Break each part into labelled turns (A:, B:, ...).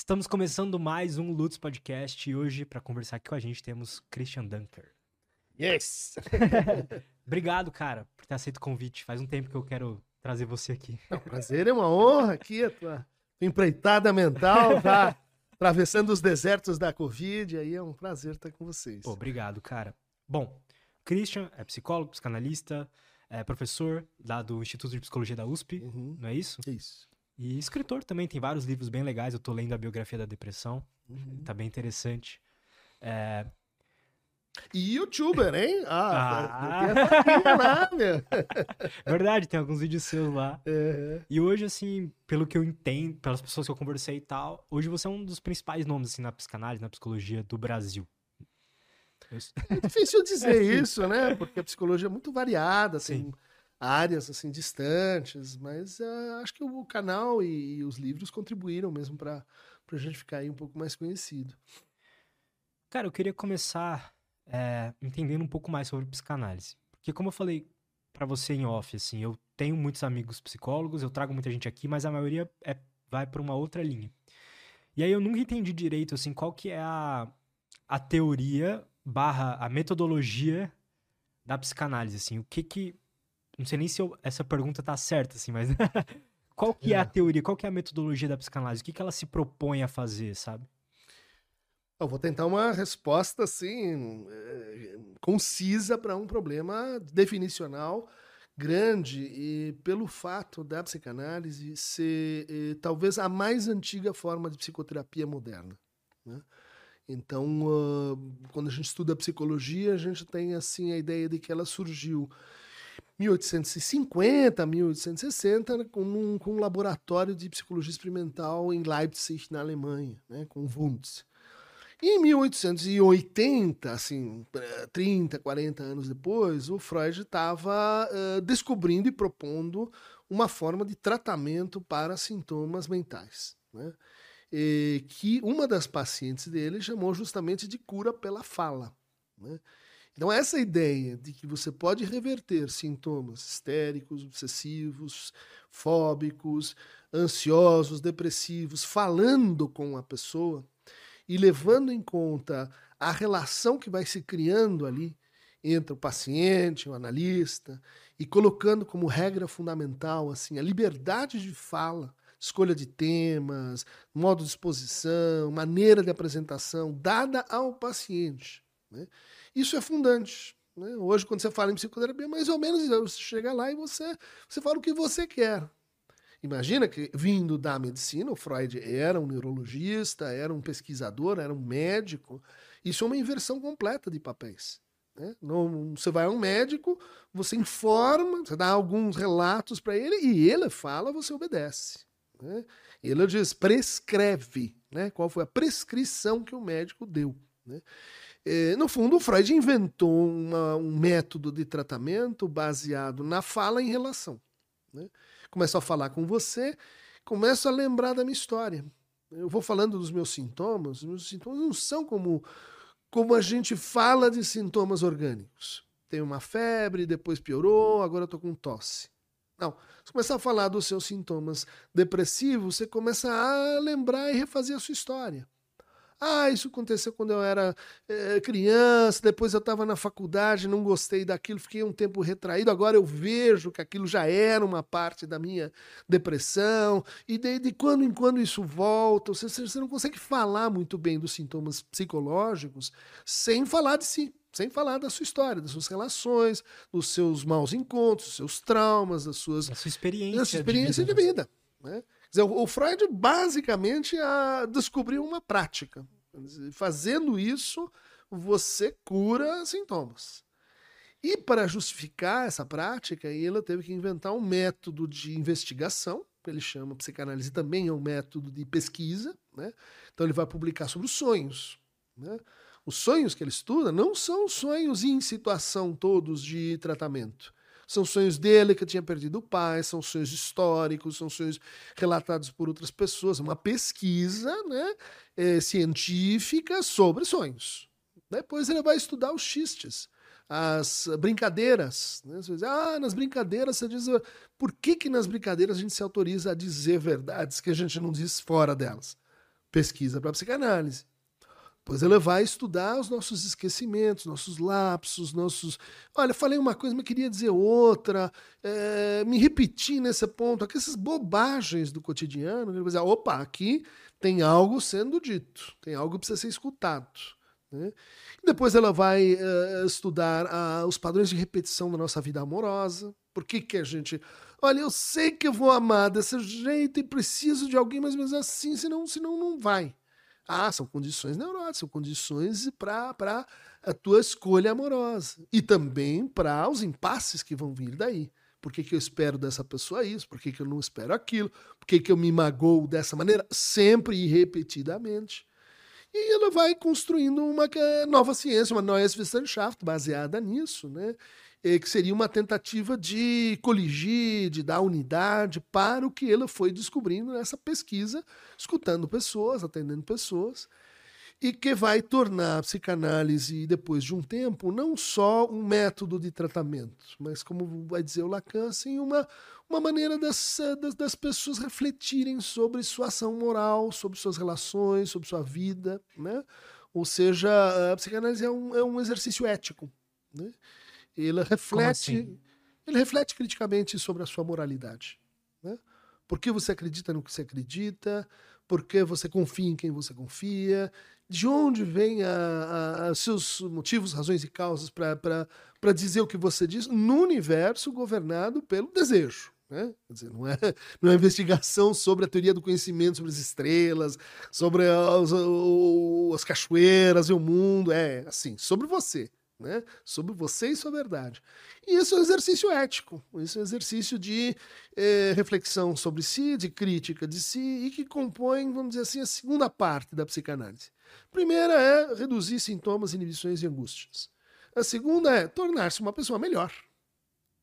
A: Estamos começando mais um Lutz Podcast e hoje, para conversar aqui com a gente, temos Christian Dunker.
B: Yes!
A: Obrigado, cara, por ter aceito o convite. Faz um tempo que eu quero trazer você aqui.
B: Não, prazer, é uma honra aqui, a tua empreitada mental, tá atravessando os desertos da Covid, aí é um prazer estar com vocês.
A: Pô, obrigado, cara. Bom, Christian é psicólogo, psicanalista, é professor lá do Instituto de Psicologia da USP,
B: Uhum.
A: não é isso?
B: Isso.
A: E escritor também, tem vários livros bem legais. Eu tô lendo a biografia da depressão,
B: Uhum.
A: tá bem interessante. É,
B: E youtuber, hein? Ah,
A: Ah.
B: tem essa lá, meu.
A: verdade, tem alguns vídeos seus lá.
B: É.
A: E hoje, assim, pelo que eu entendo, pelas pessoas que eu conversei e tal, hoje você é um dos principais nomes, assim, na psicanálise, na psicologia do Brasil. Eu-
B: É difícil dizer
A: É,
B: isso, né? Porque a psicologia é muito variada, tem
A: Sim.
B: Áreas assim distantes, mas ah, acho que o canal e, e os livros contribuíram mesmo para a gente ficar aí um pouco mais conhecido.
A: Cara, eu queria começar é, entendendo um pouco mais sobre psicanálise. Porque como eu falei pra você em off, assim, eu tenho muitos amigos psicólogos, eu trago muita gente aqui, mas a maioria é, vai pra uma outra linha. E aí eu nunca entendi direito, assim, qual que é a, a teoria barra a metodologia da psicanálise, assim, o que que... Não sei nem se eu- essa pergunta tá certa, assim, mas... qual que é a
B: É.
A: teoria, qual que é a metodologia da psicanálise? O que que ela se propõe a fazer, sabe?
B: Eu vou tentar uma resposta assim eh, concisa para um problema definicional grande e pelo fato da psicanálise ser eh, talvez a mais antiga forma de psicoterapia moderna. né? Então, ah, quando a gente estuda psicologia, a gente tem assim a ideia de que ela surgiu 1850, 1860, né, com um, com um laboratório de psicologia experimental em Leipzig, na Alemanha, né, com Wundt. E em 1880, assim, eh, 30, 40 anos depois, o Freud estava descobrindo e propondo uma forma de tratamento para sintomas mentais, né? E que uma das pacientes dele chamou justamente de cura pela fala. né? Então, essa ideia de que você pode reverter sintomas histéricos, obsessivos, fóbicos, ansiosos, depressivos, falando com a pessoa e levando em conta a relação que vai se criando ali entre o paciente, o analista, e colocando como regra fundamental assim a liberdade de fala, escolha de temas, modo de exposição, maneira de apresentação dada ao paciente. Né? Isso é fundante. né? Hoje, quando você fala em psicoterapia, mais ou menos isso. você chega lá e você, você fala o que você quer. Imagina que, vindo da medicina, o Freud era um neurologista, era um pesquisador, era um médico. Isso é uma inversão completa de papéis. né? Não- você vai a um médico, você informa, você dá alguns relatos para ele e ele fala, você obedece. né? Ele diz, prescreve. Né? Qual foi a prescrição que o médico deu. né? Eh, no fundo, o Freud inventou uma- um método de tratamento baseado na fala em relação. né? Começo a falar com você, começo a lembrar da minha história. Eu vou falando dos meus sintomas, os meus sintomas não são como, como a gente fala de sintomas orgânicos. Tenho uma febre, depois piorou, agora tô com tosse. Não. Você começa a falar dos seus sintomas depressivos, você começa a lembrar e refazer a sua história. Ah, isso aconteceu quando eu era eh, criança, depois eu estava na faculdade, não gostei daquilo, fiquei um tempo retraído, agora eu vejo que aquilo já era uma parte da minha depressão, e de, de quando em quando isso volta. Você, você não consegue falar muito bem dos sintomas psicológicos sem falar de si, sem falar da sua história, das suas relações, dos seus maus encontros, dos seus traumas, das suas
A: A sua experiência.
B: essa experiência de vida. né? Dizer, o Freud basicamente descobriu uma prática. Fazendo isso, você cura sintomas. E para justificar essa prática, ele teve que inventar um método de investigação, que ele chama psicanálise também é um método de pesquisa. Né? Então ele vai publicar sobre os sonhos. Né? Os sonhos que ele estuda não são sonhos em situação todos de tratamento. São sonhos dele que tinha perdido o pai, são sonhos históricos, são sonhos relatados por outras pessoas. Uma pesquisa né, eh, científica sobre sonhos. Depois ele vai estudar os xistes, as brincadeiras. Né? Você diz, ah, nas brincadeiras você diz. Por que, que nas brincadeiras a gente se autoriza a dizer verdades que a gente não diz fora delas? pesquisa para psicanálise. Pois ela vai estudar os nossos esquecimentos, nossos lapsos, nossos. Olha, falei uma coisa, mas queria dizer outra, é, me repeti nesse ponto, aquelas bobagens do cotidiano. Ele vai dizer, opa, aqui tem algo sendo dito, tem algo que precisa ser escutado. Né? Depois ela vai uh, estudar uh, os padrões de repetição da nossa vida amorosa. Por que, que a gente. Olha, eu sei que eu vou amar desse jeito e preciso de alguém mais ou assim, senão, senão não vai. Ah, são condições neuróticas, são condições para a tua escolha amorosa. E também para os impasses que vão vir daí. Por que, que eu espero dessa pessoa isso? Por que, que eu não espero aquilo? Por que, que eu me magoo dessa maneira? Sempre e repetidamente. E ela vai construindo uma nova ciência, uma Neues Wissenschaft, baseada nisso, né? E que seria uma tentativa de coligir, de dar unidade para o que ela foi descobrindo nessa pesquisa, escutando pessoas, atendendo pessoas e que vai tornar a psicanálise, depois de um tempo, não só um método de tratamento, mas, como vai dizer o Lacan, assim, uma, uma maneira das, das, das, pessoas refletirem sobre sua ação moral, sobre suas relações, sobre sua vida. Né? Ou seja, a psicanálise é um, é um exercício ético. Né? Ele, reflete, assim? ele reflete criticamente sobre a sua moralidade. Né? Por que você acredita no que você acredita? Por que você confia em quem você confia? de onde vêm os seus motivos, razões e causas para dizer o que você diz no universo governado pelo desejo. Né? Dizer, não é, não é investigação sobre a teoria do conhecimento, sobre as estrelas, sobre as, as cachoeiras e o mundo, é assim, sobre você. Né? Sobre você e sua verdade. E isso é um exercício ético, isso é um exercício de eh, reflexão sobre si, de crítica de si, e que compõe, vamos dizer assim, a segunda parte da psicanálise. Primeira é reduzir sintomas, inibições e angústias. A segunda é tornar-se uma pessoa melhor.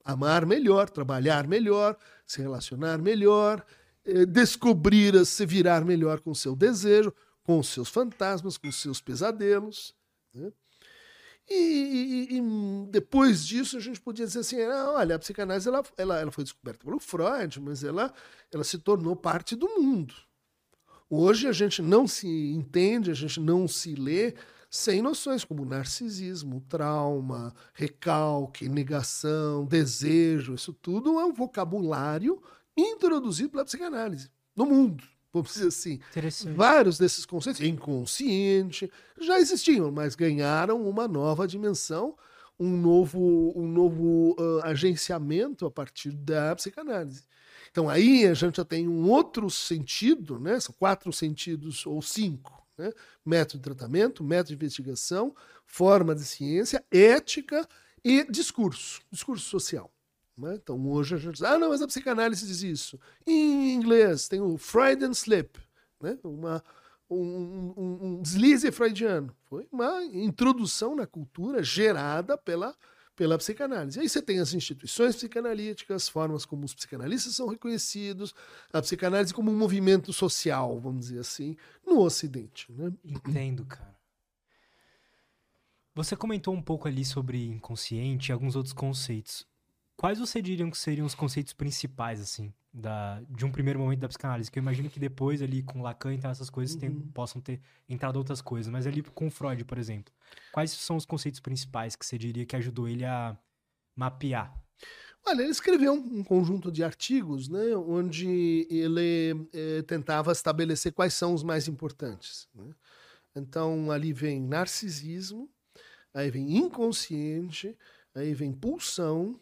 B: Amar melhor, trabalhar melhor, se relacionar melhor, eh, descobrir, se virar melhor com o seu desejo, com os seus fantasmas, com os seus pesadelos. Né? E, e, e, depois disso a gente podia dizer assim, ah, olha, a psicanálise ela, ela, ela foi descoberta pelo Freud, mas ela, ela se tornou parte do mundo. Hoje a gente não se entende, a gente não se lê sem noções como narcisismo, trauma, recalque, negação, desejo. Isso tudo é um vocabulário introduzido pela psicanálise no mundo. Vamos dizer assim. Vários desses conceitos, inconsciente, já existiam, mas ganharam uma nova dimensão, um novo, um novo uh, agenciamento a partir da psicanálise. Então aí a gente já tem um outro sentido, né? São quatro sentidos ou cinco. Né? Método de tratamento, método de investigação, forma de ciência, ética e discurso, discurso social. Né? Então hoje a gente diz, ah, não, mas a psicanálise diz isso. Em inglês tem o Freudian Slip, né? uma, um, um, um deslize freudiano. Foi uma introdução na cultura gerada pela pela psicanálise. Aí você tem as instituições psicanalíticas, formas como os psicanalistas são reconhecidos, a psicanálise como um movimento social, vamos dizer assim, no Ocidente. Né?
A: Entendo, cara. Você comentou um pouco ali sobre inconsciente e alguns outros conceitos. Quais você diriam que seriam os conceitos principais, assim, da, de um primeiro momento da psicanálise? Que eu imagino que depois, ali, com Lacan e tal, essas coisas, uhum. tem, possam ter entrado outras coisas. Mas ali com Freud, por exemplo, quais são os conceitos principais que você diria que ajudou ele a mapear?
B: Olha, ele escreveu um, conjunto de artigos, né, onde ele eh, tentava estabelecer quais são os mais importantes. Né? Então, ali vem narcisismo, aí vem inconsciente, aí vem pulsão,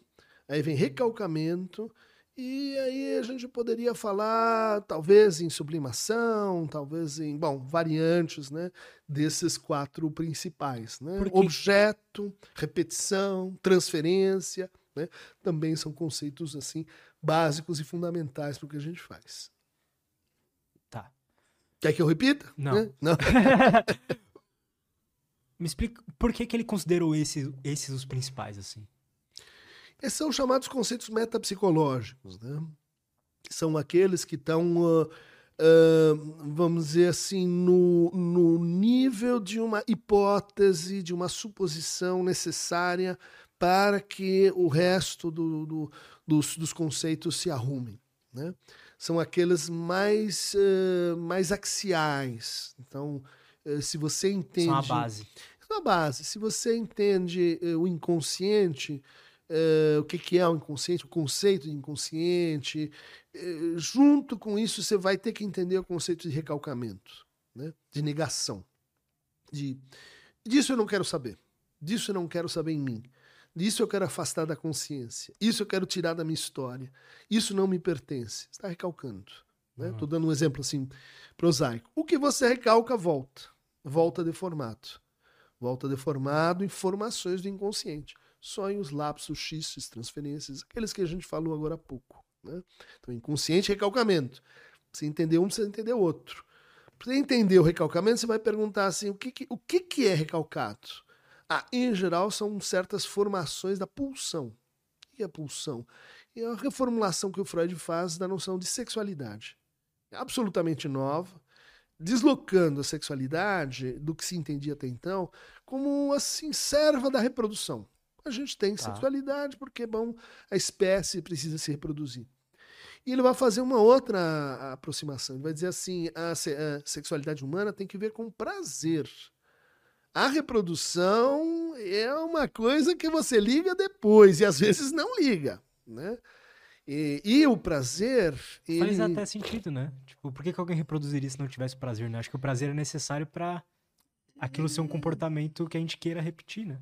B: aí vem recalcamento, e aí a gente poderia falar, talvez, em sublimação, talvez em, bom, variantes, né, desses quatro principais, né? Porque... Objeto, repetição, transferência, né? Também são conceitos, assim, básicos e fundamentais para o que a gente faz.
A: Tá.
B: Quer que eu repita?
A: Não. Né?
B: Não.
A: Me explica por que, que ele considerou esses, esses os principais, assim?
B: Esses são chamados conceitos metapsicológicos, né? São aqueles que estão, uh, uh, vamos dizer assim, no, no nível de uma hipótese, de uma suposição necessária para que o resto do, do, dos, dos conceitos se arrumem. Né? são aqueles mais, uh, mais axiais. Então, uh, se você entende. São
A: a base.
B: São a base. Se você entende uh, o inconsciente, o que, que é o inconsciente, o conceito de inconsciente, junto com isso, você vai ter que entender o conceito de recalcamento, né? de negação. De, disso eu não quero saber. Disso eu não quero saber em mim. Disso eu quero afastar da consciência. Isso eu quero tirar da minha história. Isso não me pertence. Está recalcando. Estou né? uhum. dando um exemplo assim prosaico. O que você recalca, volta. Volta deformado. Volta deformado informações do inconsciente. Sonhos, lapsos, xistes, transferências, aqueles que a gente falou agora há pouco. Né? Então, inconsciente recalcamento. Você entender um, você entender o outro. Para entender o recalcamento, você vai perguntar assim: o que, que o que, que é recalcado? Ah, em geral, são certas formações da pulsão. O que é pulsão? É a reformulação que o Freud faz da noção de sexualidade. É absolutamente nova, deslocando a sexualidade do que se entendia até então como assim serva da reprodução. A gente tem tá. sexualidade porque bom, a espécie precisa se reproduzir. E ele vai fazer uma outra aproximação. Ele vai dizer assim: a, a sexualidade humana tem que ver com prazer. A reprodução é uma coisa que você liga depois e às vezes não liga, né? E, e o prazer.
A: Ele... Faz até sentido, né? Tipo, por que, que alguém reproduziria se não tivesse prazer, né? Acho que o prazer é necessário para aquilo ser um comportamento que a gente queira repetir, né?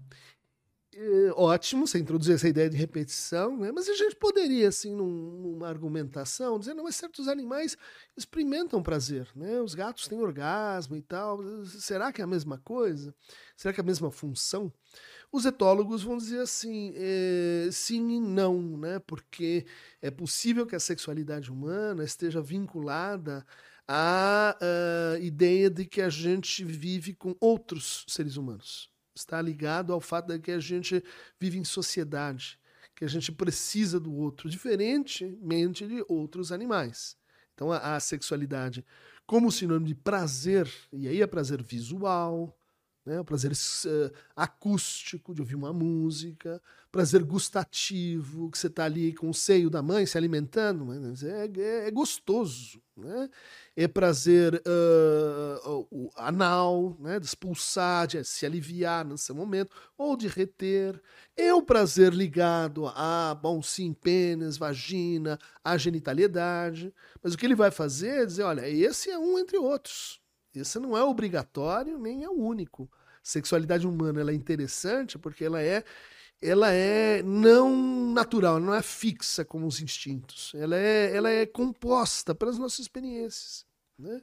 B: É, ótimo você introduzir essa ideia de repetição, né? mas a gente poderia, assim, num, numa argumentação, dizer, não, mas certos animais experimentam prazer, né? Os gatos têm orgasmo e tal. Será que é a mesma coisa? Será que é a mesma função? Os etólogos vão dizer assim, é, sim e não, né? Porque é possível que a sexualidade humana esteja vinculada à, à ideia de que a gente vive com outros seres humanos está ligado ao fato de que a gente vive em sociedade, que a gente precisa do outro, diferentemente de outros animais. Então, a, a sexualidade, como sinônimo de prazer, e aí é prazer visual, né? o prazer uh, acústico de ouvir uma música, prazer gustativo, que você está ali com o seio da mãe se alimentando, mas é, é, é gostoso. Né? É prazer uh, anal, né? de expulsar, de se aliviar nesse momento, ou de reter. É o prazer ligado a, bom, sim, pênis, vagina, a genitalidade. Mas o que ele vai fazer é dizer: olha, esse é um entre outros. Esse não é obrigatório nem é o único. Sexualidade humana ela é interessante porque ela é ela é não natural, não é fixa como os instintos. Ela é, ela é composta pelas nossas experiências. Né?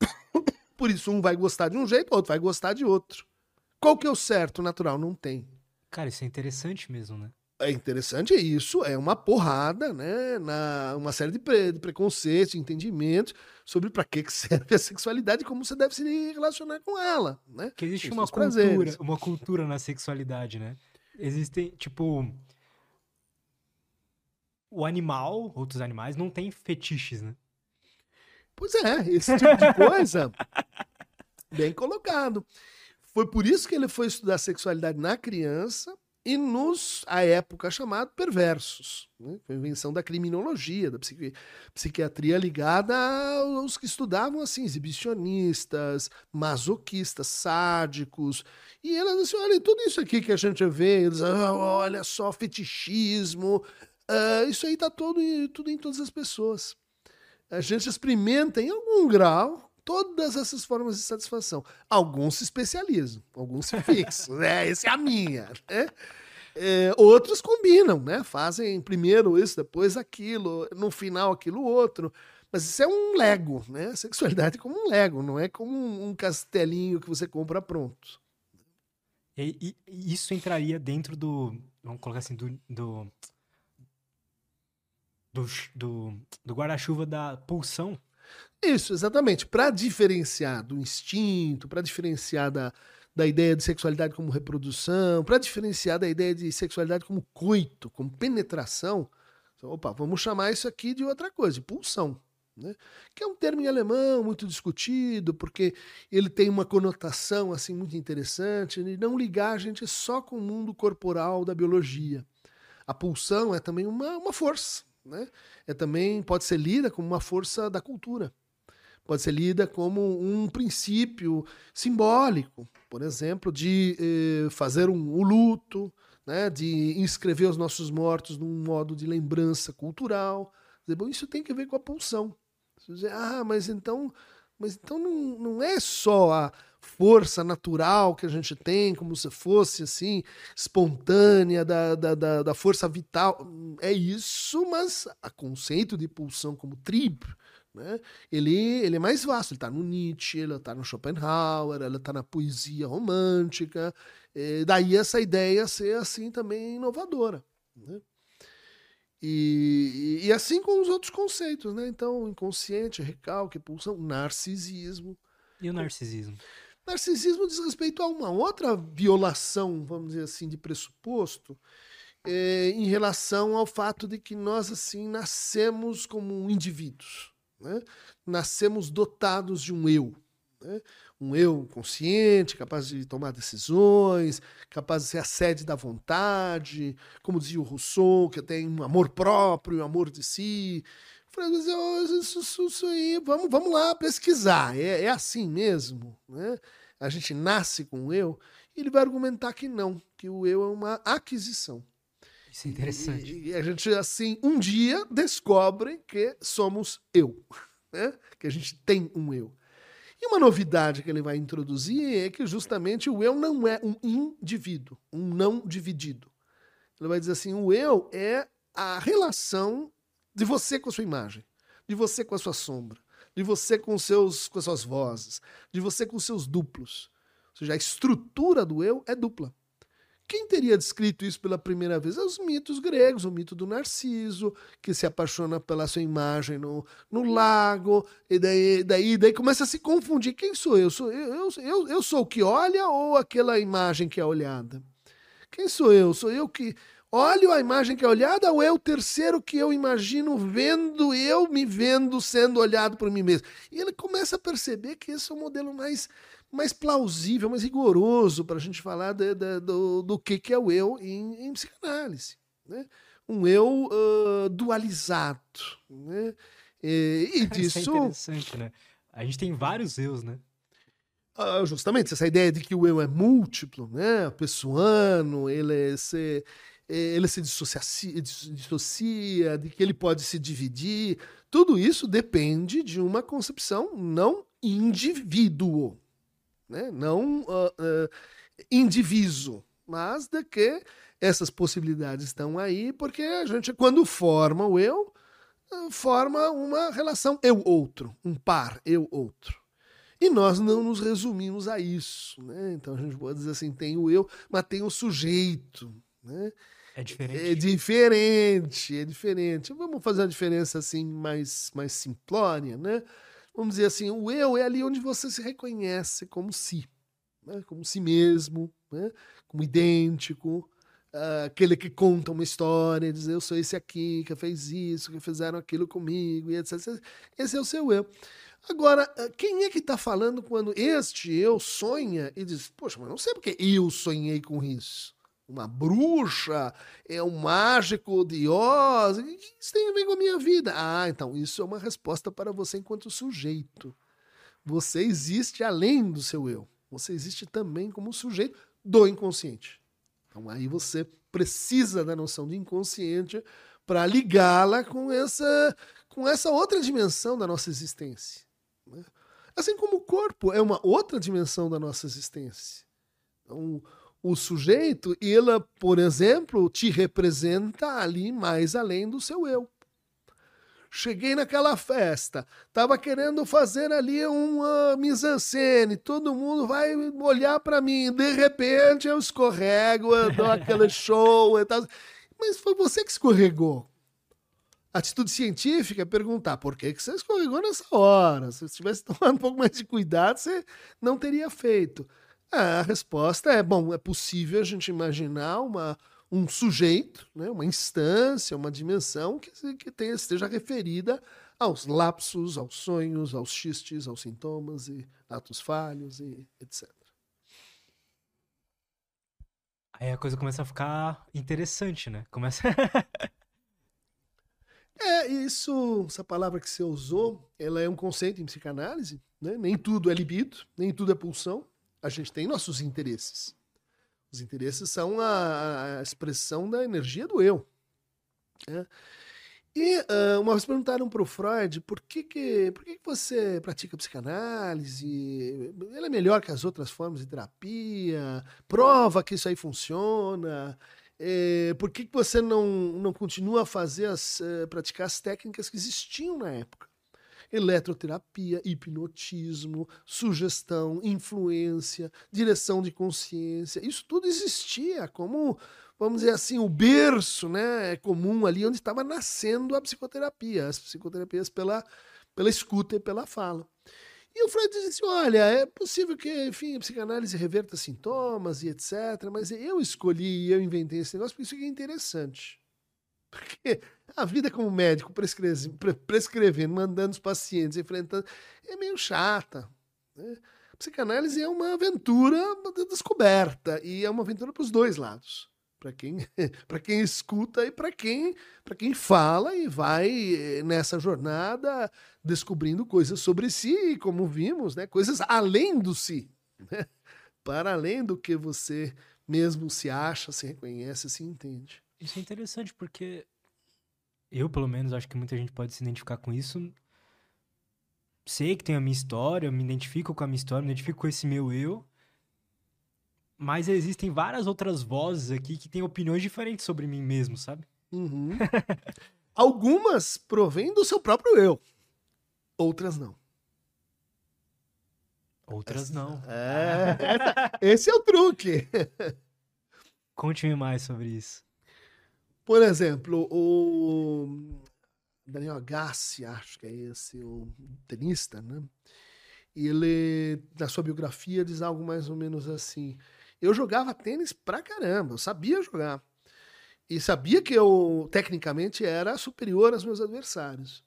B: Por isso, um vai gostar de um jeito, outro vai gostar de outro. Qual que é o certo natural? Não tem.
A: Cara, isso é interessante mesmo, né?
B: É interessante isso, é uma porrada, né, na uma série de, pre, de preconceitos, entendimentos sobre para que serve a sexualidade e como você deve se relacionar com ela, né?
A: Que existe uma cultura, prazeres. uma cultura na sexualidade, né? Existem, tipo, o animal, outros animais não têm fetiches, né?
B: Pois é, esse tipo de coisa bem colocado. Foi por isso que ele foi estudar sexualidade na criança e nos, à época, chamado perversos. Né? Foi a invenção da criminologia, da psiqui psiquiatria ligada aos que estudavam assim, exibicionistas, masoquistas, sádicos. E elas assim, olha, tudo isso aqui que a gente vê, eles, ah, olha só, fetichismo, uh, isso aí está tudo em todas as pessoas. A gente experimenta em algum grau todas essas formas de satisfação. Alguns se especializam, alguns se fixam, né? Essa é a minha, né? É, outros combinam, né? Fazem primeiro isso, depois aquilo, no final aquilo outro. Mas isso é um Lego, né? A sexualidade é como um Lego, não é como um castelinho que você compra pronto.
A: E, e isso entraria dentro do, vamos colocar assim, do, do, do, do, do guarda-chuva da pulsão
B: isso, exatamente. Para diferenciar do instinto, para diferenciar da, da ideia de sexualidade como reprodução, para diferenciar da ideia de sexualidade como coito, como penetração, opa, vamos chamar isso aqui de outra coisa, de pulsão. Né? Que é um termo em alemão muito discutido, porque ele tem uma conotação assim muito interessante, de não ligar a gente só com o mundo corporal da biologia. A pulsão é também uma, uma força, né? É também pode ser lida como uma força da cultura. Pode ser lida como um princípio simbólico, por exemplo, de eh, fazer um, o luto, né? de inscrever os nossos mortos num modo de lembrança cultural. Bom, isso tem que ver com a pulsão. Dizer, ah, mas então, mas então não, não é só a força natural que a gente tem, como se fosse assim, espontânea, da, da, da, da força vital. É isso, mas o conceito de pulsão como tribo, né? Ele, ele é mais vasto, ele está no Nietzsche, ele está no Schopenhauer, ele está na poesia romântica, daí essa ideia ser assim também inovadora. Né? E, e, assim com os outros conceitos, né? Então, inconsciente, recalque, pulsão, narcisismo.
A: E o narcisismo?
B: Narcisismo diz respeito a uma outra violação, vamos dizer assim, de pressuposto, é, em relação ao fato de que nós, assim, nascemos como indivíduos. Né? Nascemos dotados de um eu. Né? Um eu consciente, capaz de tomar decisões, capaz de ser a sede da vontade, como dizia o Rousseau, que tem um amor próprio, um amor de si. Falei, isso, isso, isso aí, vamos, vamos lá pesquisar. É, é assim mesmo? Né? A gente nasce com o eu. E ele vai argumentar que não, que o eu é uma aquisição.
A: Isso é interessante.
B: E, e a gente, assim, um dia descobre que somos eu, né? que a gente tem um eu. Uma novidade que ele vai introduzir é que justamente o eu não é um indivíduo, um não dividido. Ele vai dizer assim: o eu é a relação de você com a sua imagem, de você com a sua sombra, de você com, seus, com as suas vozes, de você com os seus duplos. Ou seja, a estrutura do eu é dupla. Quem teria descrito isso pela primeira vez? Os mitos gregos, o mito do Narciso, que se apaixona pela sua imagem no, no lago, e daí, daí, daí começa a se confundir. Quem sou eu? Sou eu, eu, eu sou o que olha ou aquela imagem que é olhada? Quem sou eu? Sou eu que olho a imagem que é olhada ou é o terceiro que eu imagino vendo, eu me vendo sendo olhado por mim mesmo? E ele começa a perceber que esse é o modelo mais mais plausível, mais rigoroso para a gente falar de, de, do, do que, que é o eu em, em psicanálise. Né? Um eu uh, dualizado. Né? E, e disso. Isso
A: é interessante, né? A gente tem vários eus, né?
B: Uh, justamente, essa ideia de que o eu é múltiplo, né? Pessoano, ele se, ele se dissocia, dissocia, de que ele pode se dividir. Tudo isso depende de uma concepção não indivíduo né? não uh, uh, indiviso, mas de que essas possibilidades estão aí, porque a gente, quando forma o eu, uh, forma uma relação eu-outro, um par eu-outro. E nós não nos resumimos a isso. Né? Então a gente pode dizer assim: tem o eu, mas tem o sujeito. Né?
A: É diferente.
B: É diferente, é diferente. Vamos fazer uma diferença assim mais, mais simplória, né? Vamos dizer assim, o eu é ali onde você se reconhece como si, né? como si mesmo, né? como idêntico, uh, aquele que conta uma história, diz eu sou esse aqui, que fez isso, que fizeram aquilo comigo, e etc. Esse é o seu eu. Agora, ah, quem é que está falando quando este eu sonha e diz, poxa, mas não sei porque eu sonhei com isso uma bruxa, é um mágico de Oz. O que isso tem a ver com a minha vida? Ah, então isso é uma resposta para você enquanto sujeito. Você existe além do seu eu. Você existe também como sujeito do inconsciente. Então aí você precisa da noção de inconsciente para ligá-la com essa, com essa outra dimensão da nossa existência. Né? Assim como o corpo é uma outra dimensão da nossa existência. Então, o sujeito, ela, por exemplo, te representa ali mais além do seu eu. Cheguei naquela festa, tava querendo fazer ali uma mise-en-scène, todo mundo vai olhar para mim, de repente eu escorrego, eu dou aquele show e tal. Mas foi você que escorregou. Atitude científica é perguntar por que, que você escorregou nessa hora. Se você tivesse tomado um pouco mais de cuidado, você não teria feito. A resposta é: bom, é possível a gente imaginar uma, um sujeito, né, uma instância, uma dimensão que, que tenha, esteja referida aos lapsos, aos sonhos, aos xistes, aos sintomas e atos falhos e etc.
A: Aí a coisa começa a ficar interessante, né? Começa.
B: É, isso, essa palavra que você usou, ela é um conceito em psicanálise, né? Nem tudo é libido, nem tudo é pulsão. A gente tem nossos interesses. Os interesses são a, a expressão da energia do eu. Né? E uh, uma vez perguntaram para o Freud por que, que, por que, que você pratica psicanálise? Ela é melhor que as outras formas de terapia? Prova que isso aí funciona? É, por que, que você não, não continua a fazer as, uh, praticar as técnicas que existiam na época? Eletroterapia, hipnotismo, sugestão, influência, direção de consciência, isso tudo existia como vamos dizer assim, o berço né, comum ali onde estava nascendo a psicoterapia, as psicoterapias pela, pela escuta e pela fala. E o Freud disse assim, olha, é possível que, enfim, a psicanálise reverta sintomas e etc, mas eu escolhi, eu inventei esse negócio porque isso aqui é interessante. Porque a vida como médico, prescrevendo, mandando os pacientes, enfrentando, é meio chata. Né? A psicanálise é uma aventura de descoberta e é uma aventura para os dois lados para quem, quem escuta e para quem, quem fala e vai eh, nessa jornada descobrindo coisas sobre si, como vimos, né, coisas além do si, né, para além do que você mesmo se acha, se reconhece, se entende.
A: Isso é interessante porque eu, pelo menos, acho que muita gente pode se identificar com isso. Sei que tem a minha história, me identifico com a minha história, me identifico com esse meu eu. Mas existem várias outras vozes aqui que têm opiniões diferentes sobre mim mesmo, sabe?
B: Uhum. Algumas provêm do seu próprio eu, outras não.
A: Outras não.
B: É, esse é o truque.
A: Conte-me mais sobre isso.
B: Por exemplo, o Daniel Agassi, acho que é esse, o tenista, né? Ele, na sua biografia, diz algo mais ou menos assim: eu jogava tênis pra caramba, eu sabia jogar. E sabia que eu, tecnicamente, era superior aos meus adversários.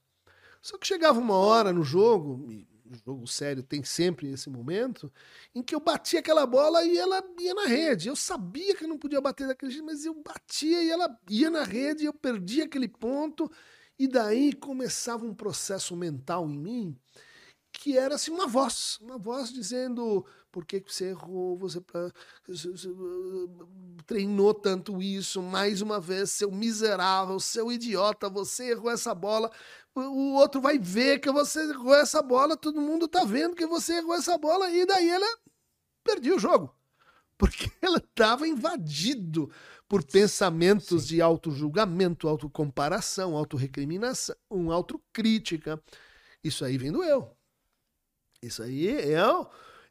B: Só que chegava uma hora no jogo, e jogo sério tem sempre esse momento, em que eu batia aquela bola e ela ia na rede. Eu sabia que eu não podia bater daquele jeito, mas eu batia e ela ia na rede, eu perdia aquele ponto, e daí começava um processo mental em mim que era assim uma voz, uma voz dizendo por que você errou, você treinou tanto isso, mais uma vez, seu miserável, seu idiota, você errou essa bola, o outro vai ver que você errou essa bola, todo mundo tá vendo que você errou essa bola, e daí ela perdia o jogo. Porque ela estava invadido por pensamentos Sim. de auto-julgamento, autocomparação, autorrecriminação, autocrítica. Isso aí vem do eu. Isso aí é,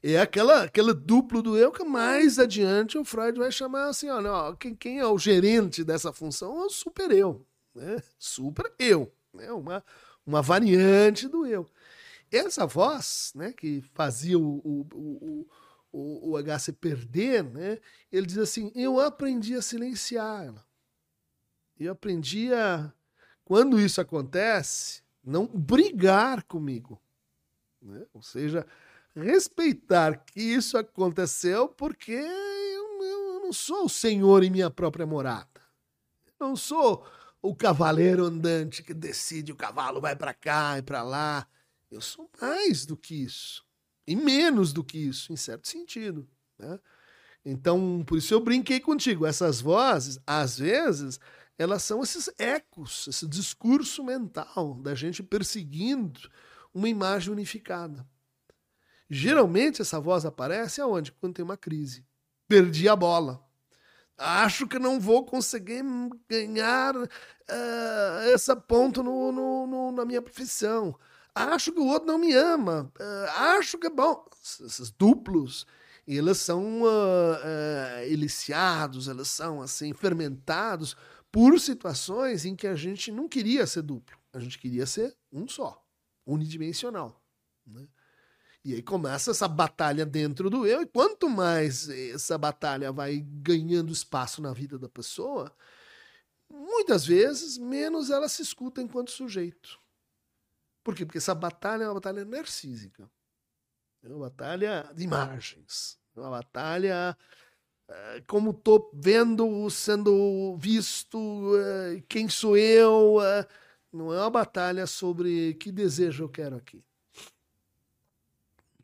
B: é aquela, aquela duplo do eu que mais adiante o Freud vai chamar assim, olha, ó, quem, quem é o gerente dessa função é o super eu, né? Super eu, né? Uma, uma variante do eu. Essa voz, né, que fazia o, o, o, o, o HC perder, né, ele diz assim, eu aprendi a silenciar ela. Eu aprendi a, quando isso acontece, não brigar comigo né? Ou seja, respeitar que isso aconteceu porque eu, eu não sou o senhor em minha própria morada. Eu não sou o cavaleiro andante que decide o cavalo vai para cá e para lá. Eu sou mais do que isso. E menos do que isso, em certo sentido. Né? Então, por isso eu brinquei contigo. Essas vozes, às vezes, elas são esses ecos, esse discurso mental da gente perseguindo uma imagem unificada. Geralmente essa voz aparece aonde? Quando tem uma crise. Perdi a bola. Acho que não vou conseguir ganhar uh, essa ponto no, no, no, na minha profissão. Acho que o outro não me ama. Uh, acho que, bom, esses duplos, eles são uh, eliciados, eles são assim, fermentados por situações em que a gente não queria ser duplo. A gente queria ser um só unidimensional. Né? E aí começa essa batalha dentro do eu, e quanto mais essa batalha vai ganhando espaço na vida da pessoa, muitas vezes menos ela se escuta enquanto sujeito. Por quê? Porque essa batalha é uma batalha narcísica. É uma batalha de imagens. É uma batalha eh, como estou vendo, sendo visto, eh, quem sou eu, eh, Não é uma batalha sobre que desejo eu quero aqui.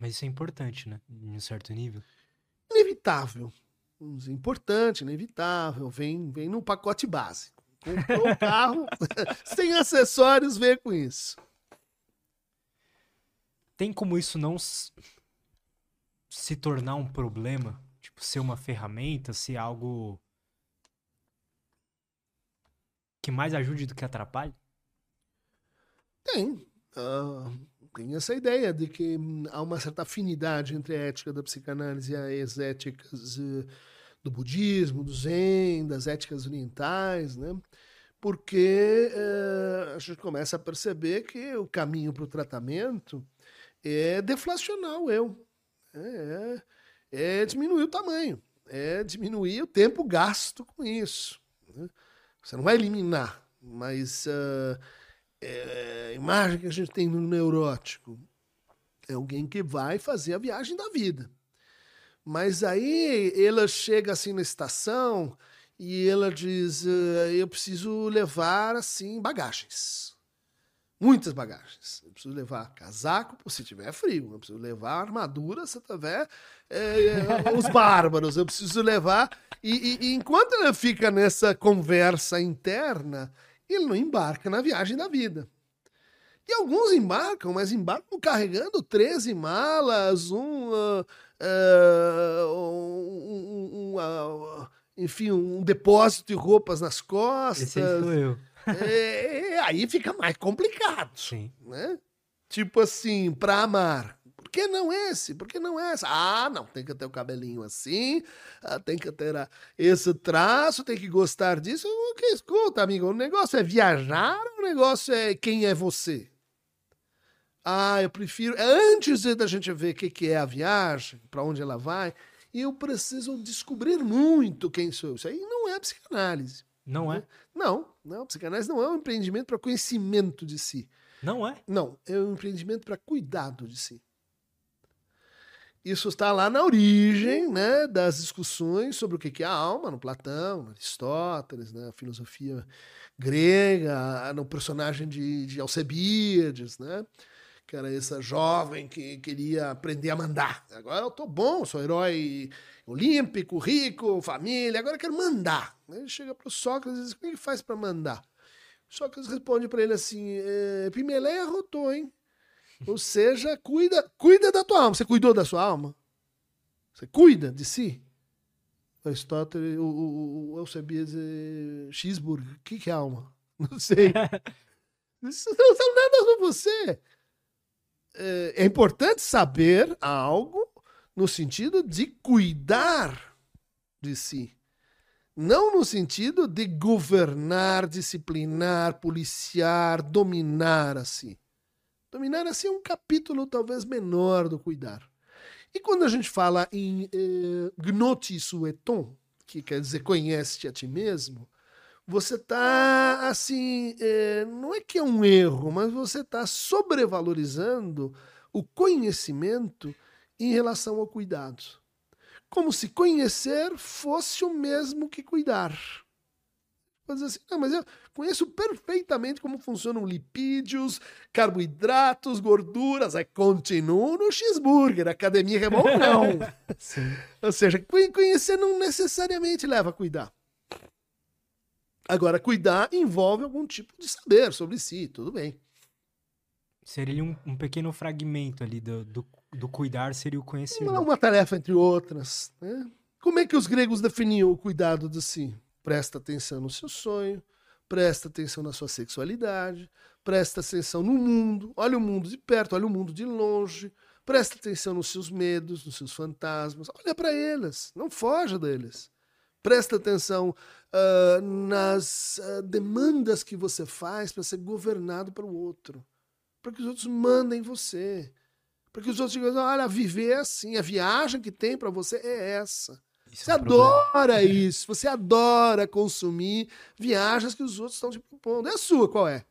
A: Mas isso é importante, né? Em um certo nível.
B: Inevitável. Importante, inevitável. Vem, vem no pacote básico. Comprou o carro, sem acessórios, vem com isso.
A: Tem como isso não se tornar um problema? Tipo, ser uma ferramenta, ser algo que mais ajude do que atrapalhe?
B: Tem. Uh, tem essa ideia de que há uma certa afinidade entre a ética da psicanálise e as éticas uh, do budismo, do zen, das éticas orientais, né? Porque uh, a gente começa a perceber que o caminho para o tratamento é deflacionar o eu. É, é, é diminuir o tamanho, é diminuir o tempo gasto com isso. Né? Você não vai eliminar, mas uh, é, a imagem que a gente tem no neurótico é alguém que vai fazer a viagem da vida. Mas aí ela chega assim na estação e ela diz: uh, Eu preciso levar assim bagagens. Muitas bagagens. Eu preciso levar casaco se tiver frio. Eu preciso levar armadura se tiver é, é, os bárbaros. Eu preciso levar e, e, e enquanto ele fica nessa conversa interna, ele não embarca na viagem da vida. E alguns embarcam, mas embarcam carregando 13 malas, um, uh, uh, um, um uh, enfim, um depósito de roupas nas costas. Esse
A: aí sou eu.
B: É, aí fica mais complicado.
A: Sim.
B: Né? Tipo assim, para amar que não esse? Por que não essa? Ah, não, tem que ter o cabelinho assim, ah, tem que ter esse traço, tem que gostar disso. O que escuta, amigo? O negócio é viajar, o negócio é quem é você. Ah, eu prefiro. Antes da gente ver o que, que é a viagem, para onde ela vai, eu preciso descobrir muito quem sou eu. Isso aí não é psicanálise.
A: Não é?
B: Não, não. Psicanálise não é um empreendimento para conhecimento de si.
A: Não é?
B: Não, é um empreendimento para cuidado de si. Isso está lá na origem né, das discussões sobre o que é a alma, no Platão, no Aristóteles, né, a filosofia grega, no personagem de, de Alcebiades, né, que era essa jovem que queria aprender a mandar. Agora eu tô bom, sou herói olímpico, rico, família, agora eu quero mandar. Ele chega para o Sócrates e diz: como é que faz para mandar? Sócrates responde para ele assim: é, Pimelé arrotou, hein? Ou seja, cuida, cuida da tua alma. Você cuidou da sua alma? Você cuida de si? Aristóteles, o, o, o Eusebias é cheeseburger. O que, que é alma? Não sei. Isso não sabe nada sobre você. É, é importante saber algo no sentido de cuidar de si. Não no sentido de governar, disciplinar, policiar, dominar a si. Dominar assim é um capítulo talvez menor do cuidar. E quando a gente fala em eh, gnoti sueton, que quer dizer conhece-te a ti mesmo, você está assim, eh, não é que é um erro, mas você está sobrevalorizando o conhecimento em relação ao cuidado. Como se conhecer fosse o mesmo que cuidar. Mas assim, não, mas eu conheço perfeitamente como funcionam lipídios, carboidratos, gorduras. Aí continuo no cheeseburger. Academia é bom, não. Ou seja, conhecer não necessariamente leva a cuidar. Agora, cuidar envolve algum tipo de saber sobre si, tudo bem.
A: Seria um, um pequeno fragmento ali do, do, do, cuidar, seria o conhecimento.
B: Não é uma tarefa entre outras. Né? Como é que os gregos definiam o cuidado de si? Presta atenção no seu sonho, presta atenção na sua sexualidade, presta atenção no mundo, olha o mundo de perto, olha o mundo de longe, presta atenção nos seus medos, nos seus fantasmas, olha para eles, não foja deles. Presta atenção uh, nas uh, demandas que você faz para ser governado pelo outro, para que os outros mandem você, para que os outros digam: olha, viver é assim, a viagem que tem para você é essa. Isso você é adora isso, você adora consumir viagens que os outros estão te propondo. É a sua, qual é?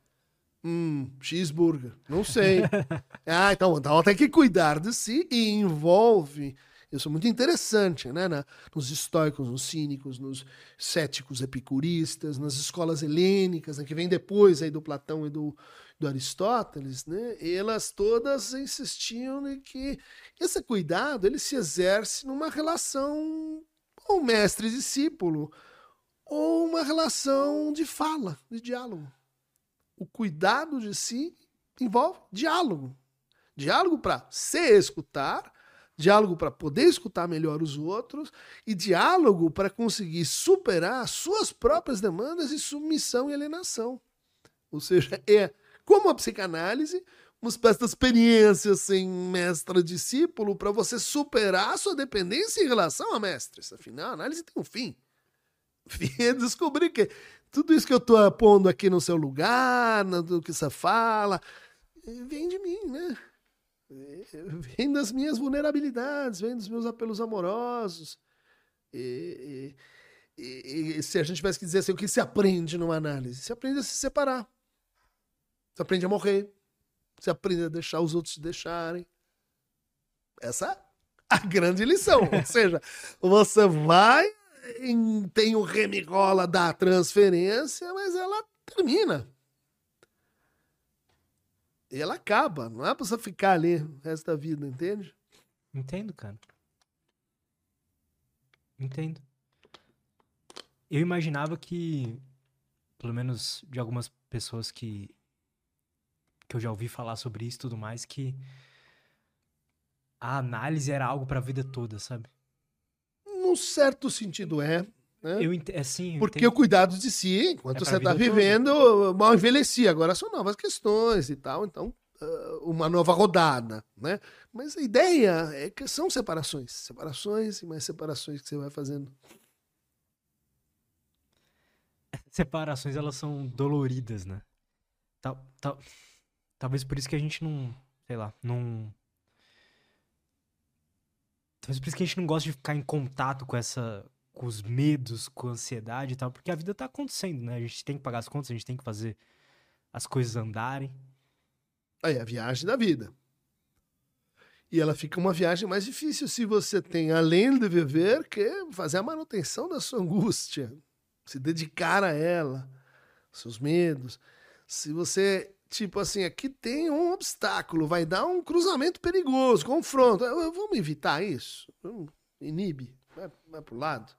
B: Hum, cheeseburger. Não sei. ah, então, então tem que cuidar de si e envolve Isso é muito interessante, né? Na, nos estoicos, nos cínicos, nos céticos epicuristas, nas escolas helênicas, né? que vem depois aí do Platão e do, do Aristóteles, né? Elas todas insistiam em que esse cuidado ele se exerce numa relação ou mestre-discípulo ou uma relação de fala, de diálogo. O cuidado de si envolve diálogo. Diálogo para se escutar diálogo para poder escutar melhor os outros e diálogo para conseguir superar suas próprias demandas de submissão e alienação. Ou seja, é como a psicanálise, uma espécie de experiência sem mestre-discípulo para você superar a sua dependência em relação a mestres. Afinal, a análise tem um fim. É descobrir que tudo isso que eu estou pondo aqui no seu lugar, no que você fala, vem de mim, né? vem das minhas vulnerabilidades, vem dos meus apelos amorosos. E, e, e, se a gente tivesse que dizer assim, o que se aprende numa análise? Se aprende a se separar. Se aprende a morrer. Se aprende a deixar os outros se deixarem. Essa é a grande lição. Ou seja, você vai, em, tem o remigola da transferência, mas ela termina. E ela acaba, não é pra você ficar ali o resto da vida, entende?
A: Entendo, cara. Entendo. Eu imaginava que, pelo menos de algumas pessoas que, que eu já ouvi falar sobre isso e tudo mais, que a análise era algo para a vida toda, sabe?
B: Num certo sentido é. Né?
A: Eu ent... é, sim,
B: Porque entendo. o cuidado de si, enquanto é você está vivendo, toda. mal envelheci. Agora são novas questões e tal. Então, uh, uma nova rodada, né? Mas a ideia é que são separações. Separações e mais separações que você vai fazendo.
A: Separações, elas são doloridas, né? Tal, tal, talvez por isso que a gente não, sei lá, não Talvez por isso que a gente não gosta de ficar em contato com essa com os medos, com a ansiedade e tal, porque a vida tá acontecendo, né? A gente tem que pagar as contas, a gente tem que fazer as coisas andarem.
B: Aí, a viagem da vida. E ela fica uma viagem mais difícil se você tem, além de viver, que fazer a manutenção da sua angústia, se dedicar a ela, seus medos. Se você, tipo assim, aqui tem um obstáculo, vai dar um cruzamento perigoso, confronto. Vamos evitar isso? Inibe, vai, vai pro lado.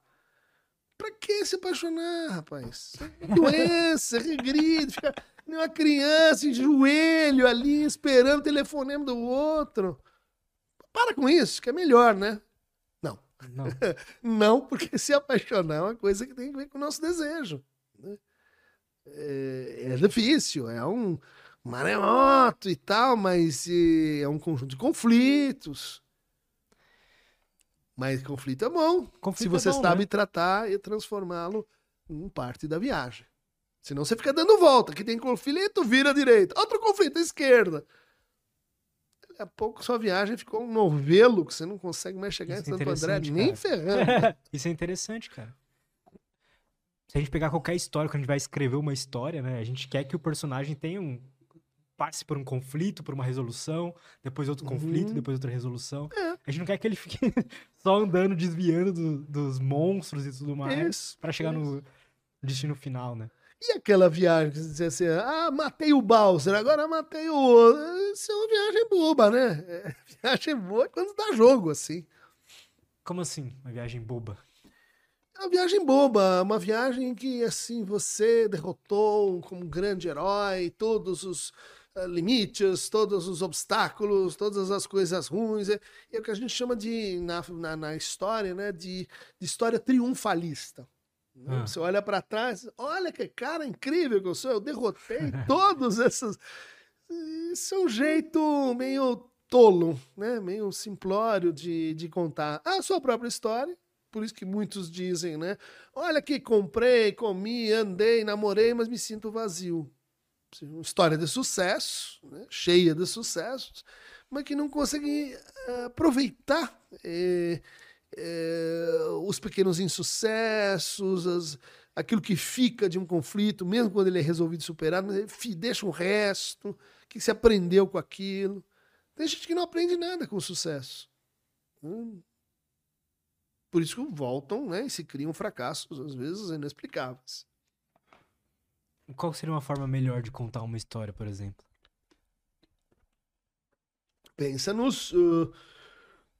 B: Pra que se apaixonar, rapaz? Doença, regride, fica uma criança em joelho ali, esperando o telefonema do outro. Para com isso, que é melhor, né? Não.
A: Não,
B: Não porque se apaixonar é uma coisa que tem a ver com o nosso desejo. Né? É, é, difícil, é um maremoto e tal, mas é um conjunto de conflitos. Mas conflito é bom. Conflito se você é bom, sabe né? tratar e transformá-lo em parte da viagem. Senão você fica dando volta. Aqui tem conflito, vira à direita. Outro conflito à esquerda. Daqui a pouco sua viagem ficou um novelo que você não consegue mais chegar Isso em é Santo André, nem ferrando.
A: Isso é interessante, cara. Se a gente pegar qualquer história, quando a gente vai escrever uma história, né? A gente quer que o personagem tenha um, passe por um conflito, por uma resolução, depois outro uhum. conflito, depois outra resolução. É. A gente não quer que ele fique só andando, desviando do, dos monstros e tudo mais para chegar isso. no destino final, né?
B: E aquela viagem que você dizia assim, ah, matei o Bowser, agora matei o... Isso é uma viagem boba, né? É, viagem boa é quando dá jogo, assim.
A: Como assim, uma viagem boba?
B: É uma viagem boba, uma viagem que, assim, você derrotou como um grande herói todos os limites, todos os obstáculos, todas as coisas ruins. É, é o que a gente chama de, na, na, na história, né, de, de história triunfalista. Né? Ah. Você olha para trás, olha que cara incrível que eu sou, eu derrotei todos esses. Isso é um jeito meio tolo, né? meio simplório de, de contar a sua própria história. Por isso que muitos dizem, né? Olha que comprei, comi, andei, namorei, mas me sinto vazio. Uma história de sucesso, né? cheia de sucessos, mas que não consegue eh, aproveitar. Eh, é, os pequenos insucessos, as, aquilo que fica de um conflito, mesmo quando ele é resolvido e superado, deixa um resto, o que se aprendeu com aquilo. Tem gente que não aprende nada com o sucesso. Hum. Por isso que voltam né, e se criam fracassos, às vezes inexplicáveis.
A: Qual seria uma forma melhor de contar uma história, por exemplo?
B: Pensa nos, uh,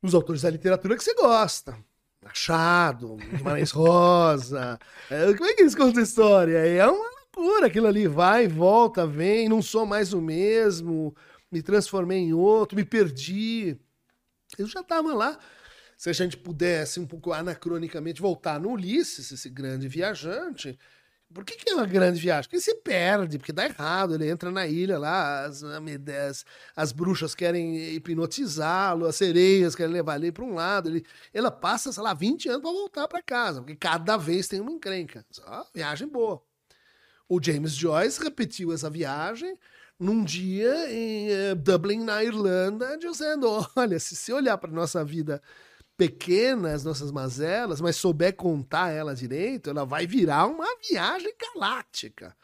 B: nos autores da literatura que você gosta. Machado, Guimarães Rosa. É, como é que eles contam a história? É uma loucura aquilo ali. Vai, volta, vem, não sou mais o mesmo, me transformei em outro, me perdi. Eu já estava lá. Se a gente pudesse, um pouco anacronicamente, voltar no Ulisses, esse grande viajante, por que, que é uma grande viagem? Porque ele se perde, porque dá errado. Ele entra na ilha lá, as, as, as bruxas querem hipnotizá-lo, as sereias querem levar ele para um lado. Ele, ela passa, sei lá, 20 anos para voltar para casa, porque cada vez tem uma encrenca. Só viagem boa. O James Joyce repetiu essa viagem num dia em uh, Dublin, na Irlanda, dizendo: olha, se você olhar para nossa vida pequenas, nossas mazelas, mas souber contar ela direito, ela vai virar uma viagem galáctica.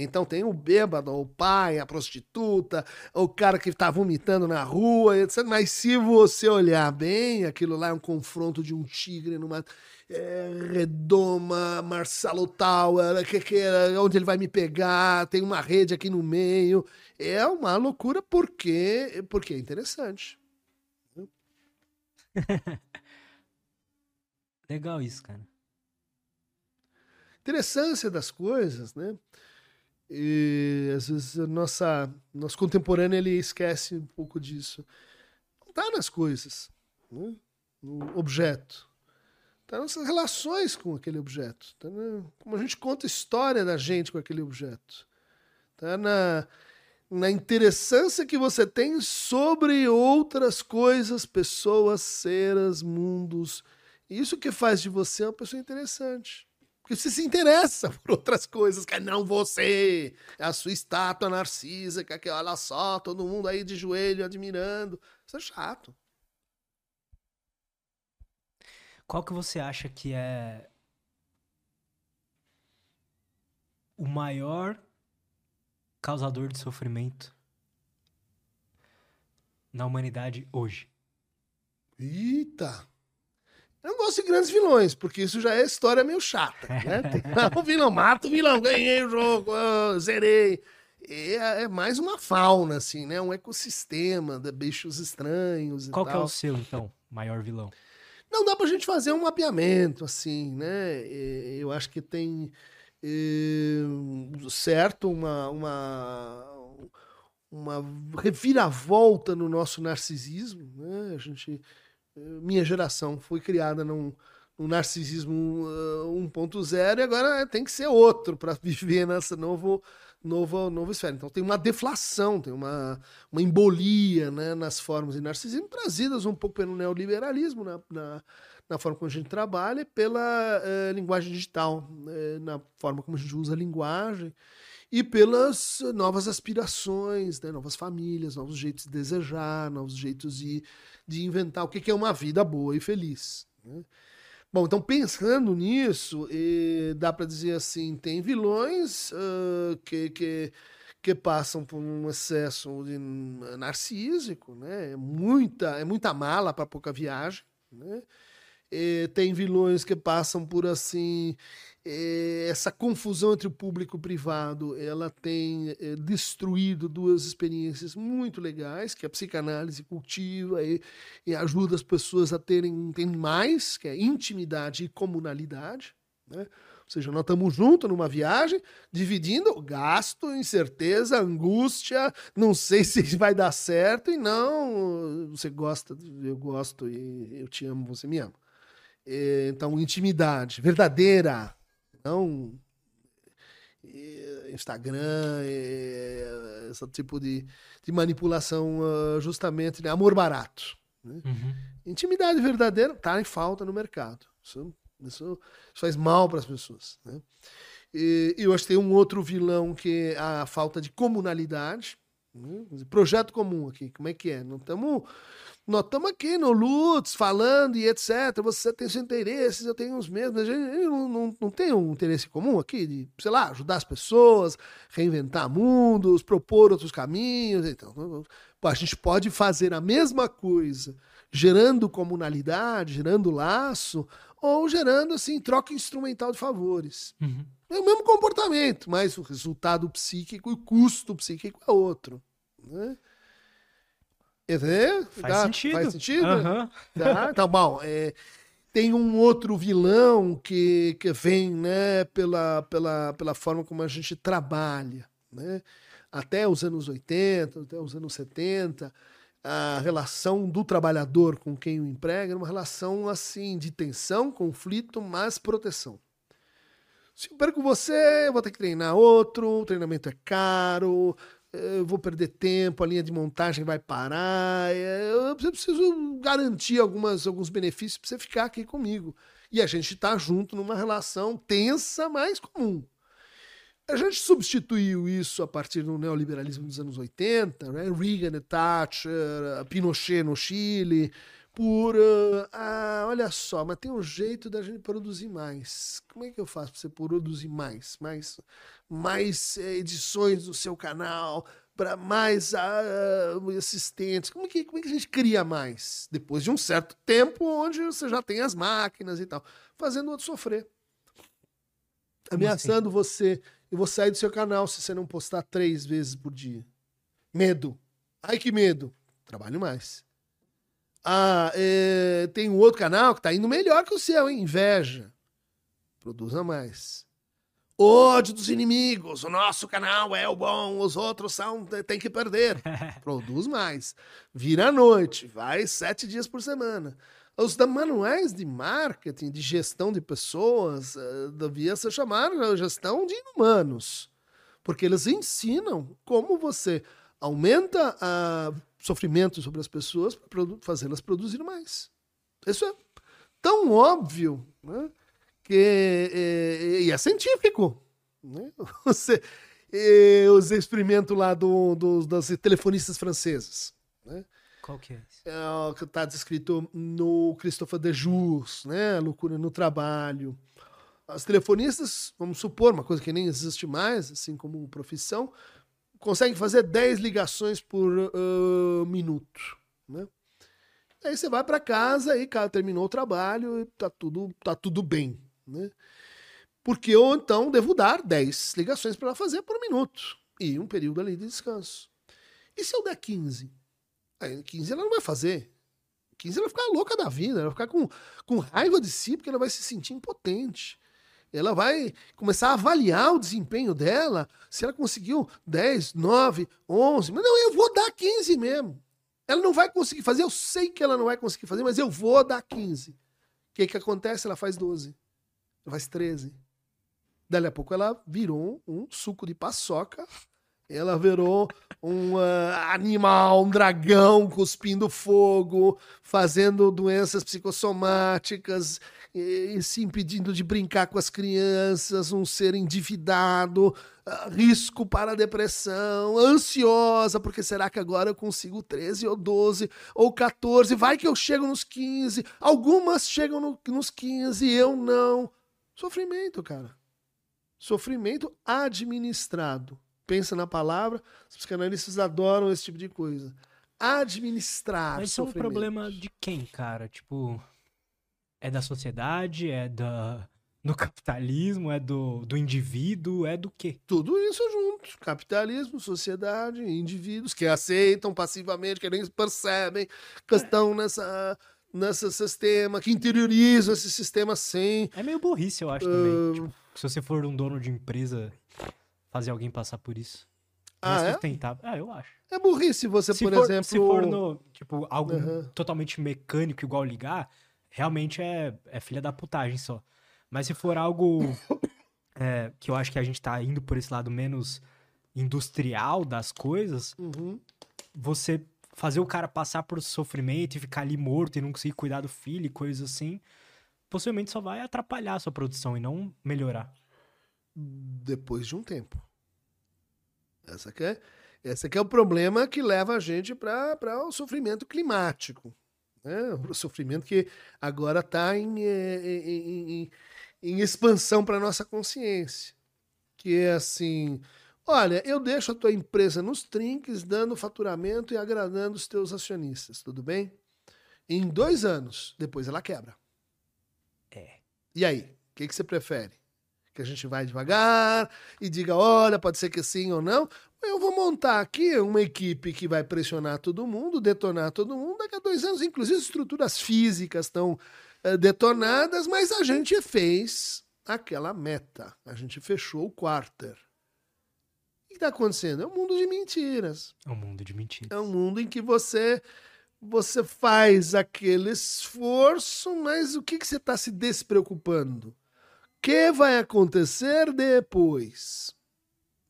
B: Então tem o bêbado, o pai, a prostituta, o cara que está vomitando na rua, etc. Mas se você olhar bem, aquilo lá é um confronto de um tigre numa é, redoma, Marcelo Tower, que, que, onde ele vai me pegar, tem uma rede aqui no meio. É uma loucura porque, porque é interessante.
A: Legal isso, cara.
B: Interessância das coisas, né? E às vezes a nossa, nosso contemporâneo ele esquece um pouco disso. Não está nas coisas, né? no objeto. Está nas relações com aquele objeto. Tá na, como a gente conta a história da gente com aquele objeto. Está na, na interessância que você tem sobre outras coisas, pessoas, seres, mundos. Isso que faz de você uma pessoa interessante. Porque você se interessa por outras coisas, que não você, é a sua estátua narcisa, que olha só, todo mundo aí de joelho admirando. Isso é chato.
A: Qual que você acha que é o maior causador de sofrimento na humanidade hoje?
B: Eita! Eu não gosto de grandes vilões, porque isso já é história meio chata, né? Tem o vilão, mata o vilão, ganhei o jogo, zerei. É, é, mais uma fauna, assim, né? Um ecossistema de bichos estranhos
A: Qual que é o seu, então, maior vilão?
B: Não dá pra gente fazer um mapeamento, assim, né? Eu acho que tem certo, uma, uma, uma reviravolta no nosso narcisismo. Né? A gente, minha geração foi criada num, num narcisismo uh, 1.0 e agora tem que ser outro para viver nessa novo, novo, novo esfera. Então tem uma deflação, tem uma, uma embolia né, nas formas de narcisismo trazidas um pouco pelo neoliberalismo na, na na forma como a gente trabalha e pela uh, linguagem digital, uh, na forma como a gente usa a linguagem e pelas novas aspirações, né, novas famílias, novos jeitos de desejar, novos jeitos de, de inventar o que é uma vida boa e feliz. Né? Bom, então pensando nisso, eh, dá para dizer assim, tem vilões uh, que, que, que passam por um excesso de narcísico, né? É muita, é muita mala para pouca viagem, né? Eh, tem vilões que passam por assim eh, essa confusão entre o público e o privado ela tem eh, destruído duas experiências muito legais que a psicanálise cultiva e, e ajuda as pessoas a terem, terem mais que é intimidade e comunalidade né? Ou seja, nós estamos juntos numa viagem, dividindo gasto, incerteza, angústia, não sei se vai dar certo, e não, você gosta, eu gosto e eu te amo, você me ama. É, então, intimidade verdadeira, não é, Instagram, é, esse tipo de, de manipulação, ah, justamente, de amor barato. Né? Uhum. Intimidade verdadeira está em falta no mercado. Isso, isso, isso faz mal para as pessoas. Né? E eu acho que tem um outro vilão que é a falta de comunalidade. Né? Projeto comum aqui, como é que é? Não estamos nós estamos aqui no Lutz falando e etc. Você tem seus interesses, eu tenho os mesmos. A gente não, não, não tem um interesse comum aqui de, sei lá, ajudar as pessoas, reinventar mundos, propor outros caminhos. Então, a gente pode fazer a mesma coisa gerando comunalidade, gerando laço, ou gerando assim troca instrumental de favores.
A: Uhum.
B: É o mesmo comportamento, mas o resultado psíquico e o custo psíquico é outro. Né?
A: Entendeu? Faz tá? sentido.
B: Faz sentido?
A: Uhum.
B: Tá, tá bom. É, tem um outro vilão que, que vem né, pela, pela, pela forma como a gente trabalha. Né? Até os anos 80, até os anos 70, a relação do trabalhador com quem o emprega era uma relação assim de tensão, conflito, mas proteção. Se eu perco você, eu vou ter que treinar outro, o treinamento é caro, eu vou perder tempo, a linha de montagem vai parar, é, eu preciso garantir algumas, alguns benefícios para você ficar aqui comigo. E a gente está junto numa relação tensa, mas comum. A gente substituiu isso a partir do neoliberalismo dos anos 80, né? Reagan Thatcher, Pinochet no Chile, por. Uh, ah, olha só, mas tem um jeito da gente produzir mais. Como é que eu faço para você produzir mais? Mais, mais eh, edições do seu canal, para mais uh, assistentes? Como é, que, como é que a gente cria mais? Depois de um certo tempo, onde você já tem as máquinas e tal, fazendo o outro sofrer. Ameaçando assim? você. Eu vou sair do seu canal se você não postar três vezes por dia. Medo. Ai, que medo. Trabalho mais. Ah, é, tem um outro canal que tá indo melhor que o seu, hein? Inveja. Produza mais. Ódio dos inimigos. O nosso canal é o bom, os outros são tem que perder. Produz mais. Vira à noite. Vai sete dias por semana. Os da manuais de marketing, de gestão de pessoas, uh, devia se chamar gestão de humanos. Porque eles ensinam como você aumenta a sofrimento sobre as pessoas para fazê-las produzir mais. Isso é tão óbvio né, que é, é, é científico. Né? Você, é, os experimentos lá do, do, das telefonistas francesas. Né?
A: Qual que é?
B: É que está descrito no Christopher de Jus, né? Loucura no Trabalho. As telefonistas, vamos supor, uma coisa que nem existe mais, assim como profissão, consegue fazer 10 ligações por uh, minuto, né? Aí você vai para casa e cara, terminou o trabalho e tá tudo, tá tudo bem, né? Porque eu então devo dar 10 ligações para ela fazer por minuto e um período ali de descanso. E se eu der 15? Aí 15 ela não vai fazer. 15 ela vai ficar louca da vida, ela vai ficar com, com raiva de si porque ela vai se sentir impotente. Ela vai começar a avaliar o desempenho dela, se ela conseguiu 10, 9, 11. Mas não, eu vou dar 15 mesmo. Ela não vai conseguir fazer, eu sei que ela não vai conseguir fazer, mas eu vou dar 15. O que, que acontece? Ela faz 12. Ela faz 13. Dali a pouco ela virou um suco de paçoca. Ela virou um uh, animal, um dragão cuspindo fogo, fazendo doenças psicossomáticas, e, se impedindo de brincar com as crianças, um ser endividado, uh, risco para depressão, ansiosa, porque será que agora eu consigo 13 ou 12 ou 14? Vai que eu chego nos 15. Algumas chegam no, nos 15, eu não. Sofrimento, cara. Sofrimento administrado. Pensa na palavra, os psicanalistas adoram esse tipo de coisa. Administrar.
A: Mas isso é um problema de quem, cara? Tipo, é da sociedade? É da, do capitalismo? É do, do indivíduo? É do quê?
B: Tudo isso junto. Capitalismo, sociedade, indivíduos que aceitam passivamente, que nem percebem que estão nessa nesse sistema, que interiorizam esse sistema sem.
A: É meio burrice, eu acho uh... também. Tipo, se você for um dono de empresa, fazer alguém passar por isso.
B: Ah, é?
A: sustentável. É? Eu acho.
B: É burrice você, se por
A: for,
B: exemplo.
A: Se for no, tipo, algo uhum. totalmente mecânico, igual ligar, realmente é, é filha da putagem só. Mas se for algo é, que eu acho que a gente tá indo por esse lado menos industrial das coisas,
B: uhum.
A: você fazer o cara passar por sofrimento e ficar ali morto e não conseguir cuidar do filho e coisas assim, possivelmente só vai atrapalhar a sua produção e não melhorar.
B: Depois de um tempo. Essa que é, esse que é o problema que leva a gente para o sofrimento climático. Né? O sofrimento que agora está em, em, em, em expansão para nossa consciência. Que é assim, olha, eu deixo a tua empresa nos trinques, dando faturamento e agradando os teus acionistas, tudo bem? Em dois anos, depois ela quebra.
A: É.
B: E aí? O que, que você prefere? Que a gente vai devagar e diga, olha, pode ser que sim ou não. Eu vou montar aqui uma equipe que vai pressionar todo mundo, detonar todo mundo. Daqui a dois anos, inclusive, estruturas físicas estão eh, detonadas, mas a gente fez aquela meta. A gente fechou o quarter. O que está acontecendo? É um mundo de mentiras.
A: É um mundo de mentiras.
B: É um mundo em que você você faz aquele esforço, mas o que, que você está se despreocupando? O que vai acontecer depois?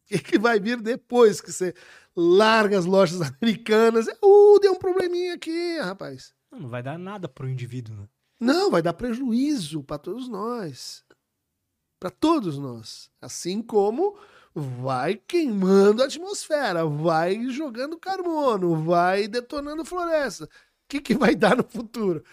B: O que, que vai vir depois que você larga as lojas americanas? Uh, deu um probleminha aqui, rapaz.
A: Não, não vai dar nada pro indivíduo, né?
B: Não, vai dar prejuízo para todos nós. Para todos nós. Assim como vai queimando a atmosfera, vai jogando carbono, vai detonando floresta. O que, que vai dar no futuro?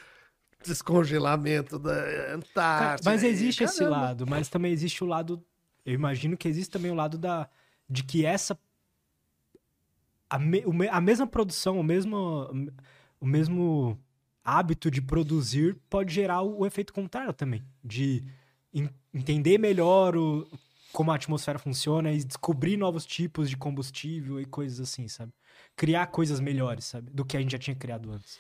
B: Descongelamento da Antártida.
A: Mas existe
B: Caramba.
A: esse lado, mas também existe o lado. Eu imagino que existe também o lado da de que essa a, me, a mesma produção, o mesmo o mesmo hábito de produzir pode gerar o, o efeito contrário também, de en- entender melhor o, como a atmosfera funciona e descobrir novos tipos de combustível e coisas assim, sabe? Criar coisas melhores, sabe? Do que a gente já tinha criado antes.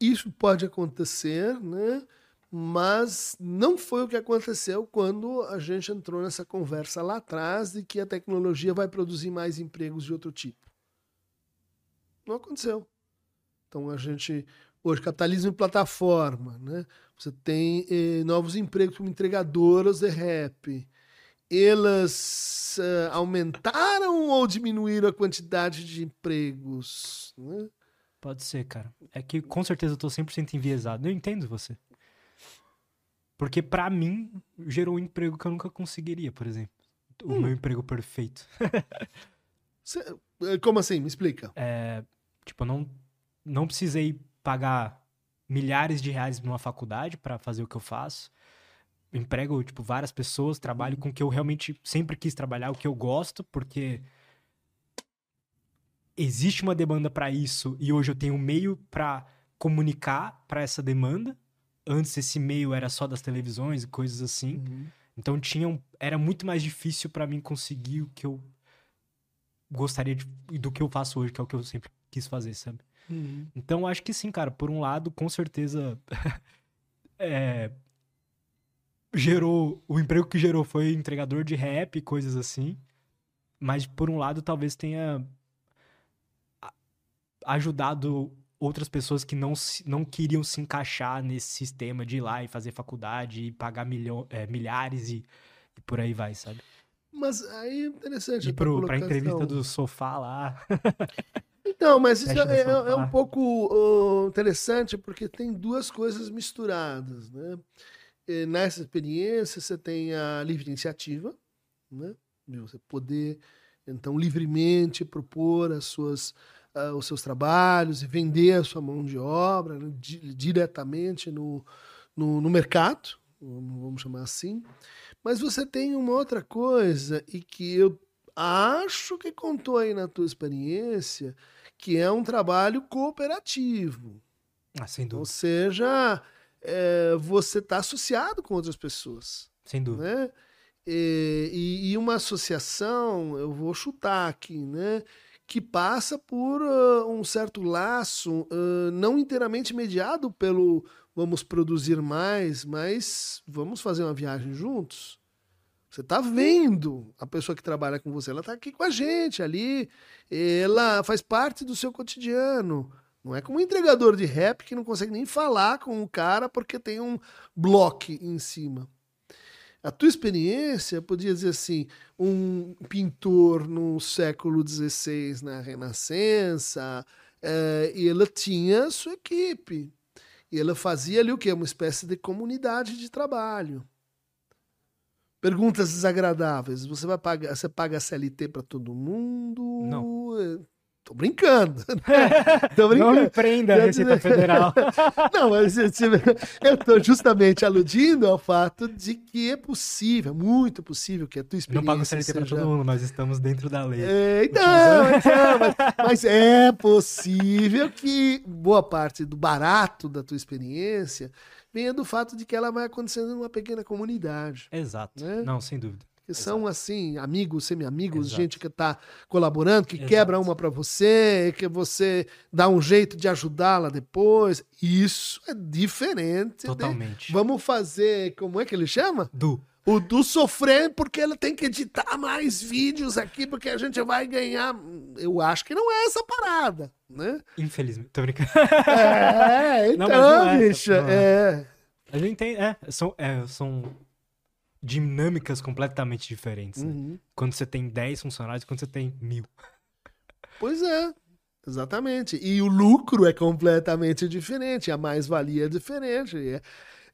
B: Isso pode acontecer, né? Mas não foi o que aconteceu quando a gente entrou nessa conversa lá atrás de que a tecnologia vai produzir mais empregos de outro tipo. Não aconteceu. Então a gente hoje capitalismo em plataforma, né? Você tem eh, novos empregos como entregadoras de rap. Elas eh, aumentaram ou diminuíram a quantidade de empregos? Né?
A: Pode ser, cara. É que com certeza eu tô 100% enviesado. Eu entendo você. Porque pra mim gerou um emprego que eu nunca conseguiria, por exemplo. O
B: Hum.
A: meu emprego perfeito.
B: Cê- eh, como assim? Me explica.
A: É, tipo, eu não, não precisei pagar milhares de reais numa faculdade pra fazer o que eu faço. Emprego, tipo, várias pessoas, trabalho com o que eu realmente sempre quis trabalhar, o que eu gosto, porque existe uma demanda pra isso e hoje eu tenho um meio pra comunicar pra essa demanda. Antes esse meio era só das televisões e coisas assim. Então tinha um- era muito mais difícil pra mim conseguir o que eu gostaria de, do que eu faço hoje, que é o que eu sempre quis fazer, sabe?
B: Uhum.
A: Então acho que sim, cara. Por um lado, com certeza é, gerou o emprego que gerou foi entregador de rap, coisas assim. Mas por um lado, talvez tenha ajudado outras pessoas que não, não queriam se encaixar nesse sistema de ir lá e fazer faculdade e pagar milho, é, milhares e, e por aí vai, sabe?
B: Mas aí é interessante.
A: E pro, pra entrevista do sofá lá.
B: Então, mas isso é, é- é um pouco interessante porque tem duas coisas misturadas, né? E nessa experiência você tem a livre iniciativa, né? De você poder, então, livremente propor as suas, ah, os seus trabalhos e vender a sua mão de obra né? Di- diretamente no, no, no mercado, vamos chamar assim. Mas você tem uma outra coisa e que eu acho que contou aí na tua experiência, que é um trabalho cooperativo.
A: Ah, sem
B: Ou
A: dúvida.
B: seja, é, você está associado com outras pessoas.
A: Sem dúvida.
B: Né? E- e uma associação, eu vou chutar aqui, né? Que passa por ah, um certo laço, ah, não inteiramente mediado pelo vamos produzir mais, mas vamos fazer uma viagem juntos. Você está vendo a pessoa que trabalha com você, ela está aqui com a gente ali, ela faz parte do seu cotidiano. Não é como um entregador de rap que não consegue nem falar com o cara porque tem um bloco em cima. A tua experiência, podia dizer assim, um pintor no século XVI, na Renascença, eh, e ela tinha sua equipe. E ela fazia ali o quê? Uma espécie de comunidade de trabalho. Perguntas desagradáveis. Você vai pagar, você paga CLT para todo mundo?
A: Não.
B: Tô brincando. tô brincando.
A: Não me prenda a Receita Federal.
B: Não, mas eu estou justamente aludindo ao fato de que é possível, muito possível que a tua experiência.
A: Não pago CLT seja... para todo mundo, nós estamos dentro da lei.
B: É, então, então mas, mas, é possível que boa parte do barato da tua experiência venha do fato de que ela vai acontecendo numa pequena comunidade.
A: Exato. Né? Não, sem dúvida
B: que Exato. são assim, amigos, semi-amigos, gente que está colaborando, que Exato. quebra uma para você, que você dá um jeito de ajudá-la depois. Isso é diferente.
A: Totalmente.
B: De... Vamos fazer, como é que ele chama?
A: Du.
B: O Du sofrer porque ele tem que editar mais vídeos aqui, porque a gente vai ganhar. Eu acho que não é essa parada, né?
A: Infelizmente. Tô brincando.
B: É, então, não, não é bicho, essa, é.
A: A gente tem, é, são, é, são dinâmicas completamente diferentes. Né? Uhum. Quando você tem 10 funcionários e quando você tem mil.
B: Pois é, exatamente. E o lucro é completamente diferente, a mais-valia é diferente. E,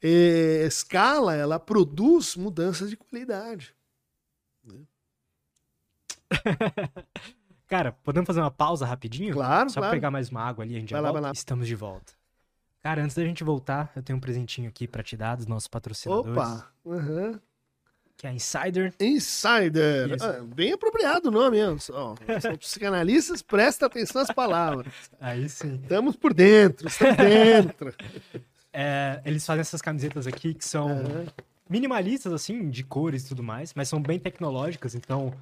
B: e, escala, ela produz mudanças de qualidade.
A: Cara, podemos fazer uma pausa rapidinho?
B: Claro,
A: Só
B: claro.
A: pegar mais uma água ali, a gente já
B: vai
A: volta.
B: Lá, lá.
A: Estamos de volta. Cara, antes da gente voltar, eu tenho um presentinho aqui para te dar dos nossos patrocinadores.
B: Opa! Uhum
A: que é Insider.
B: Insider. Ah, bem apropriado o nome, hein? São psicanalistas, presta atenção às palavras.
A: Aí sim.
B: Estamos por dentro, estamos dentro.
A: É, eles fazem essas camisetas aqui que são uhum. minimalistas, assim, de cores e tudo mais, mas são bem tecnológicas, então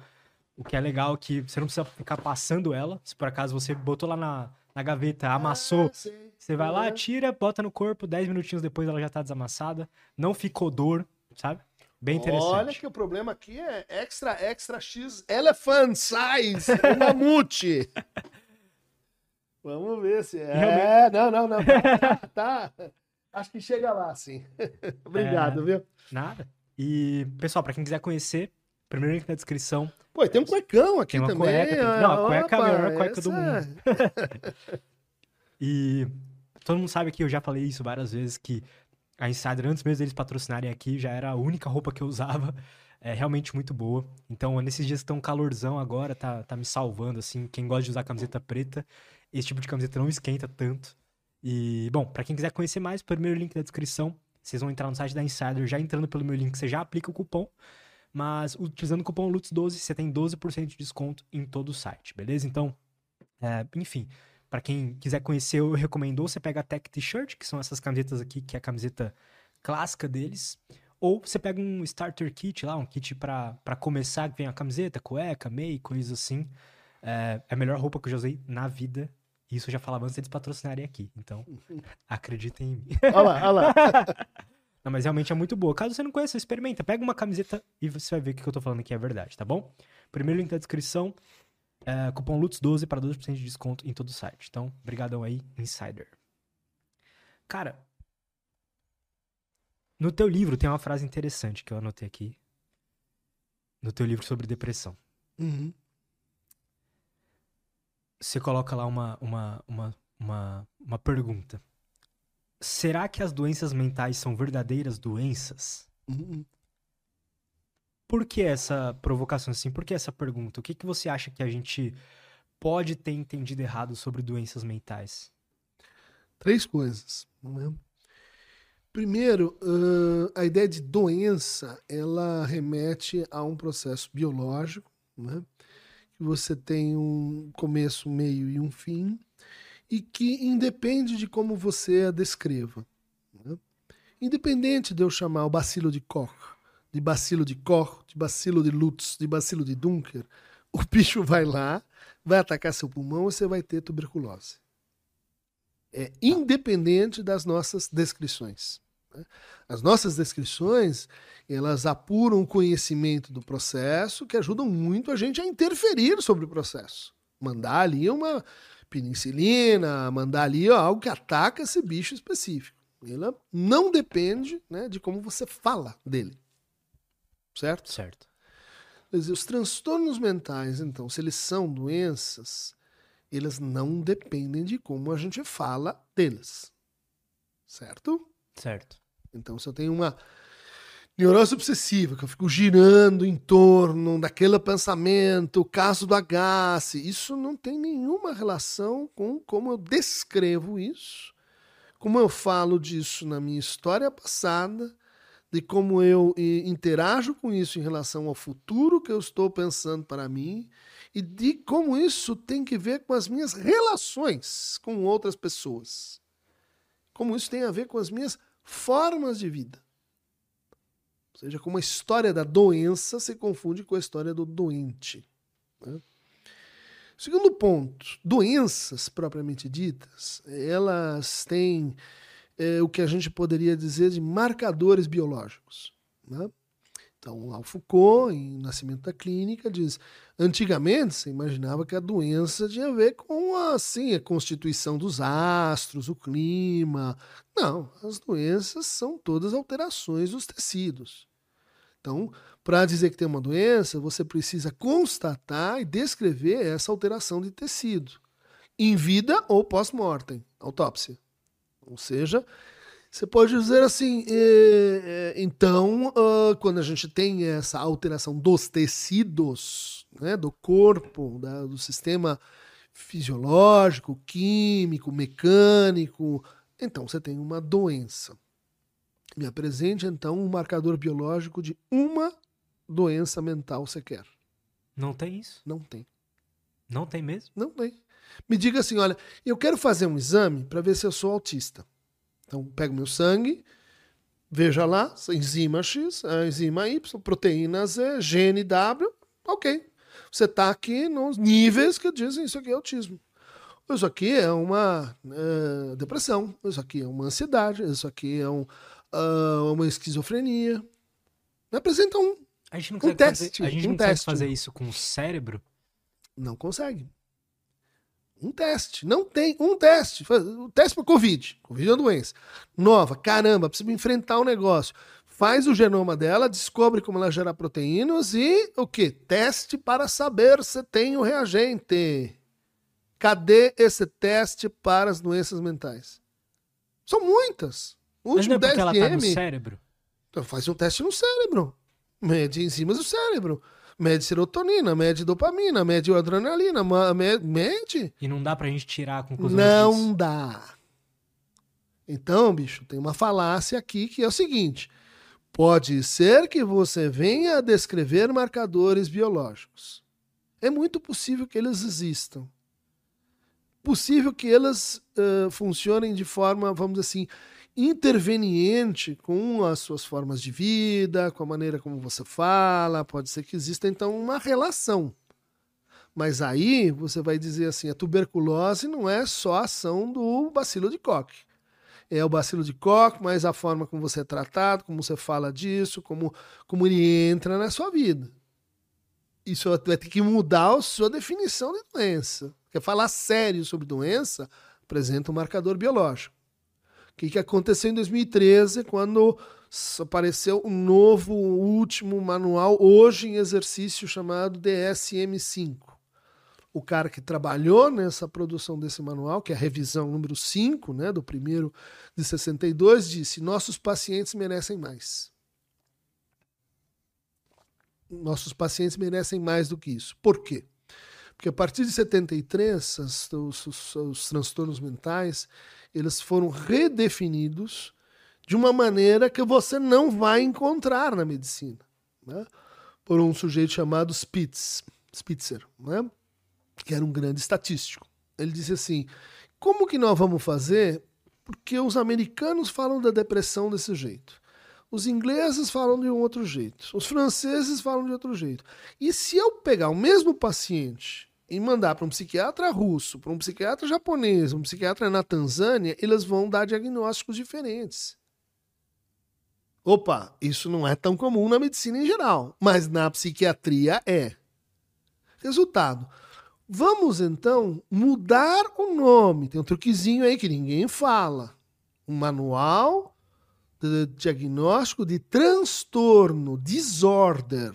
A: o que é legal é que você não precisa ficar passando ela. Se por acaso você botou lá na, na gaveta, amassou, ah, você vai lá, tira, bota no corpo, 10 minutinhos depois ela já tá desamassada. Não ficou dor, sabe? Bem interessante.
B: Olha que o problema aqui é extra, extra X elephant size, um mamute. Vamos ver se é. Realmente... Não, não, não. Tá, tá, Acho que chega lá, sim. Obrigado, é... viu?
A: Nada. E, pessoal, para quem quiser conhecer, primeiro link na descrição.
B: Pô, tem um cuecão aqui
A: tem uma
B: também.
A: Cueca, tem... Não, a cueca Opa, é a melhor cueca essa... do mundo. e todo mundo sabe que eu já falei isso várias vezes, que a Insider, antes mesmo deles patrocinarem aqui, já era a única roupa que eu usava. É realmente muito boa. Então, nesses dias que estão calorzão agora, tá, tá me salvando, assim. Quem gosta de usar camiseta preta, esse tipo de camiseta não esquenta tanto. E, bom, para quem quiser conhecer mais, primeiro link da descrição. Vocês vão entrar no site da Insider, já entrando pelo meu link, você já aplica o cupom. Mas utilizando o cupom LUTS12, você tem 12% de desconto em todo o site, beleza? Então, é, enfim, para quem quiser conhecer, eu recomendo ou você pega a Tech T-shirt, que são essas camisetas aqui, que é a camiseta clássica deles, ou você pega um starter kit lá, um kit para começar, que vem a camiseta, cueca, meia, coisas assim. É, é a melhor roupa que eu já usei na vida. Isso eu já falava antes deles patrocinarem aqui. Então, acreditem em mim.
B: Olha lá, olha lá.
A: Não, mas realmente é muito boa. Caso você não conheça, experimenta. Pega uma camiseta e você vai ver que o que eu tô falando aqui é verdade, tá bom? Primeiro link na descrição. É, cupom LUTS12 para 12% de desconto em todo o site. Então, brigadão aí, Insider. Cara, no teu livro tem uma frase interessante que eu anotei aqui. No teu livro sobre depressão.
B: Uhum.
A: Você coloca lá uma, uma, uma, uma, uma pergunta. Será que as doenças mentais são verdadeiras doenças?
B: Uhum.
A: Por que essa provocação assim? Por que essa pergunta? O que, que você acha que a gente pode ter entendido errado sobre doenças mentais?
B: Três coisas. Né? Primeiro, uh, a ideia de doença, ela remete a um processo biológico, né? que você tem um começo, meio e um fim, e que independe de como você a descreva. Né? Independente de eu chamar o bacilo de Koch de bacilo de Koch, de bacilo de Lutz, de bacilo de Dunker, o bicho vai lá, vai atacar seu pulmão e você vai ter tuberculose. É independente das nossas descrições. Né? As nossas descrições, elas apuram o conhecimento do processo, que ajudam muito a gente a interferir sobre o processo. Mandar ali uma penicilina, mandar ali algo que ataca esse bicho específico. Ela não depende né, de como você fala dele certo?
A: Certo.
B: Dizer, os transtornos mentais, então, se eles são doenças, eles não dependem de como a gente fala deles. Certo?
A: Certo.
B: Então, se eu tenho uma neurose obsessiva, que eu fico girando em torno daquele pensamento, o caso do agasse, isso não tem nenhuma relação com como eu descrevo isso, como eu falo disso na minha história passada, de como eu interajo com isso em relação ao futuro que eu estou pensando para mim e de como isso tem que ver com as minhas relações com outras pessoas. Como isso tem a ver com as minhas formas de vida. Ou seja, como a história da doença se confunde com a história do doente. Né? Segundo ponto, doenças propriamente ditas, elas têm é, o que a gente poderia dizer de marcadores biológicos. Né? Então, Foucault, em Nascimento da Clínica, diz: antigamente você imaginava que a doença tinha a ver com assim, a constituição dos astros, o clima. Não, as doenças são todas alterações dos tecidos. Então, para dizer que tem uma doença, você precisa constatar e descrever essa alteração de tecido, em vida ou pós-mortem, autópsia. Ou seja, você pode dizer assim, é, é, então, uh, quando a gente tem essa alteração dos tecidos, né, do corpo, da, do sistema fisiológico, químico, mecânico, então você tem uma doença. Me apresente, então, um marcador biológico de uma doença mental sequer.
A: Não tem isso?
B: Não tem.
A: Não tem mesmo?
B: Não tem. Me diga assim, olha, eu quero fazer um exame para ver se eu sou autista. Então, pego meu sangue, veja lá, enzima X, enzima Y, proteína Z, gene W, ok. Você está aqui nos níveis que dizem isso aqui é autismo. Isso aqui é uma é, depressão, isso aqui é uma ansiedade, isso aqui é um, uh, uma esquizofrenia. Me apresenta um,
A: a gente não
B: um
A: teste.
B: Fazer,
A: a gente
B: um
A: não
B: teste.
A: consegue fazer isso com o cérebro?
B: Não consegue. Um teste. Não tem um teste. O teste para Covid. Covid é uma doença. Nova, caramba, precisa enfrentar o um negócio. Faz o genoma dela, descobre como ela gera proteínas e o que? Teste para saber se tem o reagente. Cadê esse teste para as doenças mentais? São muitas.
A: O Mas não é porque ela tá no cérebro?
B: Então faz um teste no cérebro. Mede enzimas do cérebro mede serotonina, mede dopamina, mede adrenalina, mede.
A: E não dá pra gente tirar a conclusão
B: Não
A: disso.
B: dá. Então, bicho, tem uma falácia aqui que é o seguinte: pode ser que você venha a descrever marcadores biológicos. É muito possível que eles existam. Possível que elas uh, funcionem de forma, vamos dizer assim, interveniente com as suas formas de vida, com a maneira como você fala, pode ser que exista então uma relação. Mas aí você vai dizer assim, a tuberculose não é só a ação do bacilo de Koch. É o bacilo de Koch, mas a forma como você é tratado, como você fala disso, como, como ele entra na sua vida. Isso vai ter que mudar a sua definição de doença. Quer falar sério sobre doença, apresenta um marcador biológico. O que, aconteceu em 2013, quando apareceu um novo, último manual, hoje em exercício, chamado DSM-5. O cara que trabalhou nessa produção desse manual, que é a revisão número 5, né, do primeiro de 62, disse: nossos pacientes merecem mais. Nossos pacientes merecem mais do que isso. Por quê? Porque a partir de 73, as, os, os, os transtornos mentais eles foram redefinidos de uma maneira que você não vai encontrar na medicina, né? por um sujeito chamado Spitz, Spitzer, né? que era um grande estatístico. Ele disse assim: como que nós vamos fazer? Porque os americanos falam da depressão desse jeito. Os ingleses falam de um outro jeito. Os franceses falam de outro jeito. E se eu pegar o mesmo paciente e mandar para um psiquiatra russo, para um psiquiatra japonês, um psiquiatra na Tanzânia, eles vão dar diagnósticos diferentes. Opa, isso não é tão comum na medicina em geral, mas na psiquiatria é. Resultado. Vamos então mudar o nome. Tem um truquezinho aí que ninguém fala. Um manual de diagnóstico de transtorno, disorder.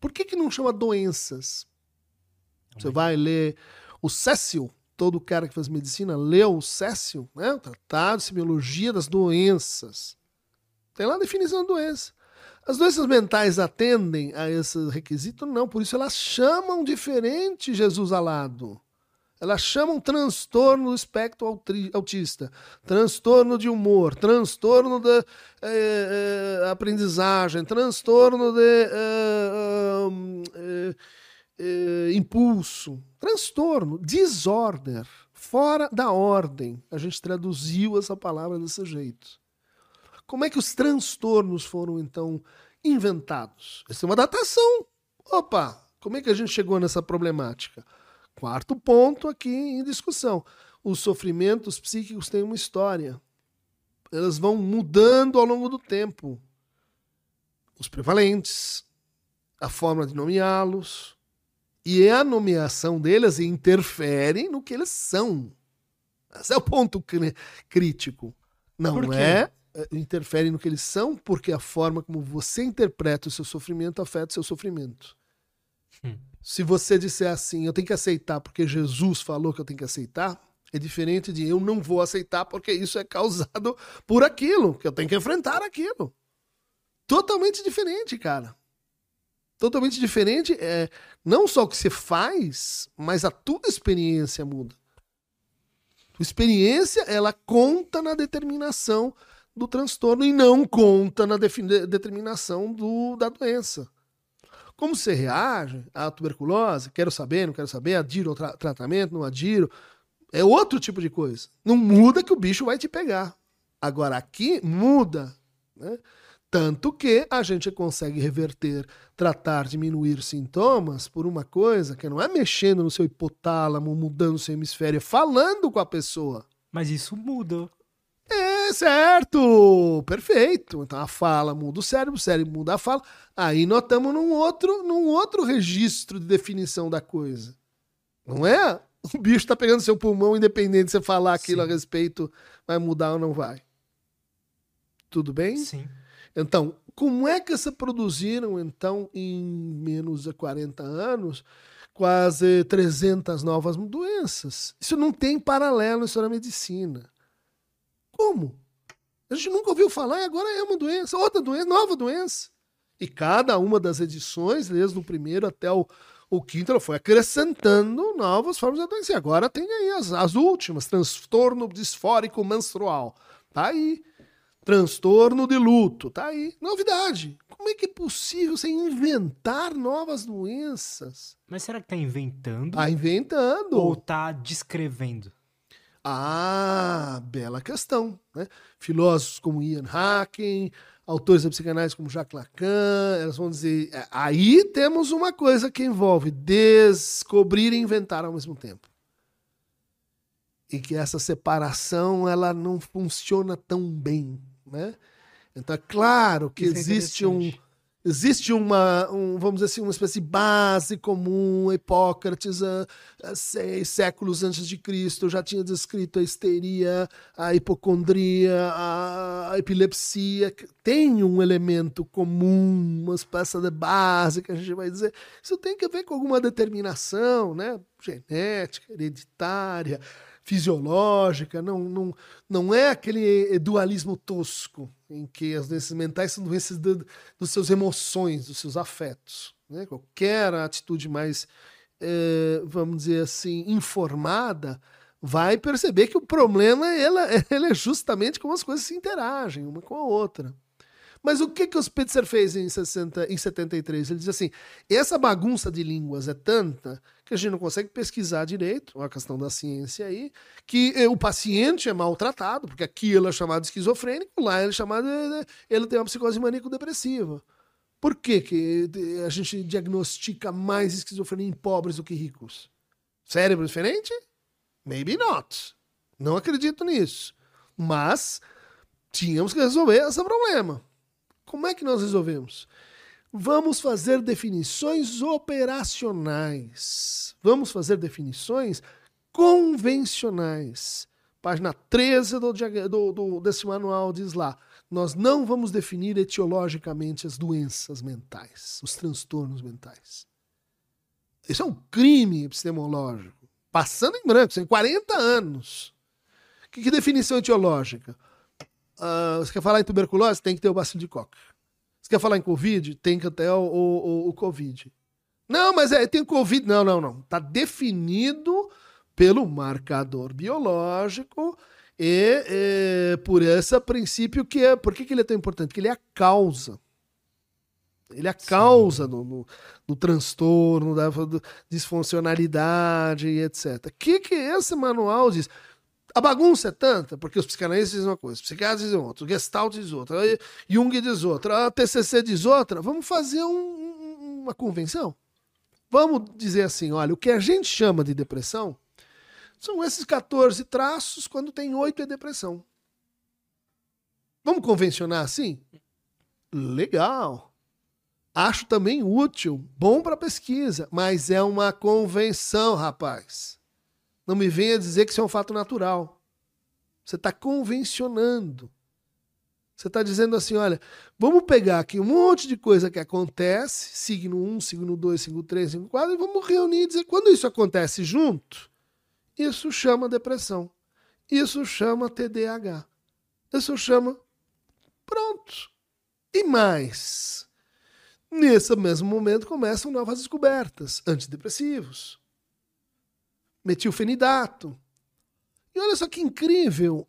B: Por que, que não chama doenças? Você vai ler o Cécio, todo cara que faz medicina leu o Cécio, né? o Tratado de Semiologia das Doenças. Tem lá a definição da doença. As doenças mentais atendem a esse requisito? Não, por isso elas chamam diferente Jesus alado. Elas chamam transtorno do espectro autista, transtorno de humor, transtorno da eh, eh, aprendizagem, transtorno de eh, impulso, transtorno, disorder, fora da ordem. A gente traduziu essa palavra desse jeito. Como é que os transtornos foram então inventados? Essa é uma datação. Opa, como é que a gente chegou nessa problemática? Quarto ponto aqui em discussão. Os sofrimentos psíquicos têm uma história. Elas vão mudando ao longo do tempo. Os prevalentes, a forma de nomeá-los, e a nomeação deles interfere no que eles são. Esse é o ponto crítico. Não é eh, interfere no que eles são, porque a forma como você interpreta o seu sofrimento afeta o seu sofrimento. Hum. Se você disser assim, eu tenho que aceitar porque Jesus falou que eu tenho que aceitar, é diferente de eu não vou aceitar porque isso é causado por aquilo, que eu tenho que enfrentar aquilo. Totalmente diferente, cara. Totalmente diferente é não só o que você faz, mas a tua experiência muda. Tua experiência, ela conta na determinação do transtorno e não conta na determinação do, da doença. Como você reage à tuberculose? Quero saber, não quero saber, adiro tra tratamento, não adiro. É outro tipo de coisa. Não muda que o bicho vai te pegar. Agora aqui muda. Né? Tanto que a gente consegue reverter, tratar, diminuir sintomas por uma coisa que não é mexendo no seu hipotálamo, mudando o seu hemisfério, é falando com a pessoa.
A: Mas isso muda.
B: É certo, perfeito. Então a fala muda o cérebro, o cérebro muda a fala. Aí nós estamos num outro, num outro registro de definição da coisa. Não é? O bicho está pegando seu pulmão, independente de você falar aquilo Sim. a respeito, vai mudar ou não vai. Tudo bem?
A: Sim.
B: Então, como é que se produziram, então, em menos de 40 anos, quase 300 novas doenças? Isso não tem paralelo na história da medicina. Como? A gente nunca ouviu falar e agora é uma doença, outra doença, nova doença. E cada uma das edições, desde o primeiro até o, o quinto, ela foi acrescentando novas formas de doença. E agora tem aí as, as últimas, transtorno disfórico menstrual. Tá aí. Transtorno de luto. Tá aí. Novidade. Como é que é possível você inventar novas doenças?
A: Mas será que tá inventando?
B: Tá inventando.
A: Ou tá descrevendo?
B: Ah, bela questão. Né? Filósofos como Ian Hacking, autores da psicanálise como Jacques Lacan, elas vão dizer. É, aí temos uma coisa que envolve descobrir e inventar ao mesmo tempo. E que essa separação ela não funciona tão bem. Né? Então é claro que Isso é existe é um existe uma, um, vamos dizer assim, uma espécie de base comum. Hipócrates, a, a seis séculos antes de Cristo, já tinha descrito a histeria, a hipocondria, a, a epilepsia. Tem um elemento comum, uma espécie de base que a gente vai dizer. Isso tem que ver com alguma determinação, né? Genética, hereditária fisiológica, não, não, não é aquele dualismo tosco em que as doenças mentais são doenças do, dos seus emoções, dos seus afetos. Né? Qualquer atitude mais, é, vamos dizer assim, informada vai perceber que o problema ela, ela é justamente como as coisas se interagem uma com a outra. Mas o que, que o Spitzer fez em, 60, em 73? Ele diz assim: essa bagunça de línguas é tanta que a gente não consegue pesquisar direito, a questão da ciência aí, que eh, o paciente é maltratado, porque aqui ele é chamado esquizofrênico, lá ele é chamado. Ele tem uma psicose maníaco-depressiva. Por que, que a gente diagnostica mais esquizofrenia em pobres do que ricos? Cérebro diferente? Maybe not. Não acredito nisso. Mas tínhamos que resolver esse problema. Como é que nós resolvemos? Vamos fazer definições operacionais. Vamos fazer definições convencionais. Página 13 do, do, do, desse manual diz lá: nós não vamos definir etiologicamente as doenças mentais, os transtornos mentais. Isso é um crime epistemológico. Passando em branco, em 40 anos. Que, que definição etiológica? Uh, você quer falar em tuberculose? Tem que ter o bacilo de Koch. Você quer falar em Covid? Tem que até o, o, o Covid. Não, mas é, tem Covid. Não, não, não. Está definido pelo marcador biológico e, e, por esse princípio que é. Por que, que ele é tão importante? Porque ele é a causa. Ele é a causa do, do, do, transtorno, da disfuncionalidade e etc. O que, que esse manual diz? A bagunça é tanta, porque os psicanalistas dizem uma coisa, os psiquiatras dizem outra, o Gestalt diz outra, Jung diz outra, a TCC diz outra. Vamos fazer um, uma convenção? Vamos dizer assim, olha, o que a gente chama de depressão são esses 14 traços, quando tem 8 é depressão. Vamos convencionar assim? Legal. Acho também útil, bom para pesquisa, mas é uma convenção, rapaz. Não me venha dizer que isso é um fato natural. Você está convencionando. Você está dizendo assim: olha, vamos pegar aqui um monte de coisa que acontece, signo 1, signo 2, signo 3, signo 4, e vamos reunir e dizer: quando isso acontece junto, isso chama depressão. Isso chama TDAH. Isso chama. Pronto. E mais. Nesse mesmo momento começam novas descobertas: antidepressivos, metilfenidato. E olha só que incrível,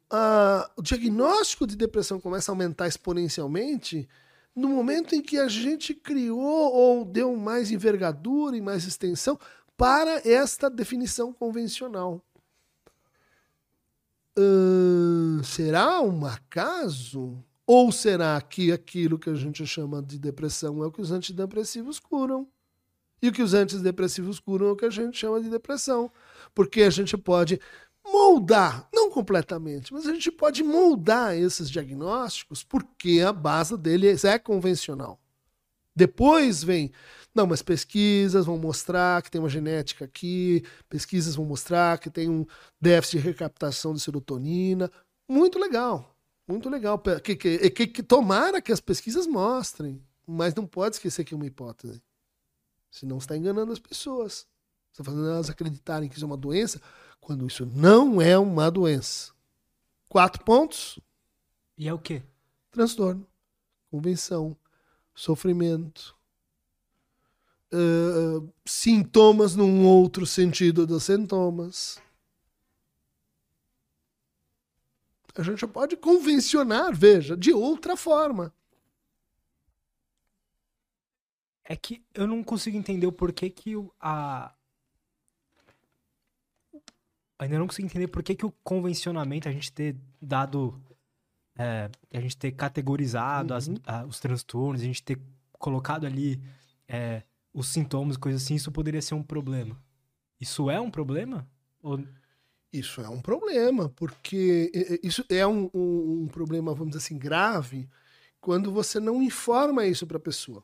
B: o diagnóstico de depressão começa a aumentar exponencialmente no momento em que a gente criou ou deu mais envergadura e mais extensão para esta definição convencional. Será um acaso? Ou será que aquilo que a gente chama de depressão é o que os antidepressivos curam? E o que os antidepressivos curam é o que a gente chama de depressão porque a gente pode moldar, não completamente, mas a gente pode moldar esses diagnósticos porque a base deles é convencional. Depois vem, não, mas pesquisas vão mostrar que tem uma genética aqui, pesquisas vão mostrar que tem um déficit de recaptação de serotonina. Muito legal, muito legal. Que, que, que, que tomara que as pesquisas mostrem, mas não pode esquecer que é uma hipótese. Senão está enganando as pessoas está fazendo elas acreditarem que isso é uma doença, quando isso não é uma doença. Quatro pontos.
A: E é o quê?
B: Transtorno, convenção, sofrimento, uh, sintomas num outro sentido dos sintomas. A gente pode convencionar, veja, de outra forma.
A: É que eu não consigo entender o porquê que a, ainda não consigo entender por que, que o convencionamento, a gente ter dado. É, a gente ter categorizado uhum. as, a, os transtornos, a gente ter colocado ali é, os sintomas, coisas assim, isso poderia ser um problema. Isso é um problema? Ou...
B: Isso é um problema, porque isso é um, um, um problema, vamos dizer assim, grave, quando você não informa isso para a pessoa.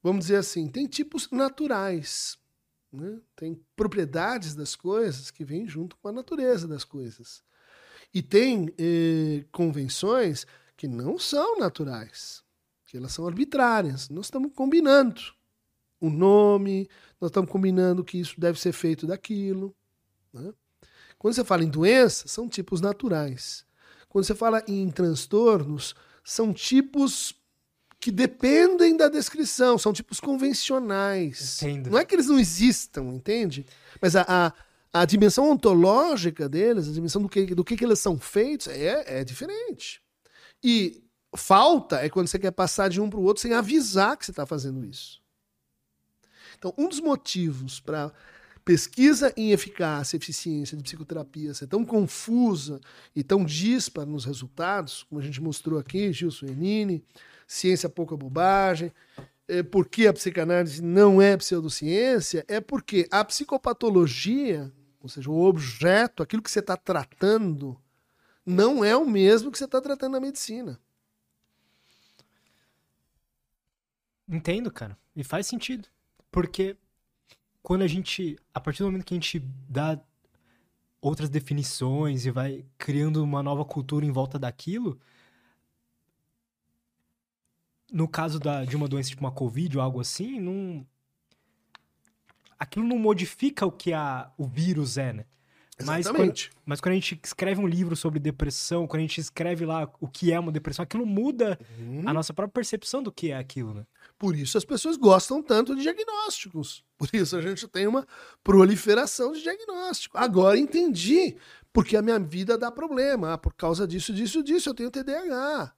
B: Vamos dizer assim, tem tipos naturais. Né? Tem propriedades das coisas que vêm junto com a natureza das coisas. E tem eh, convenções que não são naturais, que elas são arbitrárias. Nós estamos combinando o nome, nós estamos combinando que isso deve ser feito daquilo. Né? Quando você fala em doenças, são tipos naturais. Quando você fala em transtornos, são tipos que dependem da descrição, são tipos convencionais.
A: Entendo.
B: Não é que eles não existam, entende? Mas a, a, a dimensão ontológica deles, a dimensão do que, do que, que eles são feitos, é, é diferente. E falta é quando você quer passar de um para o outro sem avisar que você está fazendo isso. Então, um dos motivos para pesquisa em eficácia, eficiência de psicoterapia ser tão confusa e tão dispara nos resultados, como a gente mostrou aqui, Gilson Enini, ciência pouca bobagem, é porque a psicanálise não é pseudociência, é porque a psicopatologia, ou seja, o objeto, aquilo que você está tratando, não é o mesmo que você está tratando na medicina.
A: Entendo, cara. E faz sentido. Porque quando a gente. A partir do momento que a gente dá outras definições e vai criando uma nova cultura em volta daquilo, no caso da, de uma doença tipo uma Covid ou algo assim, não. Aquilo não modifica o que a, o vírus é, né? Mas quando,
B: Exatamente.
A: mas quando a gente escreve um livro sobre depressão, quando a gente escreve lá o que é uma depressão, aquilo muda
B: Uhum.
A: a nossa própria percepção do que é aquilo, né?
B: Por isso as pessoas gostam tanto de diagnósticos. Por isso a gente tem uma proliferação de diagnóstico. Agora entendi porque a minha vida dá problema. Ah, por causa disso, disso, disso, eu tenho TDAH.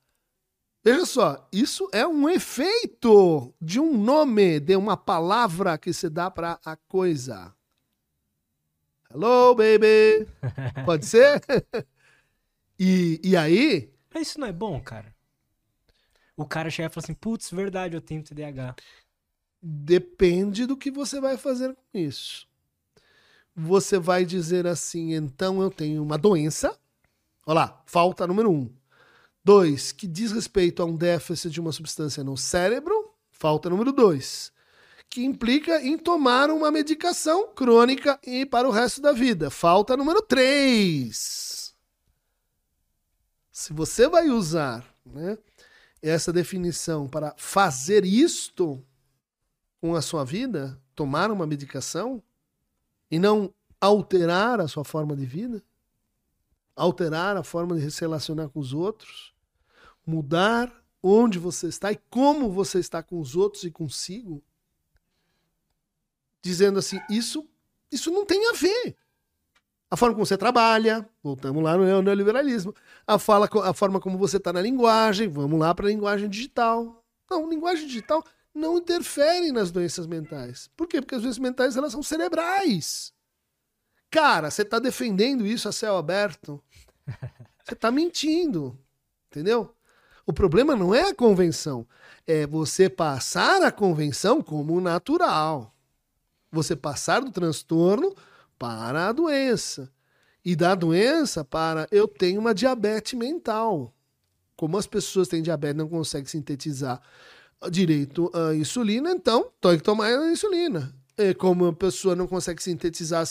B: Veja só, isso é um efeito de um nome, de uma palavra que se dá para a coisa. Hello, baby. Pode ser? e, e aí,
A: Mas isso não é bom, cara. O cara chega e fala assim, putz, verdade, eu tenho TDAH.
B: Depende do que você vai fazer com isso. Você vai dizer assim, então eu tenho uma doença. Olha lá, falta número um. Dois, que diz respeito a um déficit de uma substância no cérebro. Falta número dois. Que implica em tomar uma medicação crônica e para o resto da vida. Falta número três. Se você vai usar né, essa definição para fazer isto, com a sua vida, tomar uma medicação e não alterar a sua forma de vida, alterar a forma de se relacionar com os outros, mudar onde você está e como você está com os outros e consigo, dizendo assim, isso isso não tem a ver. A forma como você trabalha, voltamos lá no neoliberalismo, a, fala, a forma como você está na linguagem, vamos lá para a linguagem digital. Não, linguagem digital não interferem nas doenças mentais. Por quê? Porque as doenças mentais elas são cerebrais. Cara, você está defendendo isso a céu aberto? Você está mentindo. Entendeu? O problema não é a convenção, é você passar a convenção como natural. Você passar do transtorno para a doença. E da doença para eu tenho uma diabetes mental. Como as pessoas têm diabetes não conseguem sintetizar direito a insulina, então tem que tomar a insulina. E como a pessoa não consegue sintetizar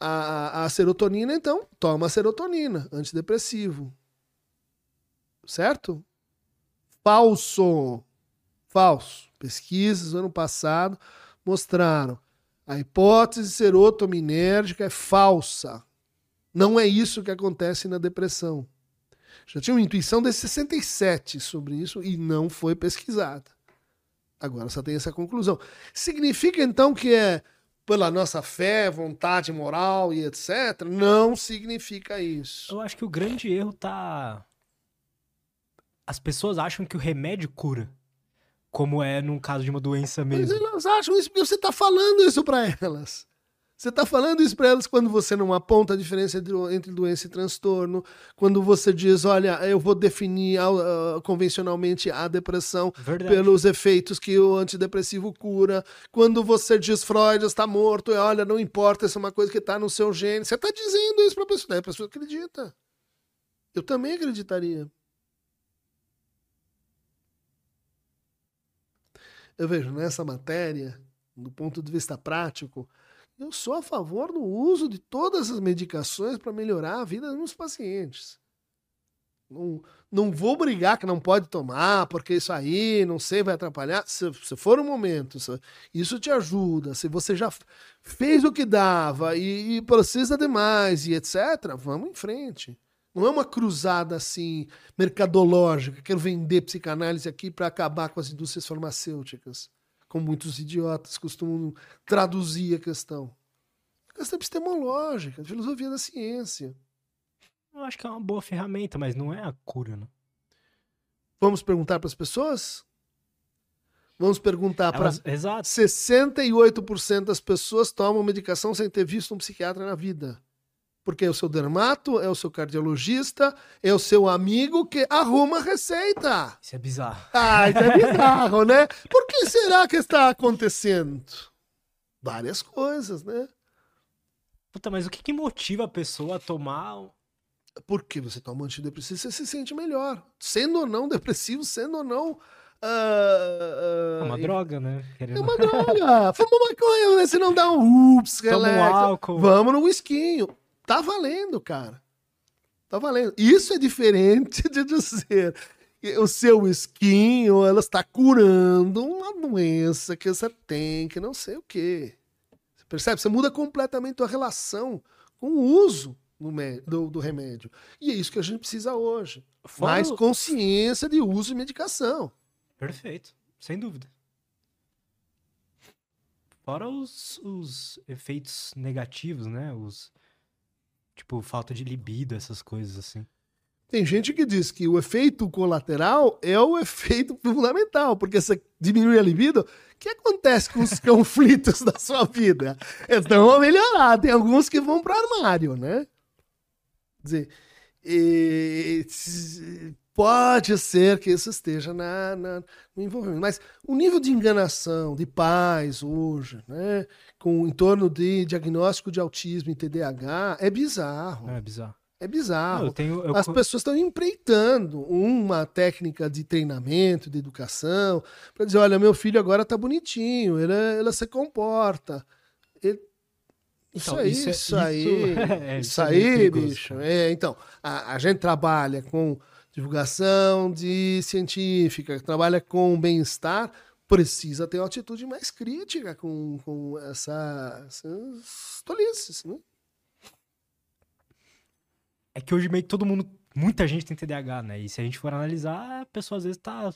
B: a, a, a serotonina, então toma a serotonina, antidepressivo. Certo? Falso. Falso. Pesquisas ano passado mostraram a hipótese serotoninérgica é falsa. Não é isso que acontece na depressão. Já tinha uma intuição de 67 sobre isso e não foi pesquisada. Agora só tem essa conclusão. Significa então que é pela nossa fé, vontade moral e etc? Não significa isso.
A: Eu acho que o grande erro tá. As pessoas acham que o remédio cura. Como é no caso de uma doença
B: Mas
A: mesmo.
B: elas acham isso porque você está falando isso para elas. Você está falando isso para elas quando você não aponta a diferença entre, entre doença e transtorno, quando você diz, olha, eu vou definir uh, convencionalmente a depressão
A: Verdade.
B: pelos efeitos que o antidepressivo cura, quando você diz Freud está morto, e olha, não importa, isso é uma coisa que está no seu gene. Você está dizendo isso para a pessoa, daí a pessoa acredita. Eu também acreditaria. Eu vejo nessa matéria, do ponto de vista prático, eu sou a favor do uso de todas as medicações para melhorar a vida dos pacientes. Não, não vou brigar que não pode tomar, porque isso aí, não sei, vai atrapalhar. Se, se for um momento, se, isso te ajuda. Se você já fez o que dava e, e precisa de mais e etc., vamos em frente. Não é uma cruzada assim, mercadológica. Quero vender psicanálise aqui para acabar com as indústrias farmacêuticas. Como muitos idiotas costumam traduzir a questão. A questão epistemológica, filosofia da ciência.
A: Eu acho que é uma boa ferramenta, mas não é a cura, né?
B: Vamos perguntar para as pessoas? Vamos perguntar para.
A: Exato.
B: 68% das pessoas tomam medicação sem ter visto um psiquiatra na vida. Porque é o seu dermato, é o seu cardiologista, é o seu amigo que arruma a receita.
A: Isso é bizarro.
B: Ah, isso é bizarro, né? Por que será que está acontecendo? Várias coisas, né?
A: Puta, mas o que, que motiva a pessoa a tomar.
B: Porque você toma antidepressivo, você se sente melhor. Sendo ou não depressivo, sendo ou não. ah,
A: É uma
B: ah,
A: droga, né?
B: É
A: Querendo...
B: uma droga. Fuma maconha, né? Se não dá um ups,
A: Toma um
B: relaxa.
A: álcool.
B: Vamos no whiskinho. Tá valendo, cara. Tá valendo. Isso é diferente de dizer que o seu esquinho, ela está curando uma doença que você tem, que não sei o quê. Você percebe? Você muda completamente a relação com o uso do, do, do remédio. E é isso que a gente precisa hoje. Fora Mais o... consciência de uso de medicação.
A: Perfeito, sem dúvida. Fora os, os efeitos negativos, né? Os, tipo, falta de libido, essas coisas assim.
B: Tem gente que diz que o efeito colateral é o efeito fundamental, porque você diminui a libido, o que acontece com os conflitos da sua vida? Eles vão melhorar, tem alguns que vão para armário, né? Quer dizer, e, pode ser que isso esteja na, na, no envolvimento. Mas o nível de enganação de pais hoje, né, com em torno de diagnóstico de autismo e TDAH, é bizarro.
A: É bizarro.
B: É bizarro. Eu tenho, eu... As pessoas estão empreitando uma técnica de treinamento, de educação, para dizer: olha, meu filho agora está bonitinho, ele, ele se comporta. Ele... Então, isso aí, isso, é, isso aí, é, isso, isso aí, bicho. É, então, a, a gente trabalha com divulgação de científica, trabalha com bem-estar, precisa ter uma atitude mais crítica com, com essa, essas tolices, né?
A: É que hoje meio que todo mundo, muita gente tem TDAH, né? E se a gente for analisar, a pessoa às vezes tá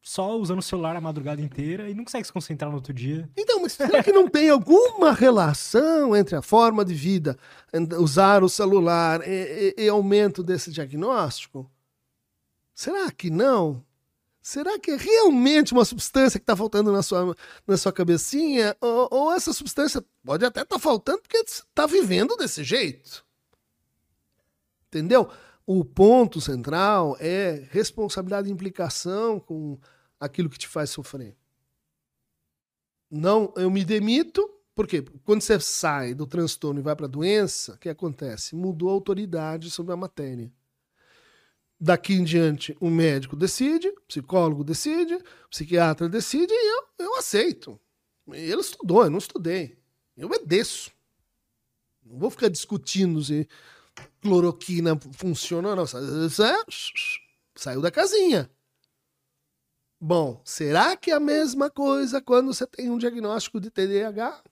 A: só usando o celular a madrugada inteira e não consegue se concentrar no outro dia.
B: Então, mas será que não tem alguma relação entre a forma de vida, usar o celular e, e, e aumento desse diagnóstico? Será que não? Será que é realmente uma substância que está faltando na sua, na sua cabecinha? Ou, ou essa substância pode até estar tá faltando porque está vivendo desse jeito? Entendeu? O ponto central é responsabilidade e implicação com aquilo que te faz sofrer. Não, eu me demito, porque quando você sai do transtorno e vai para a doença, o que acontece? Mudou a autoridade sobre a matéria. Daqui em diante, o médico decide, psicólogo decide, psiquiatra decide e eu, eu aceito. Ele estudou, eu não estudei. Eu obedeço. Não vou ficar discutindo se cloroquina funciona ou não. Saiu da casinha. Bom, será que é a mesma coisa quando você tem um diagnóstico de TDAH?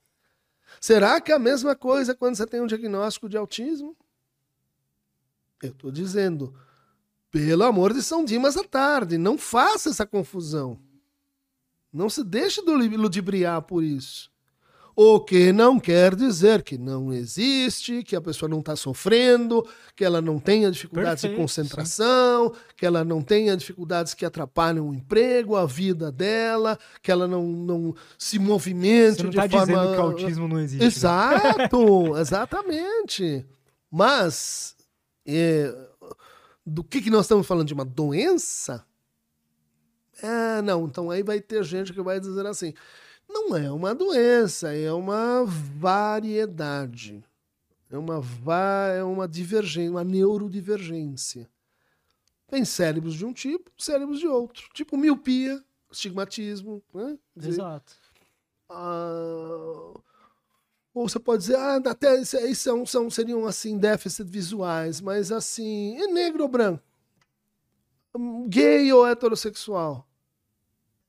B: Será que é a mesma coisa quando você tem um diagnóstico de autismo? Eu estou dizendo, pelo amor de São Dimas à tarde, não faça essa confusão. Não se deixe ludibriar por isso. O que não quer dizer que não existe, que a pessoa não está sofrendo, que ela não tenha dificuldades Perfeito, de concentração, sim. que ela não tenha dificuldades que atrapalham o emprego, a vida dela, que ela não, não se movimente Você não de tá forma.
A: dizendo que o autismo não existe. Né?
B: Exato, né? exatamente. Mas é, do que, que nós estamos falando? De uma doença? Ah, não. Então aí vai ter gente que vai dizer assim não é uma doença, é uma variedade. É uma, va é uma divergência, uma neurodivergência. Tem cérebros de um tipo, cérebros de outro. Tipo miopia, estigmatismo. Né?
A: Exato.
B: Ah, ou você pode dizer, ah, até isso são, são, seriam assim déficits visuais, mas assim, é negro ou branco? Gay ou heterossexual?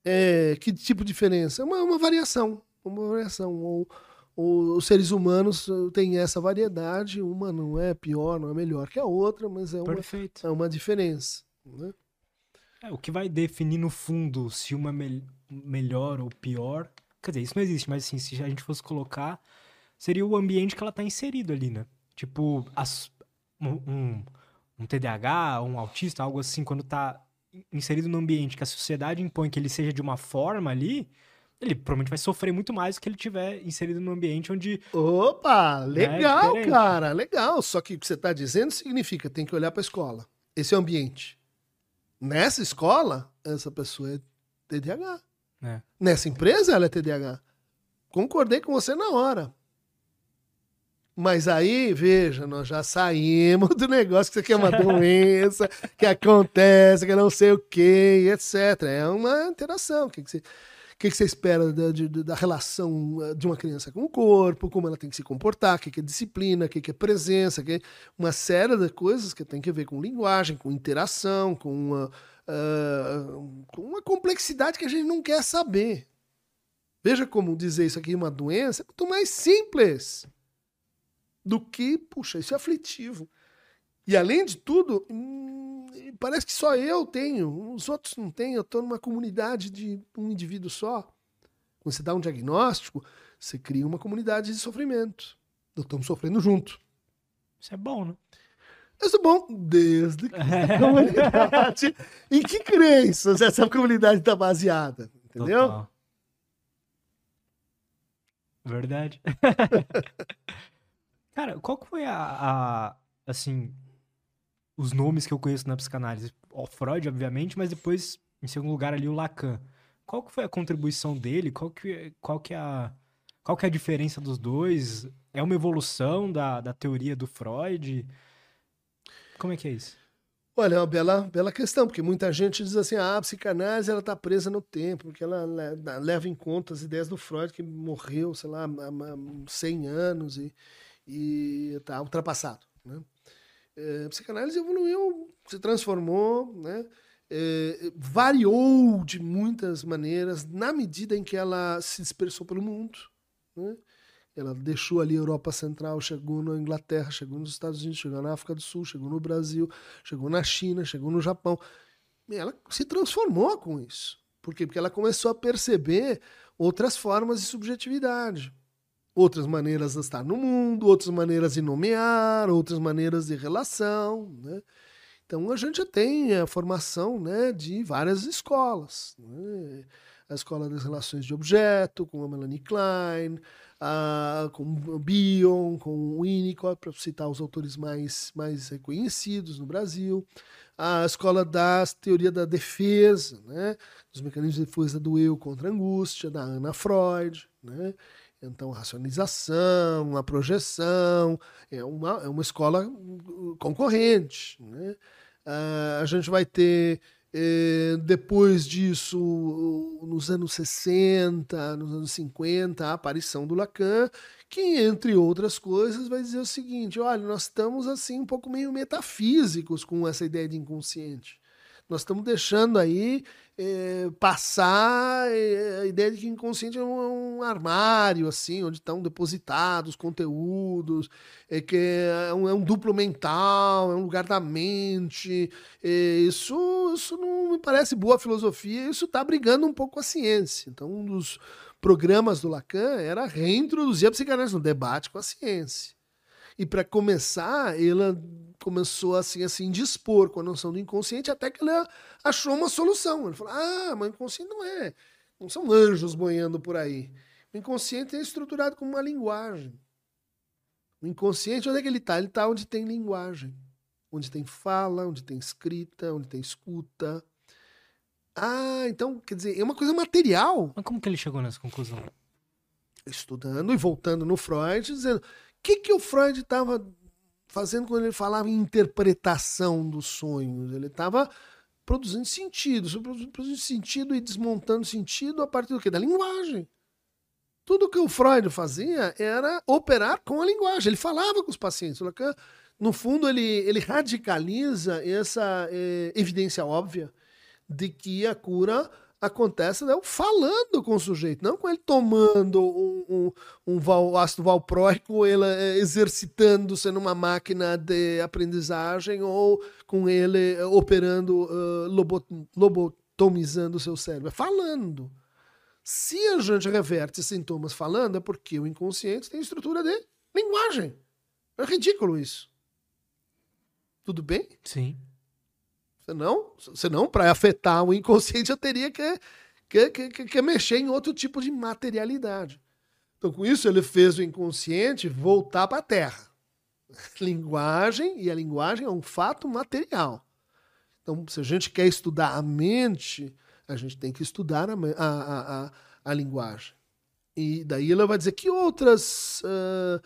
B: É, que tipo de diferença? É uma, uma variação. Uma variação. Ou, ou, os seres humanos têm essa variedade, uma não é pior, não é melhor que a outra, mas é uma, é uma diferença. Né?
A: É, o que vai definir no fundo se uma é me melhor ou pior. Quer dizer, isso não existe, mas assim, se a gente fosse colocar, seria o ambiente que ela está inserido ali, né? Tipo, as, um, um TDAH, um autista, algo assim, quando tá inserido num ambiente que a sociedade impõe que ele seja de uma forma ali, ele provavelmente vai sofrer muito mais do que ele tiver inserido num ambiente onde.
B: Opa, né, legal, é cara, legal. Só que o que você está dizendo significa tem que olhar para a escola. Esse é o ambiente. Nessa escola, essa pessoa é TDAH. É. Nessa empresa, ela é TDAH. Concordei com você na hora. Mas aí, veja, nós já saímos do negócio que isso aqui é uma doença, que acontece, que não sei o que, etc. É uma interação. O que, que, você, o que, você espera da, de, da relação eh, de uma criança com o corpo, como ela tem que se comportar, o que, é disciplina, o que, que é presença, que é uma série de coisas que tem que ver com linguagem, com interação, com uma, uh, com uma complexidade que a gente não quer saber. Veja como dizer isso aqui é uma doença é muito mais simples do que, puxa, isso é aflitivo. E além de tudo, hum, parece que só eu tenho, os outros não têm. Eu estou numa comunidade de um indivíduo só. Quando você dá um diagnóstico, você cria uma comunidade de sofrimento. Estamos sofrendo junto.
A: Isso é bom, né?
B: Isso é bom desde que a comunidade. em que crenças essa comunidade está baseada? Entendeu? Total.
A: Verdade. Cara, qual foi a, a, assim, os nomes que eu conheço na psicanálise? O Freud, obviamente, mas depois, em segundo lugar, ali o Lacan. Qual que foi a contribuição dele? Qual que, qual que é a qual que é a diferença dos dois? É uma evolução da, da teoria do Freud? Como é que é isso?
B: Olha, é uma bela, bela questão, porque muita gente diz assim, ah, a psicanálise ela está presa no tempo, porque ela leva em conta as ideias do Freud, que morreu, sei lá, há 100 anos e está ultrapassado. Né? É, a psicanálise evoluiu, se transformou, né? É, variou de muitas maneiras na medida em que ela se dispersou pelo mundo. Né? Ela deixou ali a Europa Central, chegou na Inglaterra, chegou nos Estados Unidos, chegou na África do Sul, chegou no Brasil, chegou na China, chegou no Japão. E ela se transformou com isso. Por quê? Porque ela começou a perceber outras formas de subjetividade. Outras maneiras de estar no mundo, outras maneiras de nomear, outras maneiras de relação. Né? Então a gente tem a formação né, de várias escolas. Né? a Escola das Relações de Objeto, com a Melanie Klein, a, com o Bion, com o Winnicott, para citar os autores mais, mais reconhecidos no Brasil, a Escola da Teoria da Defesa, né, dos mecanismos de defesa do eu contra a angústia, da Ana Freud, né, então, racionalização, a projeção, é uma, é uma escola concorrente. Né? Uh, a gente vai ter é, depois disso, nos anos 60, nos anos 50, a aparição do Lacan, que, entre outras coisas, vai dizer o seguinte: olha, nós estamos assim um pouco meio metafísicos com essa ideia de inconsciente. Nós estamos deixando aí é, passar é, a ideia de que o inconsciente é um, um, armário, assim, onde estão depositados conteúdos, é que é um, é um, duplo mental, é um lugar da mente. É, isso, isso não me parece boa filosofia, isso está brigando um pouco com a ciência. Então, um dos programas do Lacan era reintroduzir a psicanálise no debate com a ciência. E para começar, ela começou assim a se indispor com a noção do inconsciente até que ela achou uma solução. Ele falou: "Ah, mas o inconsciente não é, não são anjos boiando por aí. O inconsciente é estruturado como uma linguagem. O inconsciente, onde é que ele está? Ele está onde tem linguagem, onde tem fala, onde tem escrita, onde tem escuta. Ah, então, quer dizer, é uma coisa material.
A: Mas como que ele chegou nessa conclusão?
B: Estudando e voltando no Freud, dizendo: que, que o Freud estava fazendo quando ele falava em interpretação dos sonhos? Ele estava produzindo sentido, produzindo sentido e desmontando sentido a partir do quê? Da linguagem. Tudo que o Freud fazia era operar com a linguagem. Ele falava com os pacientes. No fundo, ele, ele radicaliza essa é, evidência óbvia de que a cura acontece né, falando com o sujeito, não com ele tomando um, um, um val, ácido valproico, ele é, exercitando-se numa máquina de aprendizagem ou com ele é, operando, uh, lobot, lobotomizando o seu cérebro. É falando. Se a gente reverte sintomas falando, é porque o inconsciente tem estrutura de linguagem. É ridículo isso. Tudo bem?
A: Sim.
B: Senão, senão para afetar o inconsciente, eu teria que, que, que, que, mexer em outro tipo de materialidade. Então, com isso, ele fez o inconsciente voltar para a Terra. Linguagem, e a linguagem é um fato material. Então, se a gente quer estudar a mente, a gente tem que estudar a, a, a, a linguagem. E daí ela vai dizer que outras uh,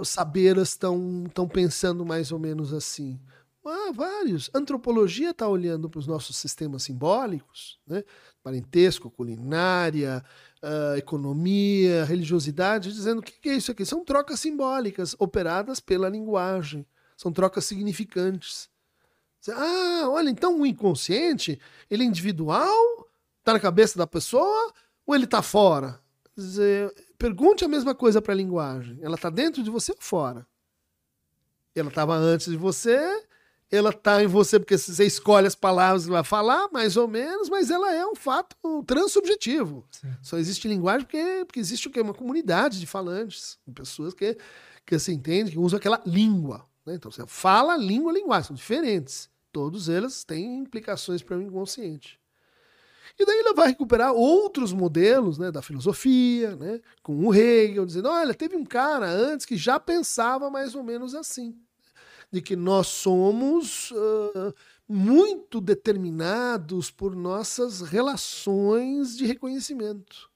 B: uh, estão pensando mais ou menos assim. Ah, vários. Antropologia está olhando para os nossos sistemas simbólicos, né? parentesco, culinária, uh, economia, religiosidade, dizendo o que, que é isso aqui? São trocas simbólicas operadas pela linguagem. São trocas significantes. Ah, olha, então o inconsciente, ele é individual, está na cabeça da pessoa ou ele está fora? Dizer, pergunte a mesma coisa para a linguagem. Ela está dentro de você ou fora? Ela estava antes de você, ela está em você porque você escolhe as palavras que vai falar, mais ou menos, mas ela é um fato transubjetivo. Sim. Só existe linguagem porque, porque existe o quê? uma comunidade de falantes, de pessoas que, que se entende, que usam aquela língua. Né? Então você fala, língua, linguagem, são diferentes. Todos eles têm implicações para o inconsciente. E daí ele vai recuperar outros modelos né, da filosofia, né, com o Hegel, dizendo: olha, teve um cara antes que já pensava mais ou menos assim de que nós somos uh, muito determinados por nossas relações de reconhecimento.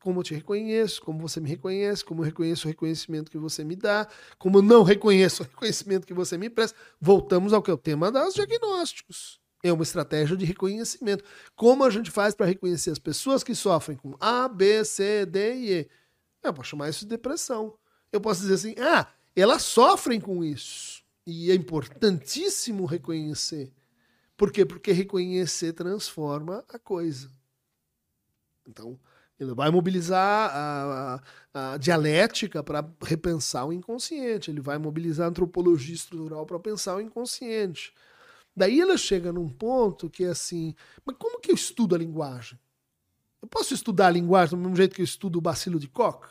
B: Como eu te reconheço, como você me reconhece, como eu reconheço o reconhecimento que você me dá, como eu não reconheço o reconhecimento que você me presta. Voltamos ao que é o tema dos diagnósticos. É uma estratégia de reconhecimento. Como a gente faz para reconhecer as pessoas que sofrem com A, B, C, D e E? Eu posso chamar isso de depressão. Eu posso dizer assim: ah, elas sofrem com isso. E é importantíssimo reconhecer. Por quê? Porque reconhecer transforma a coisa. Então, ele vai mobilizar a, a, a dialética para repensar o inconsciente, ele vai mobilizar a antropologia estrutural para pensar o inconsciente. Daí ela chega num ponto que é assim: mas como que eu estudo a linguagem? Eu posso estudar a linguagem do mesmo jeito que eu estudo o bacilo de Koch?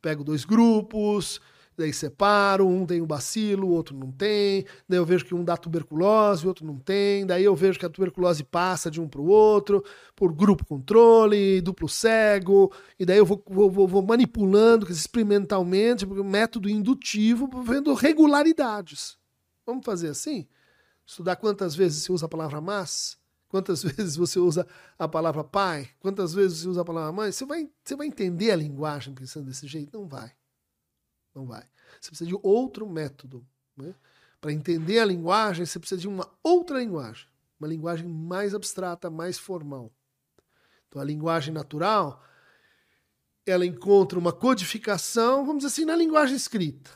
B: Pego dois grupos, daí separo, um tem o bacilo, o outro não tem, daí eu vejo que um dá tuberculose, o outro não tem, daí eu vejo que a tuberculose passa de um para o outro, por grupo controle, duplo cego, e daí eu vou, vou, vou manipulando experimentalmente, método indutivo, vendo regularidades. Vamos fazer assim? Estudar quantas vezes se usa a palavra mas? Quantas vezes você usa a palavra pai? Quantas vezes você usa a palavra mãe? Você vai, você vai entender a linguagem pensando desse jeito? Não vai. Não vai. Você precisa de outro método. Né? Para entender a linguagem, você precisa de uma outra linguagem. Uma linguagem mais abstrata, mais formal. Então, a linguagem natural, ela encontra uma codificação, vamos dizer assim, na linguagem escrita.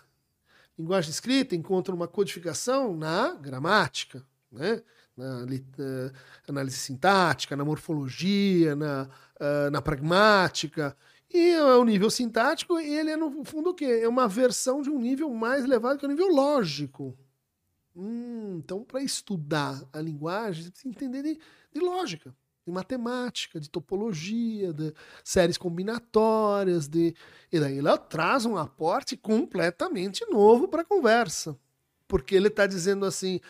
B: Linguagem escrita encontra uma codificação na gramática, né? na, uh, análise sintática, na morfologia, na, uh, na pragmática. E é o nível sintático, ele é, no fundo, o quê? É uma versão de um nível mais elevado, que é o nível lógico. Hum, então, para estudar a linguagem, você precisa entender de, de lógica, de matemática, de topologia, de séries combinatórias, de... e daí ela traz um aporte completamente novo para a conversa. Porque ele está dizendo assim,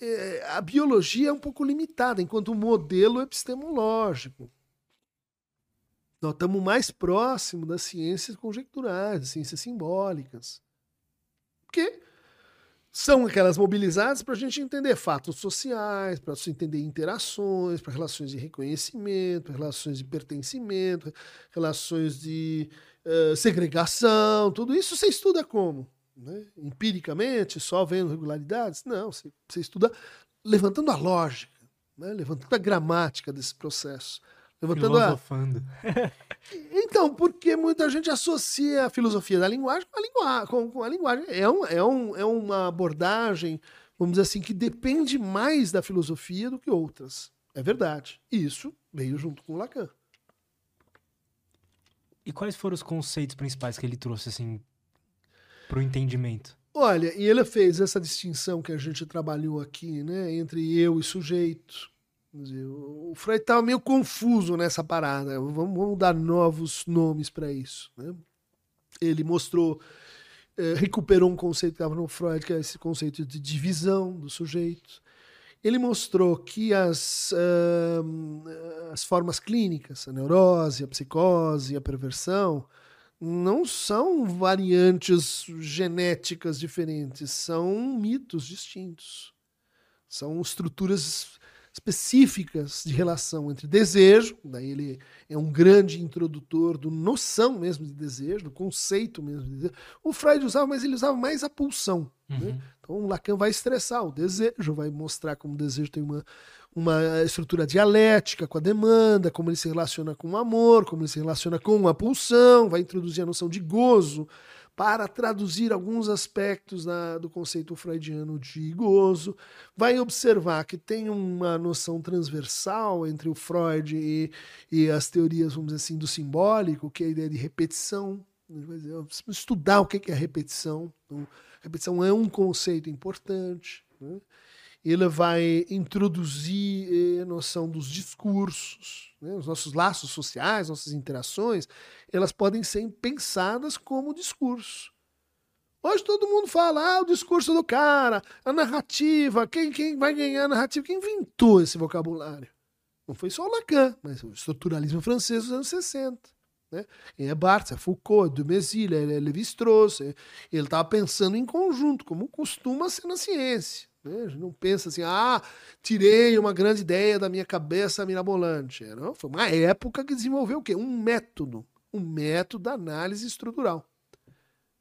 B: é, a biologia é um pouco limitada, enquanto o modelo epistemológico. Nós estamos mais próximos das ciências conjecturais, das ciências simbólicas. Porque são aquelas mobilizadas para a gente entender fatos sociais, para entender interações, para relações de reconhecimento, relações de pertencimento, relações de uh, segregação, tudo isso você estuda como? Né? Empiricamente, só vendo regularidades? Não, você, você estuda levantando a lógica, né? levantando a gramática desse processo.
A: Levantando Filosofando.
B: A... Então, porque muita gente associa a filosofia da linguagem com a, lingu... com, com a linguagem. É, um, é, um, é uma abordagem, vamos dizer assim, que depende mais da filosofia do que outras. É verdade. E isso veio junto com Lacan.
A: E quais foram os conceitos principais que ele trouxe, assim, para o entendimento?
B: Olha, e ele fez essa distinção que a gente trabalhou aqui, né, entre eu e sujeito, o Freud estava meio confuso nessa parada. Vamos, vamos dar novos nomes para isso. Né? Ele mostrou, é, recuperou um conceito que estava no Freud, que é esse conceito de divisão do sujeito. Ele mostrou que as, uh, as formas clínicas, a neurose, a psicose, a perversão, não são variantes genéticas diferentes, são mitos distintos. São estruturas específicas de relação entre desejo, daí ele é um grande introdutor do noção mesmo de desejo, do conceito mesmo de desejo. O Freud usava, mas ele usava mais a pulsão. Né? Uhum. Né? Então o Lacan vai estressar o desejo, vai mostrar como o desejo tem uma, uma estrutura dialética com a demanda, como ele se relaciona com o amor, como ele se relaciona com a pulsão, vai introduzir a noção de gozo, para traduzir alguns aspectos da, do conceito freudiano de gozo, vai observar que tem uma noção transversal entre o Freud e, e as teorias, vamos dizer assim, do simbólico, que é a ideia de repetição. Estudar o que é repetição. Então, repetição é um conceito importante. Né? Ele vai introduzir eh, a noção dos discursos, né? os nossos laços sociais, nossas interações, elas podem ser pensadas como discurso. Hoje todo mundo fala, ah, o discurso do cara, a narrativa, quem, quem vai ganhar a narrativa, quem inventou esse vocabulário? Não foi só o Lacan, mas o estruturalismo francês dos anos 60. Né? É Barthes, é Foucault, é Dumézil, é Lévi-Strauss. É, ele estava pensando em conjunto, como costuma ser na ciência. Né? Não pensa assim, ah, tirei uma grande ideia da minha cabeça mirabolante. Não, foi uma época que desenvolveu o quê? Um método. Um método da análise estrutural.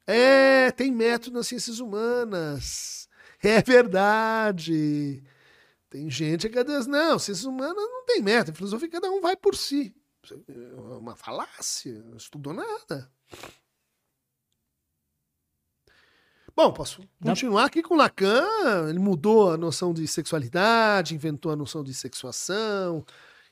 B: É, tem método nas ciências humanas. É verdade. Tem gente que diz, não, ciências humanas não tem método. Filosofia, cada um vai por si. É uma falácia, não estudou nada. Bom, posso continuar aqui com Lacan. Ele mudou a noção de sexualidade, inventou a noção de sexuação.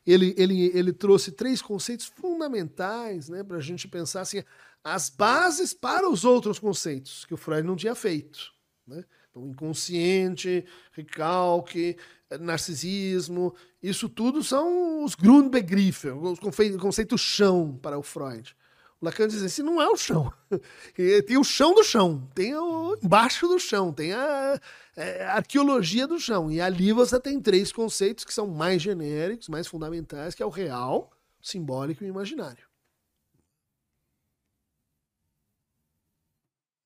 B: Ele, ele, ele trouxe três conceitos fundamentais né, para a gente pensar assim, as bases para os outros conceitos que o Freud não tinha feito. Né? Então, inconsciente, recalque, narcisismo, isso tudo são os Grundbegriffe, os conceitos chão para o Freud. Lacan diz assim, não é o chão. Tem o chão do chão, tem o embaixo do chão, tem a, é, a, arqueologia do chão. E ali você tem três conceitos que são mais genéricos, mais fundamentais, que é o real, o simbólico e o imaginário.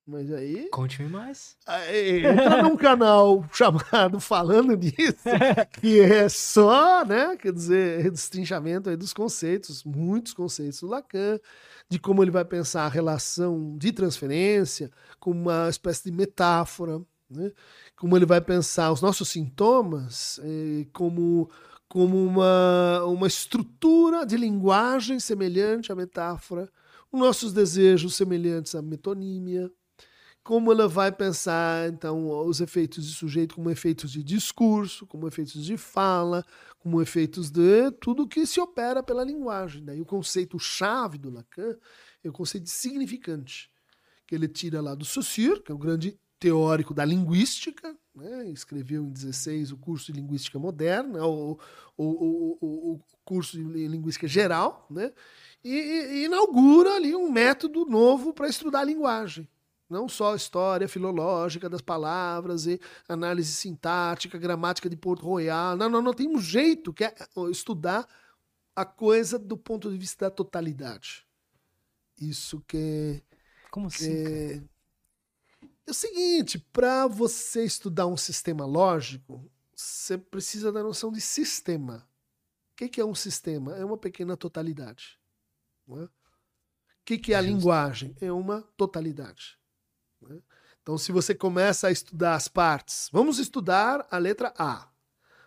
B: Mas aí.
A: Conte-me mais.
B: Aí, entra num canal chamado Falando Nisso, que é só, né? Quer dizer, destrinchamento aí dos conceitos, muitos conceitos do Lacan, de como ele vai pensar a relação de transferência como uma espécie de metáfora, né? Como ele vai pensar os nossos sintomas eh, como, como uma, uma estrutura de linguagem semelhante à metáfora, os nossos desejos semelhantes à metonímia como ela vai pensar então os efeitos de sujeito como efeitos de discurso, como efeitos de fala, como efeitos de tudo que se opera pela linguagem. Daí o conceito chave do Lacan é o conceito de significante, que ele tira lá do Saussure, que é o grande teórico da linguística, né? escreveu em 16 o curso de linguística moderna, o, o, o, o curso de linguística geral, né? e, e inaugura ali um método novo para estudar a linguagem não só história filológica das palavras e análise sintática, gramática de Porto Royal. Não, não, não. Tem um jeito que é estudar a coisa do ponto de vista da totalidade. Isso que.
A: Como assim?
B: É, é o seguinte: para você estudar um sistema lógico, você precisa da noção de sistema. O que, que é um sistema? É uma pequena totalidade. É? O que, que é a Justo. linguagem? É uma totalidade. Então, se você começa a estudar as partes, vamos estudar a letra A,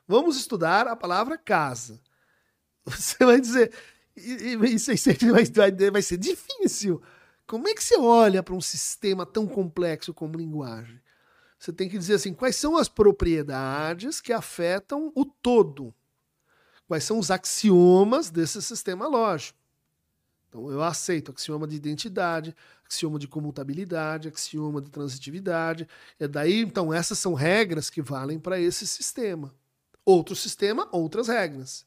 B: vamos estudar a palavra casa. Você vai dizer, isso vai, vai ser difícil. Como é que você olha para um sistema tão complexo como linguagem? Você tem que dizer assim: quais são as propriedades que afetam o todo? Quais são os axiomas desse sistema lógico? Então, eu aceito axioma de identidade, axioma de comutabilidade, axioma de transitividade. É daí, então, essas são regras que valem para esse sistema. Outro sistema, outras regras.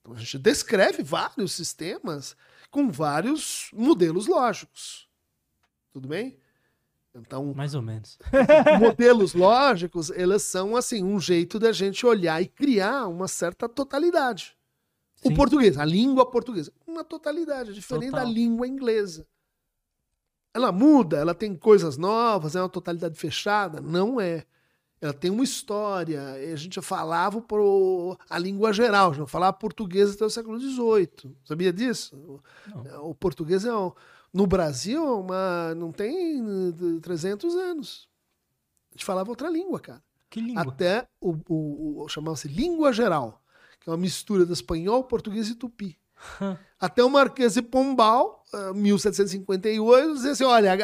B: Então, a gente descreve vários sistemas com vários modelos lógicos. Tudo bem?
A: Então, mais ou menos.
B: modelos lógicos, eles são assim um jeito da gente olhar e criar uma certa totalidade. Sim. O português, a língua portuguesa, uma totalidade diferente Total. da língua inglesa. Ela muda, ela tem coisas novas, é uma totalidade fechada? Não é. Ela tem uma história. A gente falava pro, a língua geral, já falava português até o século XVIII. Sabia disso? Não. O português é no Brasil é uma, não tem 300 anos. A gente falava outra língua, cara.
A: Que língua?
B: Até o, o, o chamava-se língua geral, que é uma mistura do espanhol, português e tupi. Até o Marquês de Pombal, ah, 1758, dizia assim: olha,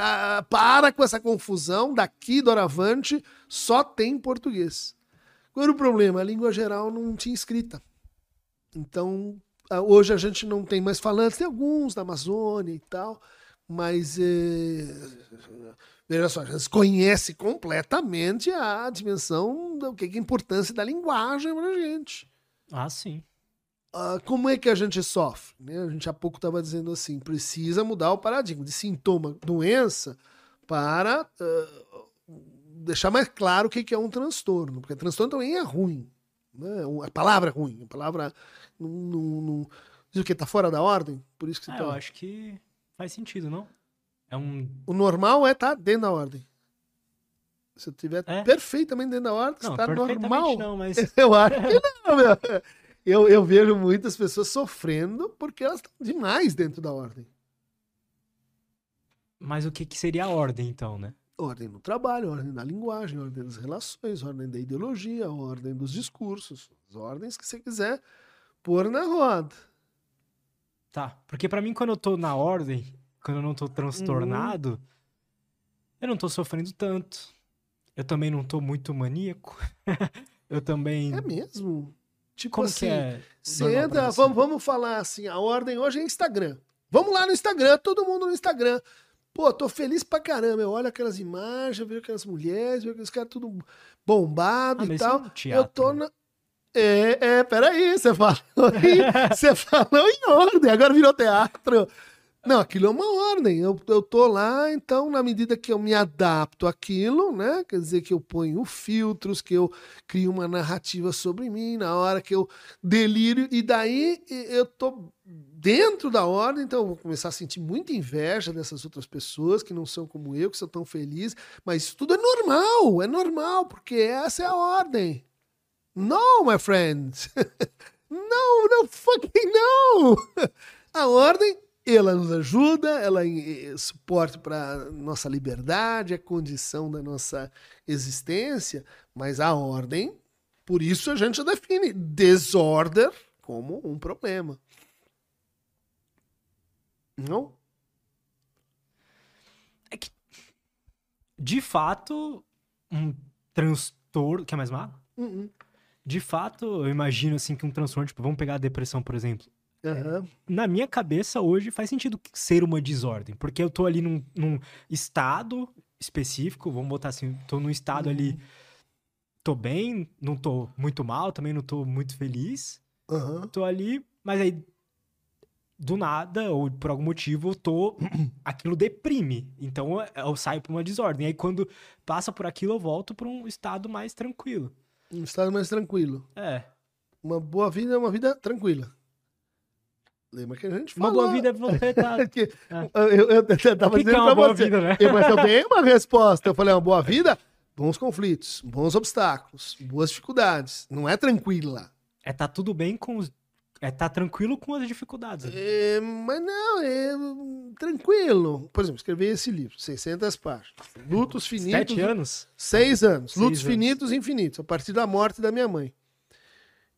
B: para com essa confusão, daqui doravante só tem português. Qual era o problema? A língua geral não tinha escrita. Então, hoje a gente não tem mais falantes, tem alguns da Amazônia e tal, mas eh, veja só, a gente conhece completamente a dimensão do que é a importância da linguagem para a gente.
A: Ah, sim.
B: Ah, como é que a gente sofre? né? A gente há pouco estava dizendo assim, precisa mudar o paradigma de sintoma, doença, para ah, deixar mais claro o que é um transtorno, porque transtorno também é ruim. Né? A palavra é ruim, a palavra não, não, não- diz o que está fora da ordem, por isso que você
A: Ah,
B: tá-
A: eu acho que faz sentido, não? É um.
B: o normal é estar dentro da ordem. Se eu estiver
A: É?
B: perfeitamente dentro da ordem,
A: Não,
B: está normal.
A: não, mas.
B: Eu acho que não, meu. Eu, eu vejo muitas pessoas sofrendo porque elas estão demais dentro da ordem.
A: Mas o que, que seria a ordem, então, né?
B: Ordem no trabalho, ordem na linguagem, ordem das relações, ordem da ideologia, ordem dos discursos. As ordens que você quiser pôr na roda.
A: Tá. Porque pra mim, quando eu tô na ordem, quando eu não tô transtornado, eu não tô sofrendo tanto. Eu também não tô muito maníaco. eu também.
B: É mesmo? Tipo
A: Como
B: assim,
A: é?
B: você entra, vamos, vamos falar assim, a ordem hoje é Instagram. Vamos lá no Instagram, todo mundo no Instagram. Pô, tô feliz pra caramba. Eu olho aquelas imagens, eu vejo aquelas mulheres, vejo aqueles caras tudo bombado
A: Ah,
B: e tal.
A: é um
B: eu
A: teatro,
B: tô
A: né?
B: na. É, é, peraí, você falou você falou em ordem, agora virou teatro. Não, aquilo é uma ordem. Eu, eu tô lá, então, na medida que eu me adapto àquilo, né? Quer dizer, que eu ponho filtros, que eu crio uma narrativa sobre mim, na hora que eu delírio, e daí eu tô dentro da ordem, então eu vou começar a sentir muita inveja dessas outras pessoas que não são como eu, que são tão felizes, mas isso tudo é normal, é normal, porque essa é a ordem. No, my friend. no, no fucking no. A ordem, ela nos ajuda, ela é suporte para nossa liberdade, é condição da nossa existência, mas a ordem, por isso a gente define desorder como um problema. Não?
A: De fato, um transtorno. Quer mais uma?
B: Uh -uh.
A: De fato, eu imagino assim que um transtorno, tipo, vamos pegar a depressão, por exemplo.
B: Uhum.
A: Na minha cabeça, hoje, faz sentido ser uma desordem. Porque eu tô ali num, num estado específico, vamos botar assim, tô num estado
B: uhum.
A: ali. Tô bem, não tô muito mal, também não tô muito feliz.
B: Uhum.
A: Tô ali, mas aí. Do nada, ou por algum motivo, eu tô. aquilo deprime. Então eu saio pra uma desordem. Aí quando passa por aquilo, eu volto pra um estado mais tranquilo.
B: Um estado mais tranquilo.
A: É.
B: Uma boa vida é uma vida tranquila. Lembra que a gente falou.
A: Uma boa vida é você tá...
B: que, é. eu, eu, eu, eu tava
A: que
B: dizendo
A: que é uma boa
B: você.
A: Vida, né?
B: eu, mas eu dei uma resposta. Eu falei, uma boa vida, bons conflitos, bons obstáculos, boas dificuldades. Não é tranquila.
A: É tá tudo bem com os. É tá tranquilo com as dificuldades. Né?
B: É, mas não, é tranquilo. Por exemplo, escrevi esse livro, 600 páginas. Lutos finitos.
A: Sete anos?
B: Seis anos.
A: Seis
B: Lutos
A: anos.
B: finitos e infinitos, a partir da morte da minha mãe.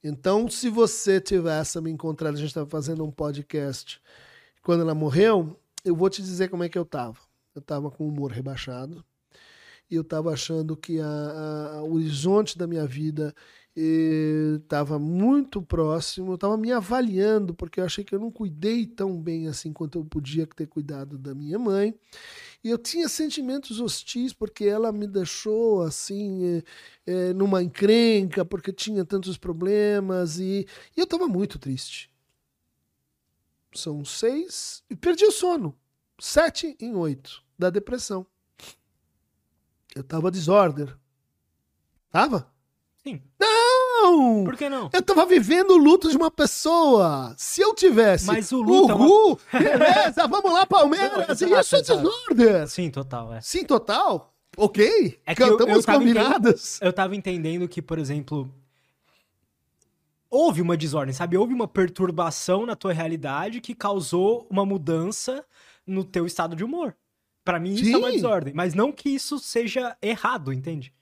B: Então, se você tivesse me encontrado, a gente estava fazendo um podcast quando ela morreu, eu vou te dizer como é que eu tava. Eu tava com o humor rebaixado. E eu tava achando que a, o horizonte da minha vida estava muito próximo. Eu tava me avaliando, porque eu achei que eu não cuidei tão bem assim quanto eu podia ter cuidado da minha mãe. E eu tinha sentimentos hostis porque ela me deixou assim é, é, numa encrenca, porque tinha tantos problemas e, e eu estava muito triste. São seis e perdi o sono. Sete em oito da depressão. Eu tava desorder. Tava?
A: Sim.
B: Não!
A: Por que não?
B: Eu tava vivendo o luto de uma pessoa. Se eu tivesse.
A: Mas o luto.
B: Uhul, é uma... beleza, vamos lá, Palmeiras.
A: Não,
B: Isso é desordem.
A: Sim, total, é.
B: Sim, total. Ok.
A: É que eu,
B: Estamos
A: eu
B: combinados.
A: Eu tava entendendo que, por exemplo. Houve uma desordem, sabe? Houve uma perturbação na tua realidade que causou uma mudança no teu estado de humor. Para mim, isso
B: Sim.
A: é uma desordem. Mas não que isso seja errado, entende?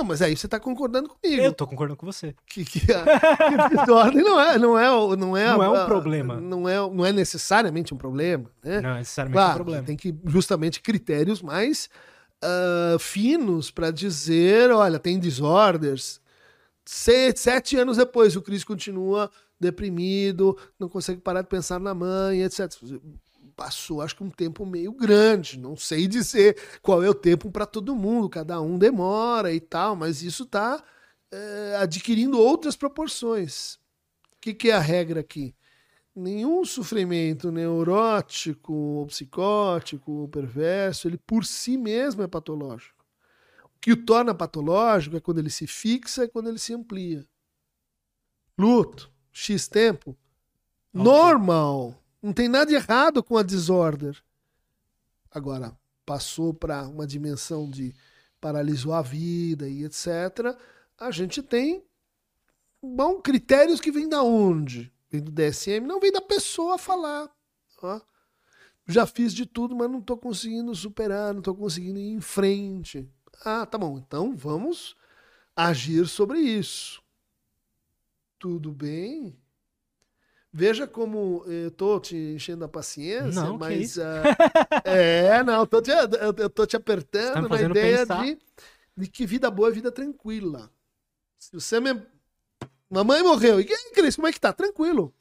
B: Não, mas aí você tá concordando comigo.
A: Eu tô concordando com você.
B: Que, que a, que a desordem não é, não é, não é,
A: Não é um
B: a-
A: problema.
B: Não é, não é necessariamente um problema, né?
A: Não, é necessariamente um
B: Claro,
A: problema.
B: tem que justamente critérios mais ah, finos para dizer, olha, tem disorders. Se- sete anos depois, o Chris continua deprimido, não consegue parar de pensar na mãe, etc. Passou, acho que um tempo meio grande. Não sei dizer qual é o tempo para todo mundo, cada um demora e tal, mas isso está adquirindo outras proporções. O que, que é a regra aqui? nenhum sofrimento neurótico, ou psicótico, ou perverso, ele por si mesmo é patológico. O que o torna patológico é quando ele se fixa e quando ele se amplia. Luto, X tempo, normal. Não tem nada errado com a disorder. Agora, passou para uma dimensão de paralisou a vida e etc. A gente tem bom critérios que vêm da onde? Vem do DSM, não vem da pessoa falar. ó. Já fiz de tudo, mas não estou conseguindo superar, não estou conseguindo ir em frente. Ah, tá bom. Então vamos agir sobre isso. Tudo bem? Veja como eu tô te enchendo a paciência,
A: Não,
B: mas. ah, é, não, eu tô te, eu, eu tô te
A: tá
B: apertando
A: me
B: na ideia
A: pensar.
B: de, de que vida boa é vida tranquila. Se você me. Mamãe morreu. E aí, Cris, como é que tá? Tranquilo.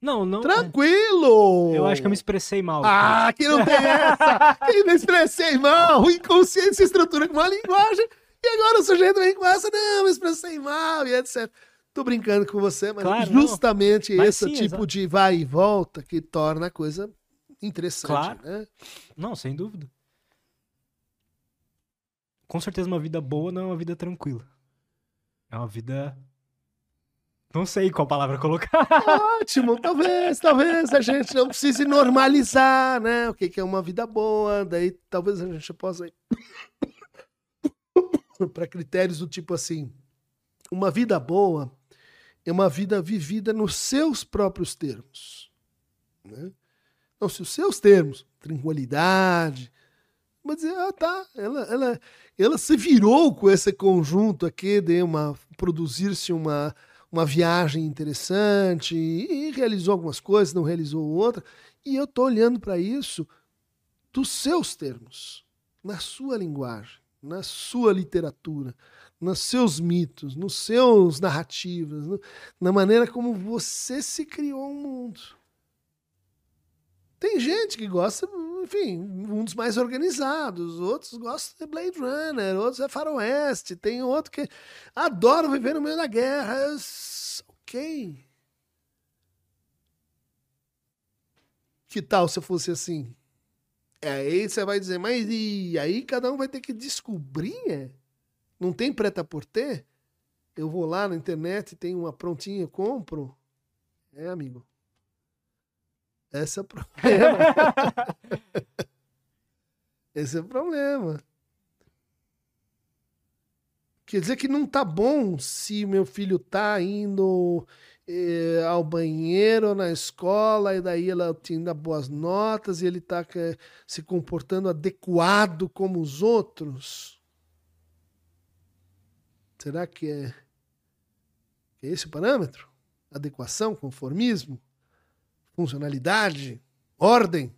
A: Não, não.
B: Tranquilo!
A: Eu acho que eu me expressei mal.
B: Ah, que não tem essa! que me expressei mal! Se estrutura com uma linguagem e agora o sujeito vem com essa, não, me expressei mal e etc. Tô brincando com você, mas
A: Claro,
B: justamente
A: Mas
B: esse
A: sim,
B: tipo
A: exato.
B: de vai e volta que torna a coisa interessante,
A: Claro.
B: né?
A: Não, sem dúvida. Com certeza uma vida boa não é uma vida tranquila. É uma vida. Não sei qual palavra colocar.
B: Ótimo, talvez, talvez a gente não precise normalizar, né? O que que é uma vida boa, daí talvez a gente possa ir para critérios do tipo assim, uma vida boa é uma vida vivida nos seus próprios termos, né? Não, se os seus termos, tranquilidade, mas dizer, ah, tá, ela, ela, ela se virou com esse conjunto aqui de uma produzir-se uma uma viagem interessante e realizou algumas coisas, não realizou outra. E eu estou olhando para isso dos seus termos, na sua linguagem, na sua literatura, nos seus mitos, nos seus narrativas, no- na maneira como você se criou um mundo. Tem gente que gosta, enfim, mundos mais organizados, outros gostam de Blade Runner, outros é faroeste, tem outro que adora viver no meio da guerra. Eu s- Ok. Que tal se fosse assim? Aí você vai dizer, mas e aí cada um vai ter que descobrir? Não tem preta por ter? Eu vou lá na internet, tem uma prontinha, compro. É, amigo. Esse é o problema. Esse é o problema. Quer dizer que não tá bom se meu filho tá indo eh, ao banheiro na escola e daí ela tinha boas notas e ele tá eh, se comportando adequado como os outros. Será que é, que é esse o parâmetro? Adequação, conformismo, funcionalidade, ordem?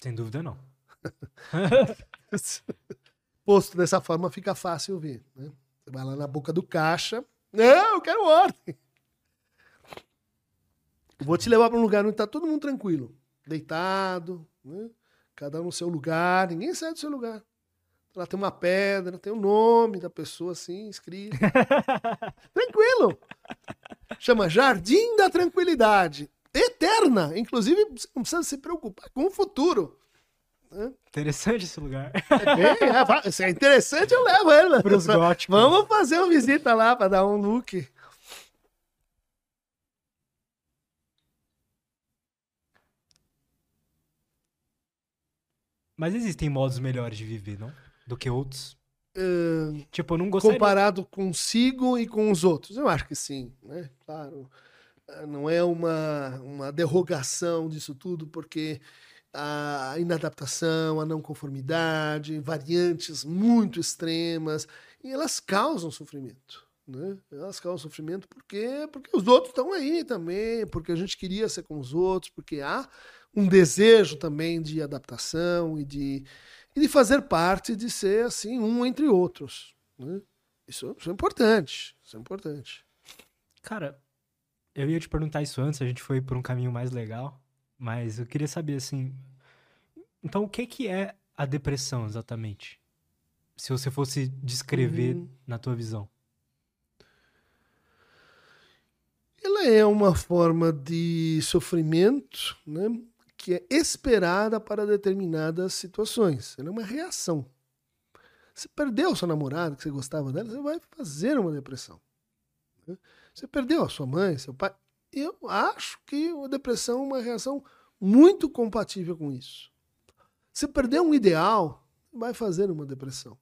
A: Sem dúvida não.
B: Posto dessa forma, fica fácil ver. Né? Você vai lá na boca do caixa. Não, eu quero ordem. Vou te levar para um lugar onde está todo mundo tranquilo. Deitado, né? cada um no seu lugar. Ninguém sai do seu lugar. Lá tem uma pedra, tem o nome da pessoa assim, escrito. Tranquilo. Chama Jardim da Tranquilidade. Eterna. Inclusive, você não precisa se preocupar com o futuro.
A: Interessante esse lugar.
B: É, bem, é, se é interessante, eu levo ele.
A: Pros góticos.
B: Vamos fazer uma visita lá para dar um look.
A: Mas existem modos melhores de viver, não? Do que outros.
B: Eh,
A: Tipo, eu não gostaria.
B: comparado consigo e com os outros. Eu acho que sim, né? Claro. eh, Não é uma, uma derrogação disso tudo, porque a inadaptação, a não conformidade, variantes muito extremas, e elas causam sofrimento. Né? Elas causam sofrimento porque, porque os outros estão aí também, porque a gente queria ser com os outros, porque há um desejo também de adaptação e de, e de fazer parte de ser assim um entre outros. Né? Isso, isso é importante. Isso é importante.
A: Cara, eu ia te perguntar isso antes, a gente foi por um caminho mais legal. Mas eu queria saber, assim. Então, o que, que é a depressão exatamente? Se você fosse descrever uhum. na tua visão.
B: Ela é uma forma de sofrimento né, que é esperada para determinadas situações. Ela é uma reação. Você perdeu sua namorada, que você gostava dela, você vai fazer uma depressão. Você perdeu a sua mãe, seu pai, eu acho que a depressão é uma reação muito compatível com isso. Você perdeu um ideal, vai fazer uma depressão.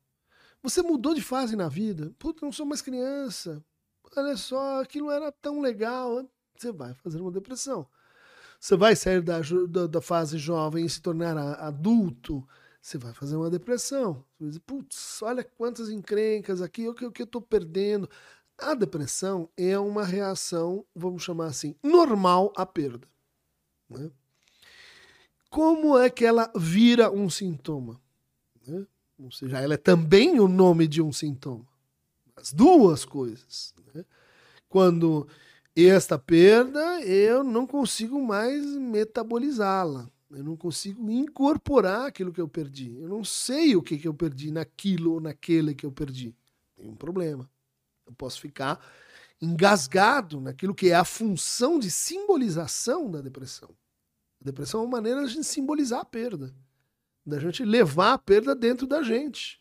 B: Você mudou de fase na vida, puta, não sou mais criança. Olha só, aquilo era tão legal. Você vai fazer uma depressão. Você vai sair da, da, da fase jovem e se tornar adulto, você vai fazer uma depressão. Você vai dizer, putz, olha quantas encrencas aqui, o que, o que eu estou perdendo. A depressão é uma reação, vamos chamar assim, normal à perda. Né? Como é que ela vira um sintoma? Né? Ou seja, ela é também o nome de um sintoma. As duas coisas. Né? Quando esta perda, eu não consigo mais metabolizá-la. Eu não consigo incorporar aquilo que eu perdi. Eu não sei o que, que eu perdi naquilo ou naquele que eu perdi. Tem um problema. Eu posso ficar engasgado naquilo que é a função de simbolização da depressão. A depressão é uma maneira de simbolizar a perda, da gente levar a perda dentro da gente.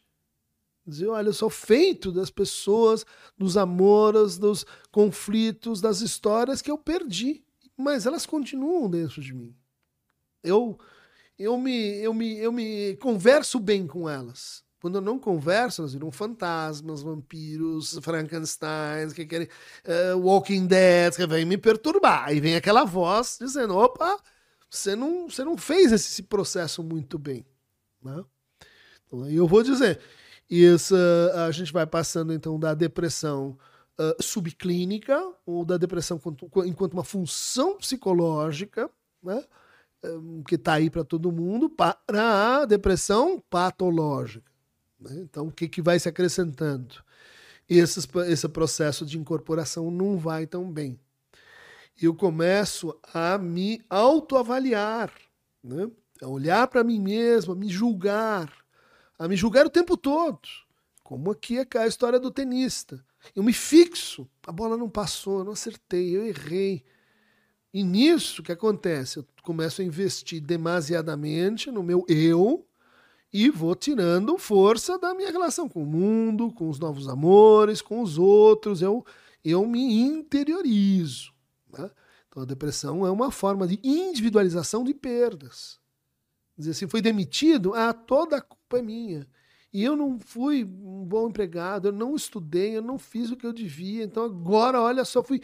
B: Dizer, olha, eu sou feito das pessoas, dos amores, dos conflitos, das histórias que eu perdi, mas elas continuam dentro de mim. Eu eu me, eu me, eu me converso bem com elas. Quando eu não converso, elas viram fantasmas, vampiros, Frankenstein, que querem uh, Walking Dead, que vem me perturbar. Aí vem aquela voz dizendo: opa, você não, você não fez esse processo muito bem. Né? Então, eu vou dizer: isso, a gente vai passando então da depressão uh, subclínica, ou da depressão enquanto, uma função psicológica, né? que está aí para todo mundo, para a depressão patológica. Né? Então, o que, que vai se acrescentando? Esse, esse processo de incorporação não vai tão bem. Eu começo a me autoavaliar, né? a olhar para mim mesmo, a me julgar, a me julgar o tempo todo. Como aqui é a história do tenista. Eu me fixo, a bola não passou, não acertei, eu errei. E nisso, que acontece? Eu começo a investir demasiadamente no meu eu, e vou tirando força da minha relação com o mundo, com os novos amores, com os outros. Eu, eu me interiorizo. Né? Então a depressão é uma forma de individualização de perdas. Dizer assim, foi demitido, ah, toda culpa é minha. E eu não fui um bom empregado, eu não estudei, eu não fiz o que eu devia. Então agora, olha só, fui.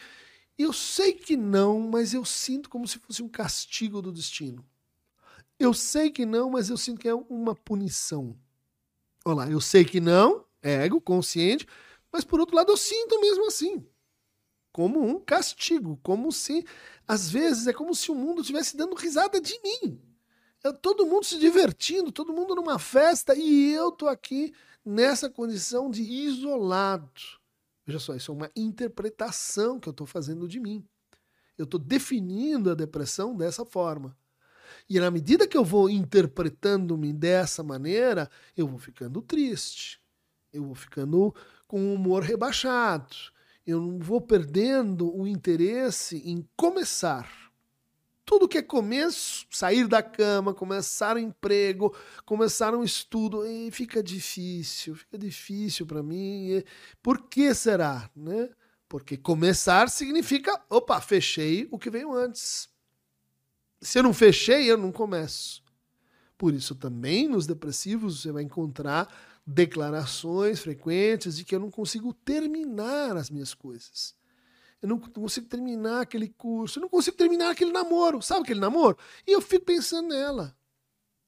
B: Eu sei que não, mas eu sinto como se fosse um castigo do destino. Eu sei que não, mas eu sinto que é uma punição. Olha lá, eu sei que não, ego, consciente, mas por outro lado eu sinto mesmo assim. Como um castigo, como se, às vezes, é como se o mundo estivesse dando risada de mim. É todo mundo se divertindo, todo mundo numa festa e eu tô aqui nessa condição de isolado. Veja só, isso é uma interpretação que eu estou fazendo de mim. Eu estou definindo a depressão dessa forma. E na medida que eu vou interpretando-me dessa maneira, eu vou ficando triste, eu vou ficando com o humor rebaixado, eu vou perdendo o interesse em começar. Tudo que é começo, sair da cama, começar um emprego, começar um estudo, e fica difícil, fica difícil para mim. Por que será, né? Porque começar significa, opa, fechei o que veio antes. Se eu não fechei, eu não começo. Por isso, também nos depressivos você vai encontrar declarações frequentes de que eu não consigo terminar as minhas coisas. Eu não consigo terminar aquele curso, eu não consigo terminar aquele namoro. Sabe aquele namoro? E eu fico pensando nela.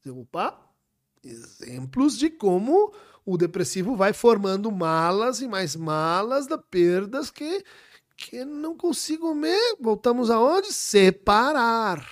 B: Opa, exemplos de como o depressivo vai formando malas e mais malas da perdas que, que não consigo me. Voltamos aonde? Separar.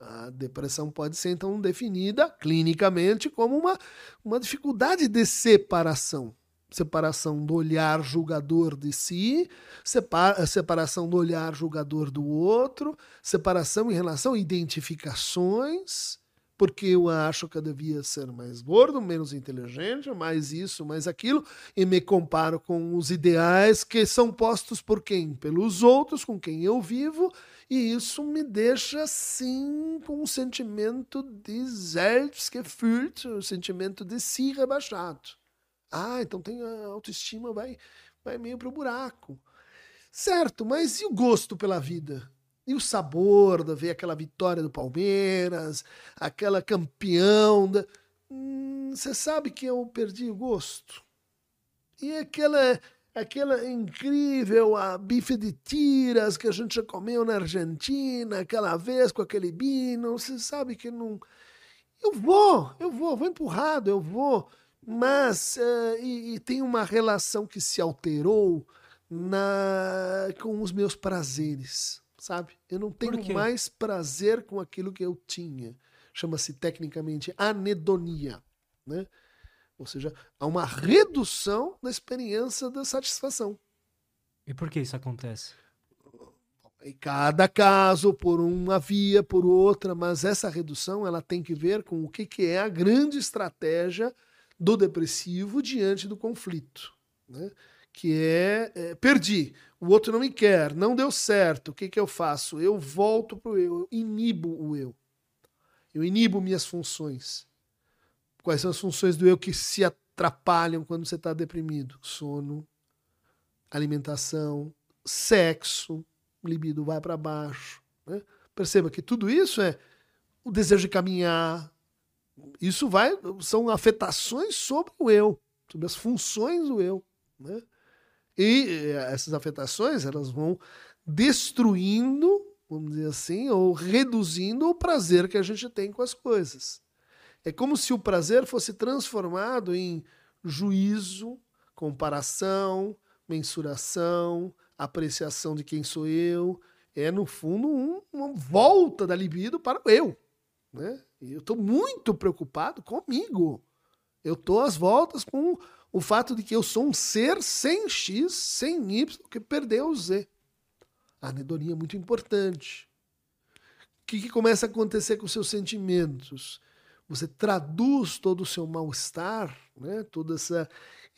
B: A depressão pode ser então definida clinicamente como uma, uma dificuldade de separação. Separação do olhar julgador de si, separa, separação do olhar julgador do outro, separação em relação a identificações, porque eu acho que eu devia ser mais gordo, menos inteligente, mais isso, mais aquilo, e me comparo com os ideais que são postos por quem? Pelos outros, com quem eu vivo, e isso me deixa assim com um sentimento de Selbstgefühlt, um sentimento de si rebaixado. Ah, então tem a autoestima vai vai meio pro buraco. Certo, mas e o gosto pela vida? E o sabor de ver aquela vitória do Palmeiras, aquela campeão. Você hum, sabe que eu perdi o gosto. E aquela, aquela incrível a bife de tiras que a gente já comeu na Argentina, aquela vez com aquele bino. Você sabe que não. Eu vou, eu vou, vou empurrado, eu vou. Mas, uh, e, e tem uma relação que se alterou na, com os meus prazeres sabe? Eu não tenho mais prazer com aquilo que eu tinha. Chama-se tecnicamente anedonia, né? Ou seja, há uma redução da experiência da satisfação.
A: E por que isso acontece?
B: Em cada caso, por uma via, por outra, mas essa redução ela tem que ver com o que, que é a grande estratégia do depressivo diante do conflito. Né? que é, é, perdi, o outro não me quer, não deu certo, o que, que eu faço? Eu volto para o eu, eu inibo o eu. Eu inibo minhas funções. Quais são as funções do eu que se atrapalham quando você está deprimido? Sono, alimentação, sexo, libido vai para baixo. Né? Perceba que tudo isso é o desejo de caminhar. Isso vai, são afetações sobre o eu, sobre as funções do eu. Né? E eh, essas afetações elas vão destruindo, vamos dizer assim, ou reduzindo o prazer que a gente tem com as coisas. É como se o prazer fosse transformado em juízo, comparação, mensuração, apreciação de quem sou eu. É, no fundo, um, uma volta da libido para o eu. Né? Eu estou muito preocupado comigo. Eu estou às voltas com o fato de que eu sou um ser sem X, sem Y, que perdeu o Z. A anedonia é muito importante. O que, que começa a acontecer com os seus sentimentos? Você traduz todo o seu mal-estar, né? todo essa,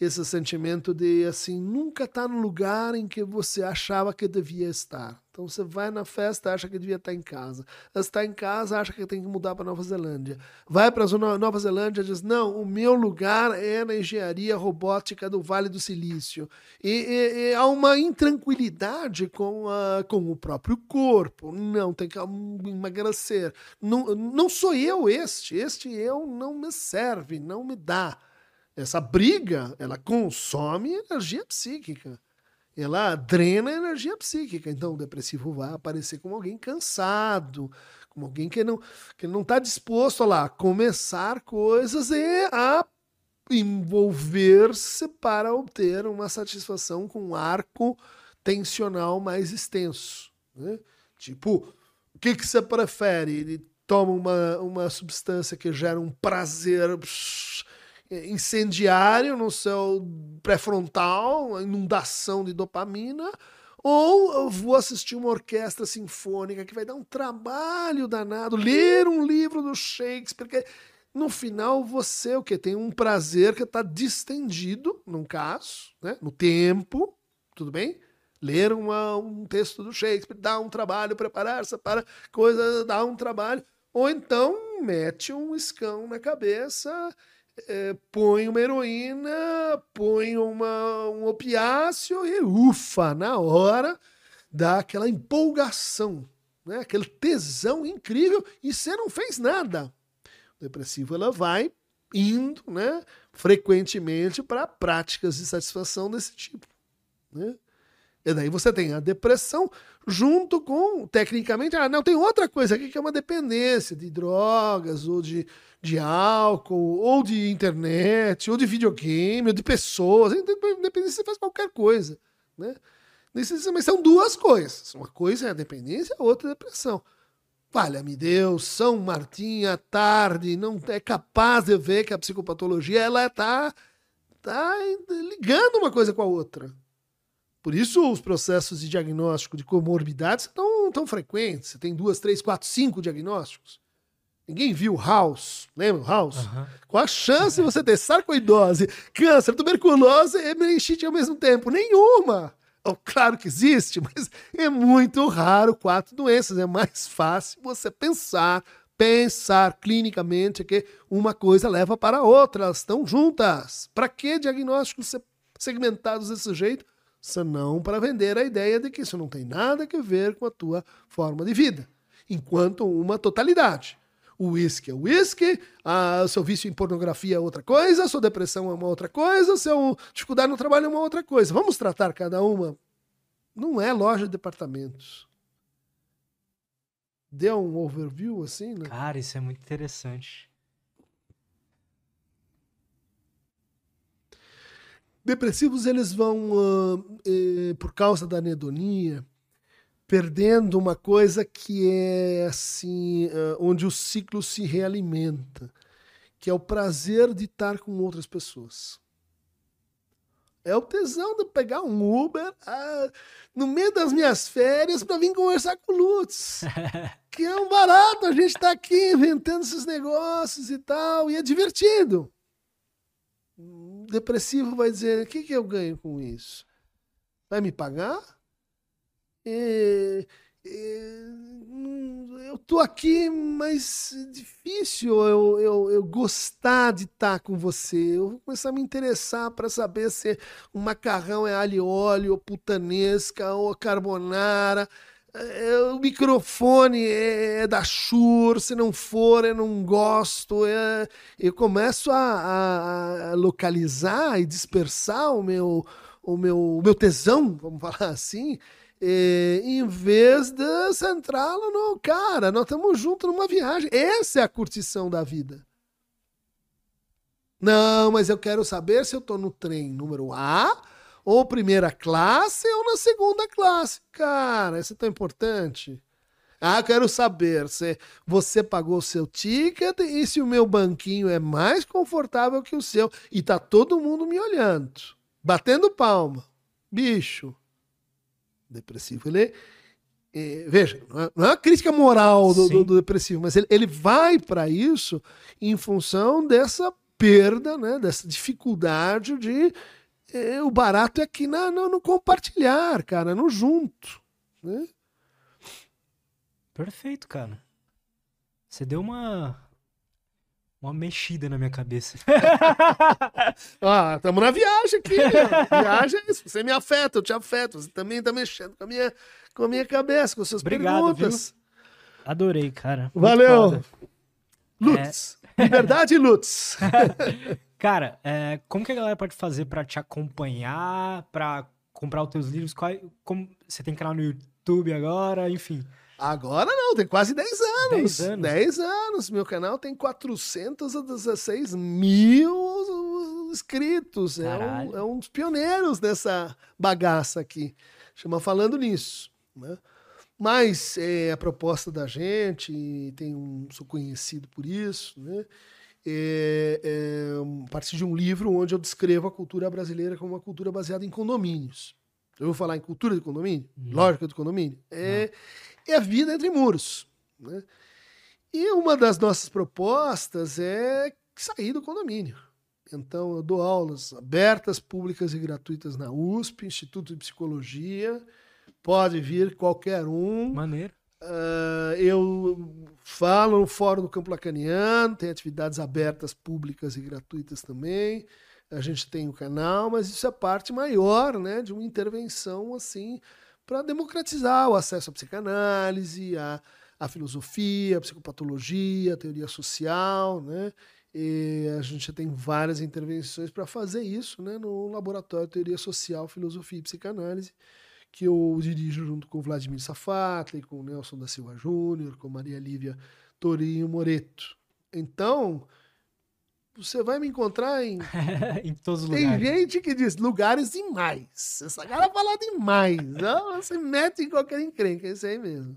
B: esse sentimento de assim nunca tá no lugar em que você achava que devia estar. Então você vai na festa, acha que devia estar em casa. Está em casa, acha que tem que mudar para Nova Zelândia. Vai para a Nova Zelândia, diz: não, o meu lugar é na engenharia robótica do Vale do Silício. E, e, e há uma intranquilidade com, a, com o próprio corpo. Não, tem que emagrecer. Não, não sou eu este. Este eu não me serve, não me dá. Essa briga, ela consome energia psíquica ela drena energia psíquica. Então o depressivo vai aparecer como alguém cansado, como alguém que não que não está disposto a lá começar coisas e a envolver-se para obter uma satisfação com um arco tensional mais extenso. Né? Tipo, o que, que você prefere? Ele toma uma, uma substância que gera um prazer incendiário no seu pré-frontal, inundação de dopamina, ou eu vou assistir uma orquestra sinfônica que vai dar um trabalho danado, ler um livro do Shakespeare, porque no final você o que tem um prazer que está distendido, num caso, né, no tempo, tudo bem? Ler uma, um texto do Shakespeare dá um trabalho, preparar-se para coisa dá um trabalho, ou então mete um escão na cabeça é, põe uma heroína, põe uma, um opiáceo e ufa, na hora dá aquela empolgação, né? aquele tesão incrível e você não fez nada. O depressivo ela vai indo né, frequentemente para práticas de satisfação desse tipo. Né? E daí você tem a depressão junto com, tecnicamente, ah, não, tem outra coisa aqui que é uma dependência de drogas, ou de, de álcool, ou de internet, ou de videogame, ou de pessoas. Dependência você faz qualquer coisa, né? Mas são duas coisas. Uma coisa é a dependência, a outra é a depressão. Valha-me Deus, São Martim à tarde não é capaz de ver que a psicopatologia ela está tá ligando uma coisa com a outra. Por isso os processos de diagnóstico de comorbidades estão tão frequentes. Você tem duas, três, quatro, cinco diagnósticos. Ninguém viu House, lembra House? Uhum. Qual a chance de você ter sarcoidose, câncer, tuberculose e meningite ao mesmo tempo? Nenhuma! Oh, claro que existe, mas é muito raro quatro doenças. É mais fácil você pensar, pensar clinicamente que uma coisa leva para a outra, elas estão juntas. Para que diagnósticos segmentados desse jeito? Senão para vender a ideia de que isso não tem nada a ver com a tua forma de vida, enquanto uma totalidade. O uísque é uísque, o seu vício em pornografia é outra coisa, a sua depressão é uma outra coisa, a sua dificuldade no trabalho é uma outra coisa. Vamos tratar cada uma. Não é loja de departamentos. Deu um overview assim, né?
A: Cara, isso é muito interessante.
B: Depressivos, eles vão, uh, eh, por causa da anedonia, perdendo uma coisa que é assim, uh, onde o ciclo se realimenta, que é o prazer de estar com outras pessoas. É o tesão de pegar um Uber uh, no meio das minhas férias para vir conversar com o Lutz. que é um barato, a gente tá aqui inventando esses negócios e tal, e é divertido. Depressivo vai dizer: o que, que eu ganho com isso? Vai me pagar? É, é, eu tô aqui, mas é difícil eu, eu, eu gostar de estar tá com você. Eu vou começar a me interessar para saber se o macarrão é alho e óleo, ou putanesca, ou carbonara. É, o microfone é, é, da Shure, se não for, eu não gosto. É, eu começo a, a, localizar e dispersar o meu, o meu, o meu tesão, vamos falar assim, é, em vez de centrá-lo no cara, nós estamos juntos numa viagem. Essa é a curtição da vida. Não, mas eu quero saber se eu estou no trem número A ou primeira classe ou na segunda classe. Cara, isso é tão importante. Ah, eu quero saber se você pagou o seu ticket e se o meu banquinho é mais confortável que o seu. E tá todo mundo me olhando, batendo palma. Bicho, depressivo, ele é, veja, não é, não é, uma crítica moral do, do, do depressivo, mas ele, ele vai para isso em função dessa perda, né, dessa dificuldade de é, o barato é aqui na, no, no, compartilhar, cara, no junto. Né?
A: Perfeito, cara. Você deu uma. Uma mexida na minha cabeça.
B: ah, estamos na viagem aqui. viagem é isso. Você me afeta, eu te afeto. Você também está mexendo com a minha, com a minha cabeça, com suas Obrigado, perguntas. Viu?
A: Adorei, cara.
B: Valeu. Lutz. É... Liberdade, Lutz.
A: Cara, é, como que a galera pode fazer para te acompanhar, para comprar os teus livros? Qual, como, você tem canal no YouTube agora, enfim.
B: Agora não, tem quase 10 anos. 10 anos. 10 anos. Meu canal tem 416 mil inscritos. É um, é um, dos pioneiros dessa bagaça aqui. Chama Falando Nisso. Né? Mas é, a proposta da gente, tem um, sou conhecido por isso, né? É, é, a partir de um livro onde eu descrevo a cultura brasileira como uma cultura baseada em condomínios. Eu vou falar em cultura de condomínio? Não. Lógica do condomínio? É, é a vida entre muros. Né? E uma das nossas propostas é sair do condomínio. Então, eu dou aulas abertas, públicas e gratuitas na USP, Instituto de Psicologia. Pode vir qualquer um.
A: Maneiro.
B: Uh, eu falo no Fórum do Campo Lacaniano, tem atividades abertas, públicas e gratuitas também. A gente tem o canal, mas isso é parte maior né, de uma intervenção assim para democratizar o acesso à psicanálise, à, à filosofia, à psicopatologia, à teoria social. Né? E a gente tem várias intervenções para fazer isso né, no Laboratório Teoria Social, Filosofia e Psicanálise que eu dirijo junto com o Vladimir Safatli, com o Nelson da Silva Júnior, com Maria Lívia Torinho Moreto. Então, você vai me encontrar em.
A: em todos os
B: Tem
A: lugares.
B: gente que diz lugares demais. Essa cara fala demais. Não, você mete em qualquer encrenca, é isso aí mesmo.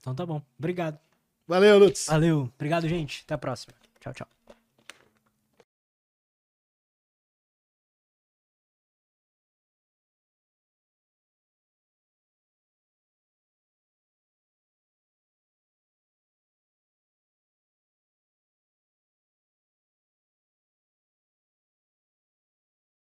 A: Então tá bom. Obrigado.
B: Valeu, Lutz.
A: Valeu. Obrigado, gente. Até a próxima. Tchau, tchau.